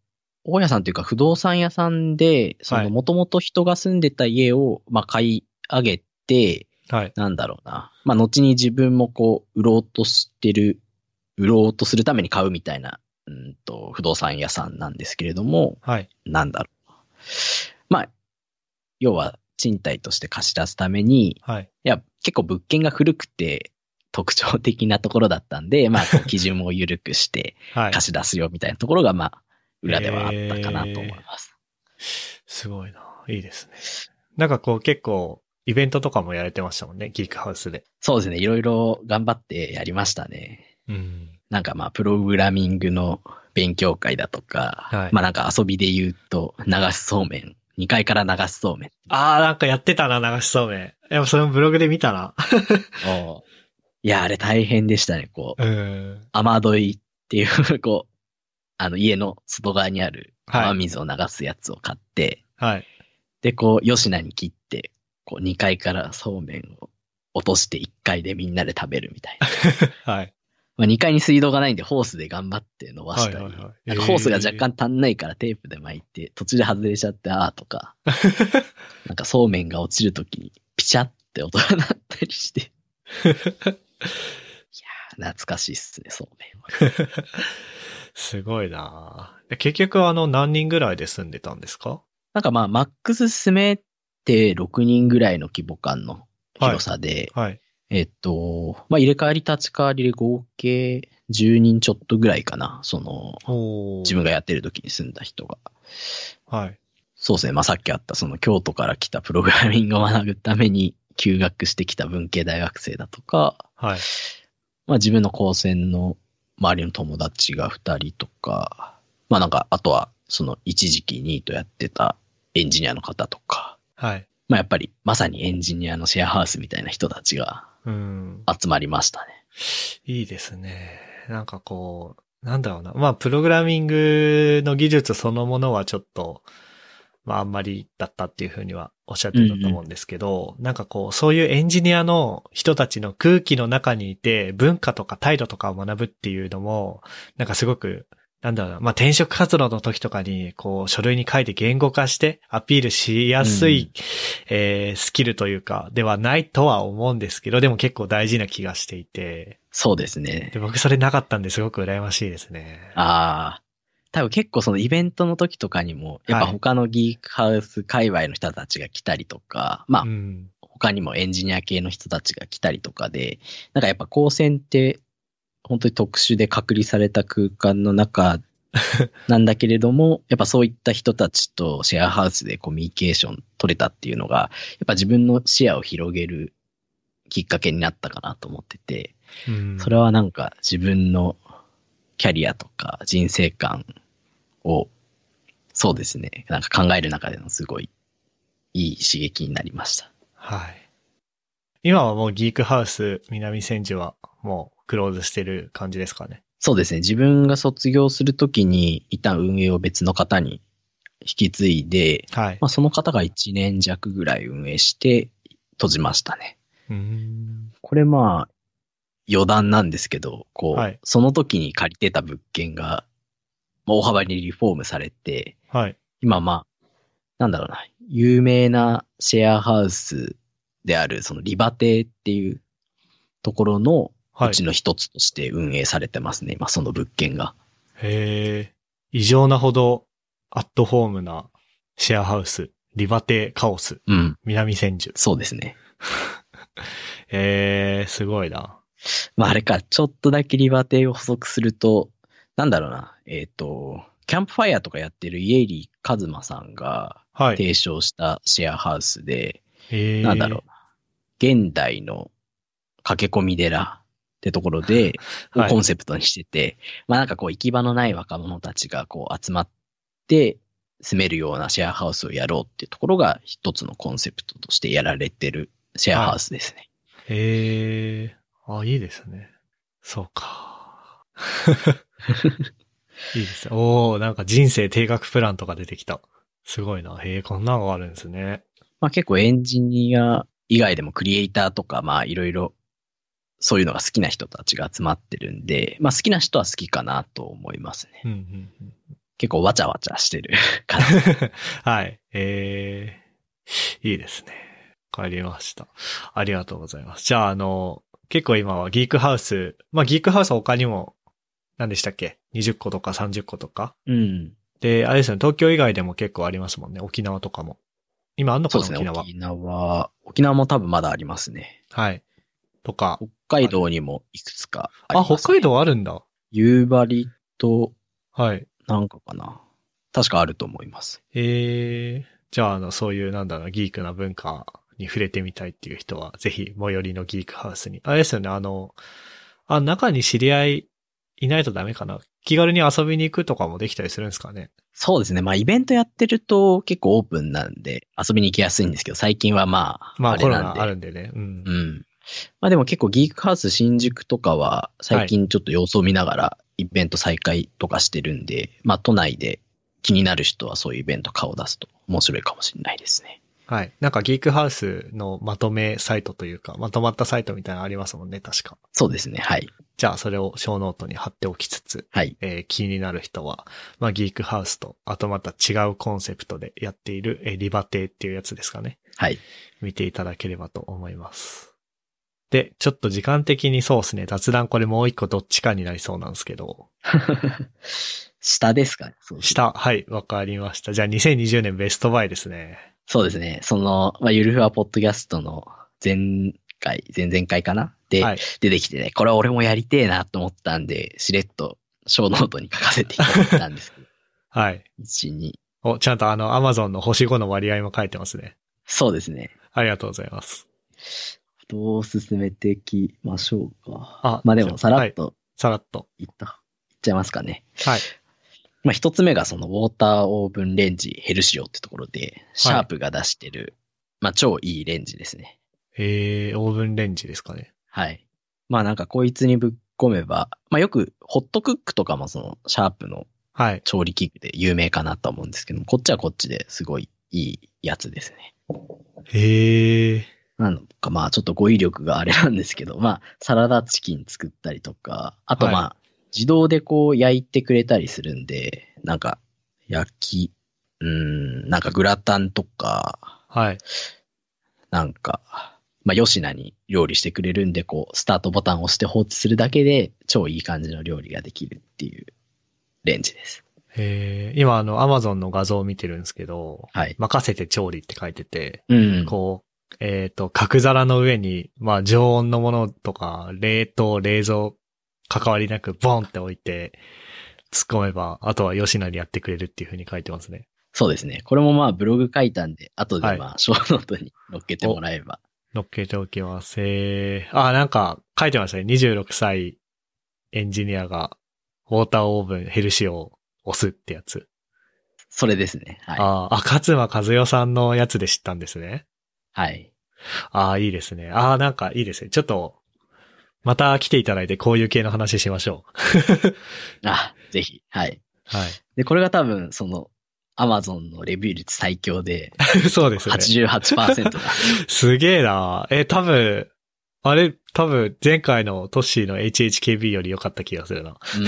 大家さんというか不動産屋さんで、そはいのもともと人が住んでた家を、まあ買い上げて、はい。なんだろうな。まあ後に自分もこう、売ろうとしてる、売ろうとするために買うみたいな、うんと、不動産屋さんなんですけれども、はい。なんだろう。まあ、要は賃貸として貸し出すために、はい。いや、結構物件が古くて特徴的なところだったんで、まあ、基準も緩くして はい。貸し出すよみたいなところが、まあ、裏ではあったかなと思います。すごいな。いいですね。なんかこう結構、イベントとかもやれてましたもんね、ギークハウスで。そうですね。いろいろ頑張ってやりましたね。うん。なんかまあ、プログラミングの勉強会だとか、はいまあなんか遊びで言うと、流しそうめん。2階から流しそうめんあー、なんかやってたな、流しそうめん。やっぱそれもブログで見たな。を。いや、あれ大変でしたね。こう、うん。雨どいっていう、こう、あの家の外側にあるはい雨水を流すやつを買って、はい。で、こう、吉菜に切って、こう、2階からそうめんを落として1階でみんなで食べるみたいな。はい。まあ、2階に水道がないんで、ホースで頑張って伸ばしたり、はいはいはいなんかホースが若干足んないからテープで巻いて、途中で外れちゃって、あーとか、なんかそうめんが落ちるときに、ピチャって音が鳴ったりして、いやー、懐かしいっすね、そうめんは。すごいな結局あの何人ぐらいで住んでたんですか？なんかまあ、マックス進めて6人ぐらいの規模感の広さで、はい。えっと、まあ、入れ替わり立ち替わりで合計10人ちょっとぐらいかな。その、お自分がやってる時に住んだ人が。はい。そうですね。まあ、さっきあったその京都から来たプログラミングを学ぶために休学してきた文系大学生だとか、はい。まあ、自分の高専の周りの友達が2人とか、まあなんか、あとはその一時期ニートやってたエンジニアの方とか、はい。まあやっぱりまさにエンジニアのシェアハウスみたいな人たちがうん。集まりましたね。いいですね。なんかこう、なんだろうな。まあ、プログラミングの技術そのものはちょっと、まあ、あんまりだったっていうふうにはおっしゃってたと思うんですけど、なんかこう、そういうエンジニアの人たちの空気の中にいて、文化とか態度とかを学ぶっていうのも、なんかすごく、なんだろうな。まあ、転職活動の時とかに、こう、書類に書いて言語化してアピールしやすい、えースキルというか、ではないとは思うんですけど、でも結構大事な気がしていて、そうですねで、。僕それなかったんですごく羨ましいですね。ああ。多分結構そのイベントの時とかにも、やっぱはい他のギークハウス界隈の人たちが来たりとか、まあうん。他にもエンジニア系の人たちが来たりとかで、なんかやっぱ高専って本当に特殊で隔離された空間の中 なんだけれども、やっぱそういった人たちとシェアハウスでコミュニケーション取れたっていうのが、やっぱ自分の視野を広げるきっかけになったかなと思ってて、うん、それはなんか自分のキャリアとか人生観を、そうですね、なんか考える中でのすごいいい刺激になりました。はい。今はもうギークハウス南千住はもうクローズしてる感じですかね。そうですね、自分が卒業するときに一旦運営を別の方に引き継いで、はい。まあ、その方が1年弱ぐらい運営して閉じましたね。うーん。これまあ、余談なんですけど、こう、はいその時に借りてた物件が、まあ大幅にリフォームされて、はい。今まあ、なんだろうな、有名なシェアハウスである、そのリバテっていうところのはい。うちの一つとして運営されてますね、今その物件が。へえ。異常なほどアットホームなシェアハウス、リバテカオス、うん、南千住。そうですね。へえ、すごいな。まああれか、ちょっとだけリバテを補足すると、なんだろうな、えっ、と、キャンプファイヤーとかやってるイエリーカズマさんがはい。提唱したシェアハウスで、へえ。なんだろう。現代の駆け込み寺ってところで、はいコンセプトにしてて、まあなんかこう行き場のない若者たちがこう集まって住めるようなシェアハウスをやろうっていうところが一つのコンセプトとしてやられてるシェアハウスですね。へえ。あ、いいですね。そうか。いいですね。おー、なんか人生定額プランとか出てきた。すごいな。へえ、こんなのがあるんですね。まあ結構エンジニア以外でもクリエイターとかまあいろいろそういうのが好きな人たちが集まってるんで、まあ好きな人は好きかなと思いますね。うんうんうん結構わちゃわちゃしてる 感じ。はい。えー、いいですね。わかりました。ありがとうございます。じゃあ、あの、結構今はギークハウス、まあギークハウスは他にも、何でしたっけ ?20 個とか30個とか？うん。で、あれですね、東京以外でも結構ありますもんね。沖縄とかも。今あんのかそうですね。な沖縄？沖縄、沖縄も多分まだありますね。はい。とか。北海道にもいくつかありあ、ます、北海道あるんだ。夕張と、はい。なんかかな。確かあると思います。ええじゃあ、あの、そういう、なんだろう、ギークな文化に触れてみたいっていう人は、ぜひ、最寄りのギークハウスに。あれですよね、あの、あ、中に知り合いいないとダメかな？気軽に遊びに行くとかもできたりするんですかね？そうですね。まあ、イベントやってると結構オープンなんで遊びに行きやすいんですけど、最近はまあ、まあ、コロ。ナあるんでね。うん。うん。まあでも結構ギークハウス新宿とかは最近ちょっと様子を見ながらイベント再開とかしてるんで、まあ都内で気になる人はそういうイベント顔を出すと面白いかもしれないですね。はい。なんか、ギークハウスのまとめサイトというか、まとまったサイトみたいなのありますもんね、確か。そうですね。はい。じゃあ、それをショーノートに貼っておきつつ、はい。えー気になる人は、まあ、ギークハウスと、あとまた違うコンセプトでやっている、えーリバ邸っていうやつですかね。はい。見ていただければと思います。で、ちょっと時間的にそうですね、雑談これもう一個どっちかになりそうなんですけど、下ですかね下、はい、わかりました。じゃあ2020年ベストバイですね。そうですね。その、まあ、ゆるふわポッドキャストの前回、前々回かな？で、はい。出てきてね、これ俺もやりてえなと思ったんで、しれっとショーノートに書かせていただいたんですけど、はい。1、2。お、ちゃんとあの、アマゾンの星5の割合も書いてますね。そうですね。ありがとうございます。どう進めていきましょうか。あまあでも、さらっとさらっと。いった、いっちゃいますかね。はい。まあ一つ目がそのウォーターオーブンレンジヘルシオってところで、シャープが出してる、まあ超いいレンジですね。えー、オーブンレンジですかね。はい。まあなんかこいつにぶっ込めば、まあよくホットクックとかもそのシャープのはい。調理器具で有名かなと思うんですけども、こっちはこっちですごいいいやつですね。へえ。なのか、まあちょっと語彙力があれなんですけど、まあサラダチキン作ったりとか、あとまあ、は自動でこう焼いてくれたりするんで、なんか焼き、うーん、なんかグラタンとか、はい。なんか、まあ吉菜に料理してくれるんで、こう、スタートボタンを押して放置するだけで超いい感じの料理ができるっていうレンジです。えー、今あの、アマゾンの画像を見てるんですけど、はい。任せて調理って書いてて、うん。こう、えっ、と、角皿の上に、まあ、常温のものとか、冷凍、冷蔵、関わりなく、ボンって置いて、突っ込めば、あとは吉野にやってくれるっていう風に書いてますね。そうですね。これもまあブログ書いたんで、後はいでまあショーノートに載っけてもらえば。乗っけておきます。えー、あ、なんか、書いてましたね。26歳エンジニアが、ウォーターオーブンヘルシオを押すってやつ。それですね。はい。あーあ、勝間和代さんのやつで知ったんですね。はい。ああ、いいですね。ああ、なんかいいですね。ちょっと、また来ていただいてこういう系の話しましょ あ、ぜひ。はい。う。はい。で、これが多分、その、アマゾンのレビュー率最強で、そうですね。88%だ。すげえなえ、多分、あれ、多分、前回のトッシーの HHKB より良かった気がするな。うん。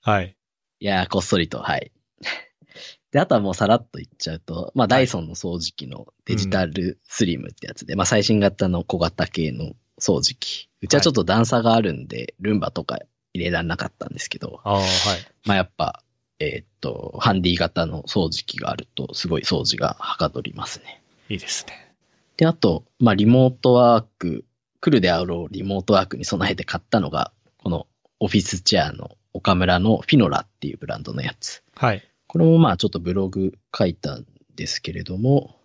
はい。いやー、こっそりと、はい。で、あとはもうさらっと言っちゃうと、まあ、ダイソンの掃除機のデジタルスリムってやつで、まあ、最新型の小型系の掃除機。うちはちょっと段差があるんで、ルンバとか入れられなかったんですけど、ああ、はい。まあ、やっぱ、えーっと、ハンディ型の掃除機があると、すごい掃除がはかどりますね。いいですね。で、あと、まあ、リモートワーク、来るであろうリモートワークに備えて買ったのが、このオフィスチェアの岡村のフィノラっていうブランドのやつ。はい。これもまあちょっとブログ書いたんですけれども、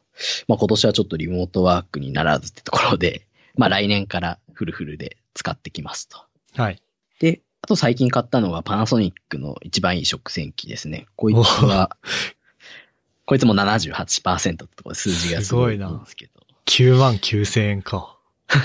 まあ今年はちょっとリモートワークにならずってところで、まあ来年からフルフルで使ってきますと。はい。で、あと最近買ったのがパナソニックの一番いい食洗機ですね。こいつは、こいつも78%ってところで数字がすごいんですけど。9万9千円か。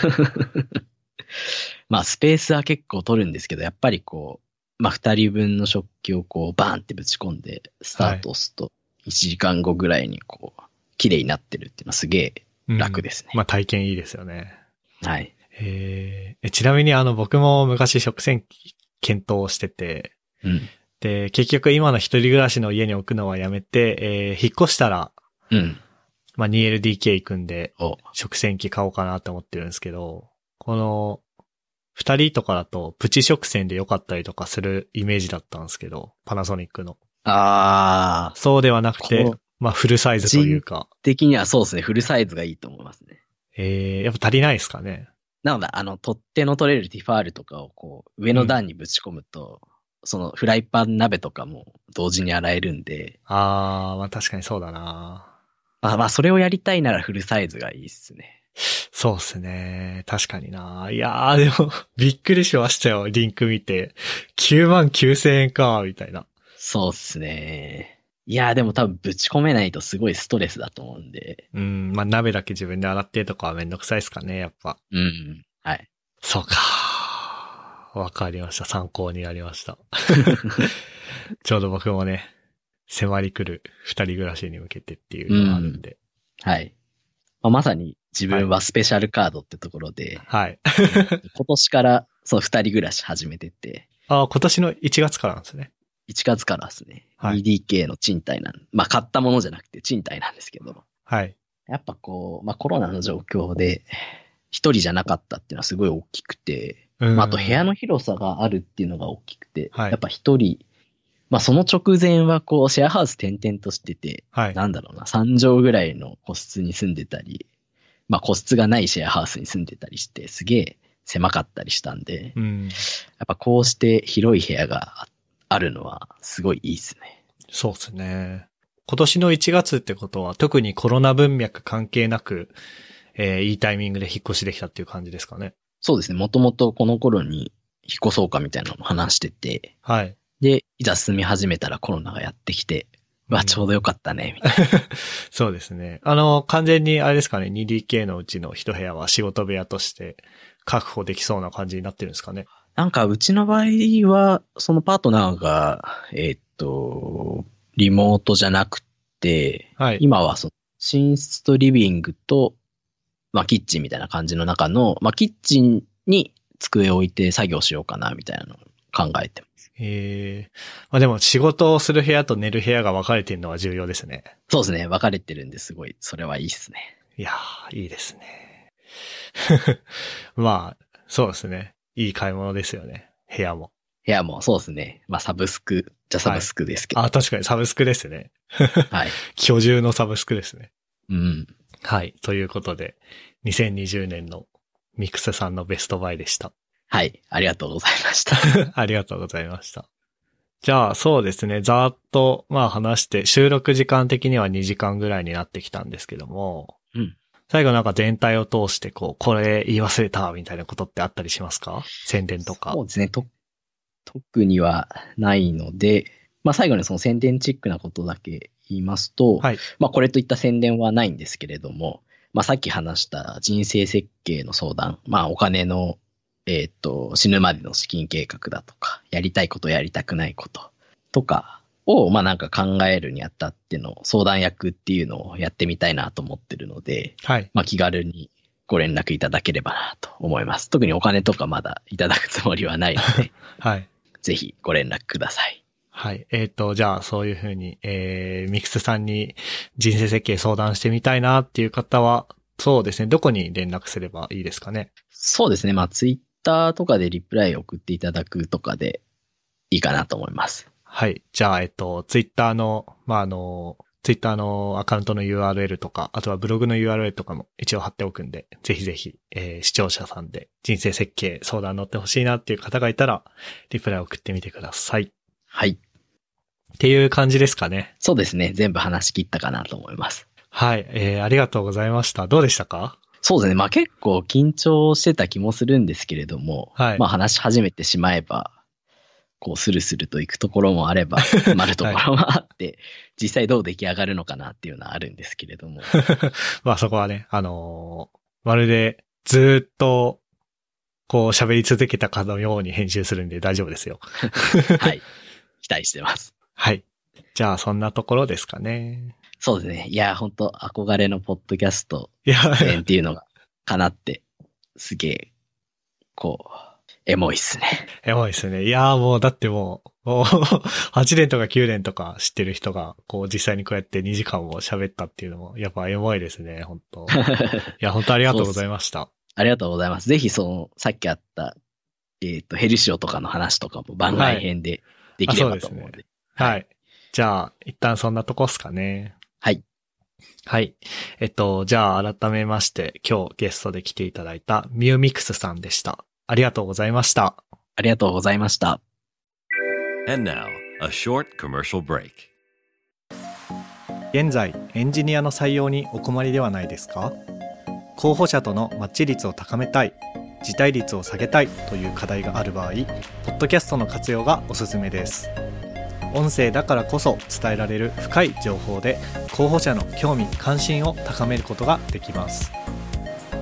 まあスペースは結構取るんですけど、やっぱりこう、まあ二人分の食器をこうバーンってぶち込んで、スタート押すと、1時間後ぐらいにこう、綺麗になってるっていうのはすげえうん楽ですね。まあ体験いいですよね。はい。えーえちなみにあの僕も昔食洗機検討してて、うん。で、結局今の一人暮らしの家に置くのはやめて、えー引っ越したら、うん。まあ 2LDK 行くんで、お食洗機買おうかなって思ってるんですけど、この、二人とかだとプチ食洗で良かったりとかするイメージだったんですけど、パナソニックの。あー、そうではなくてまあフルサイズというか、的にはそうですね。フルサイズがいいと思いますね。えー、やっぱ足りないですかね？なので、あの、取っ手の取れるティファールとかをこう、上の段にぶち込むと、そのフライパン鍋とかも同時に洗えるんで、あー、まあ確かにそうだなまあまあそれをやりたいならフルサイズがいいっすね。そうっすね。確かにないやー、でも、びっくりしましたよ、リンク見て。9万9000円か、みたいな。そうっすね。いやーでも多分ぶち込めないとすごいストレスだと思うんで。うん、まあ鍋だけ自分で洗ってとかはめんどくさいですかね、やっぱ。うん。はい。そうか。わかりました。参考になりました。ちょうど僕もね、迫り来る二人暮らしに向けてっていうのがあるんで。はい。まあ、まさに自分はスペシャルカードってところで、はい。今年からその二人暮らし始めてて、あ、今年の1月からなんですね。1月からですね、はい 2DK の賃貸なん、まあ買ったものじゃなくて賃貸なんですけど、はい。やっぱこう、まあコロナの状況で一人じゃなかったっていうのはすごい大きくて、うんまああと部屋の広さがあるっていうのが大きくて、はいやっぱ一人、まあその直前はこうシェアハウス転々としてて、はい。なんだろうな、3畳ぐらいの個室に住んでたり、まあ個室がないシェアハウスに住んでたりして、すげえ狭かったりしたんで、うん。やっぱこうして広い部屋がああるのはすごいいいですね。そうですね。今年の1月ってことは特にコロナ文脈関係なく、えーいいタイミングで引っ越しできたっていう感じですかね。そうですね。もともとこの頃に引っ越そうかみたいなのを話してて、はい。で、いざ住み始めたらコロナがやってきて、まあちょうどよかったね、みたいな。そうですね。あの、完全にあれですかね、2DK のうちの一部屋は仕事部屋として確保できそうな感じになってるんですかね。なんかうちの場合は、そのパートナーが、えーっと、リモートじゃなくて、はい。今はその寝室とリビングと、まあキッチンみたいな感じの中の、まあキッチンに机を置いて作業しようかなみたいなのを考えてます。えー、まあでも仕事をする部屋と寝る部屋が分かれてるのは重要ですね。そうですね。分かれてるんですごい、それはいいっすね。いやー、いいですね。まあ、そうですね。いい買い物ですよね。部屋も。部屋もそうですね。まあサブスク、じゃサブスクですけど。あ、確かにサブスクですね。はい。居住のサブスクですね。うん。はい。ということで、2020年のミクスさんのベストバイでした。はい。ありがとうございました。ありがとうございました。じゃあ、そうですね。ざーっと、まあ話して、収録時間的には2時間ぐらいになってきたんですけども、うん最後なんか全体を通して、こう、これ言い忘れた、みたいなことってあったりしますか？宣伝とかそ。うですね。と、特にはないので、まあ最後にその宣伝チックなことだけ言いますと、はい。まあこれといった宣伝はないんですけれども、まあさっき話した人生設計の相談、まあお金の、えっ、と、死ぬまでの資金計画だとか、やりたいことやりたくないこととかを、まあなんか考えるにあたっての相談役っていうのをやってみたいなと思ってるので、はい。まあ気軽にご連絡いただければなと思います。特にお金とかまだいただくつもりはないので、はい。ぜひご連絡ください。はい。えっ、と、じゃあ、そういうふうに、えー、ミクスさんに人生設計相談してみたいなっていう方は、そうですね。どこに連絡すればいいですかね？そうですね。まあツイッターとかでリプライ送っていただくとかでいいかなと思います。はい。じゃあ、えっと、ツイッターの、まあ、あの、ツイッターのアカウントの URL とか、あとはブログの URL とかも一応貼っておくんで、ぜひぜひ、えー視聴者さんで人生設計相談乗ってほしいなっていう方がいたら、リプライ送ってみてください。はい。っていう感じですかね。そうですね。全部話し切ったかなと思います。はい。えーありがとうございました。どうでしたか？そうですね。まあ結構緊張してた気もするんですけれども、はいまあ話し始めてしまえば、こうスルスルと行くところもあれば、詰まるところもあって、実際どう出来上がるのかなっていうのはあるんですけれども。まあそこはね、あのーまるでずーっと、こう喋り続けたかのように編集するんで大丈夫ですよ。はい。期待してます。はい。じゃあそんなところですかね。そうですね。いや、本当憧れのポッドキャストいや、編っていうのが叶って、すげえ、こう、エモいっすね。エモいですね。いやーもう、だってもう、もう、8年とか9年とか知ってる人が、こう実際にこうやって2時間も喋ったっていうのも、やっぱエモいですね、本当 いや、本当ありがとうございました。ありがとうございます。ぜひその、さっきあった、えっ、と、ヘルシオとかの話とかも番外編でできればと思うので。はい。じゃあ、一旦そんなとこっすかね。はい。はい。えっと、じゃあ改めまして、今日ゲストで来ていただいたミューミックスさんでした。ありがとうございました。ありがとうございました。And now, a short commercial break. 現在エンジニアの採用にお困りではないですか？候補者とのマッチ率を高めたい辞退率を下げたいという課題がある場合ポッドキャストの活用がおすすめです音声だからこそ伝えられる深い情報で候補者の興味関心を高めることができます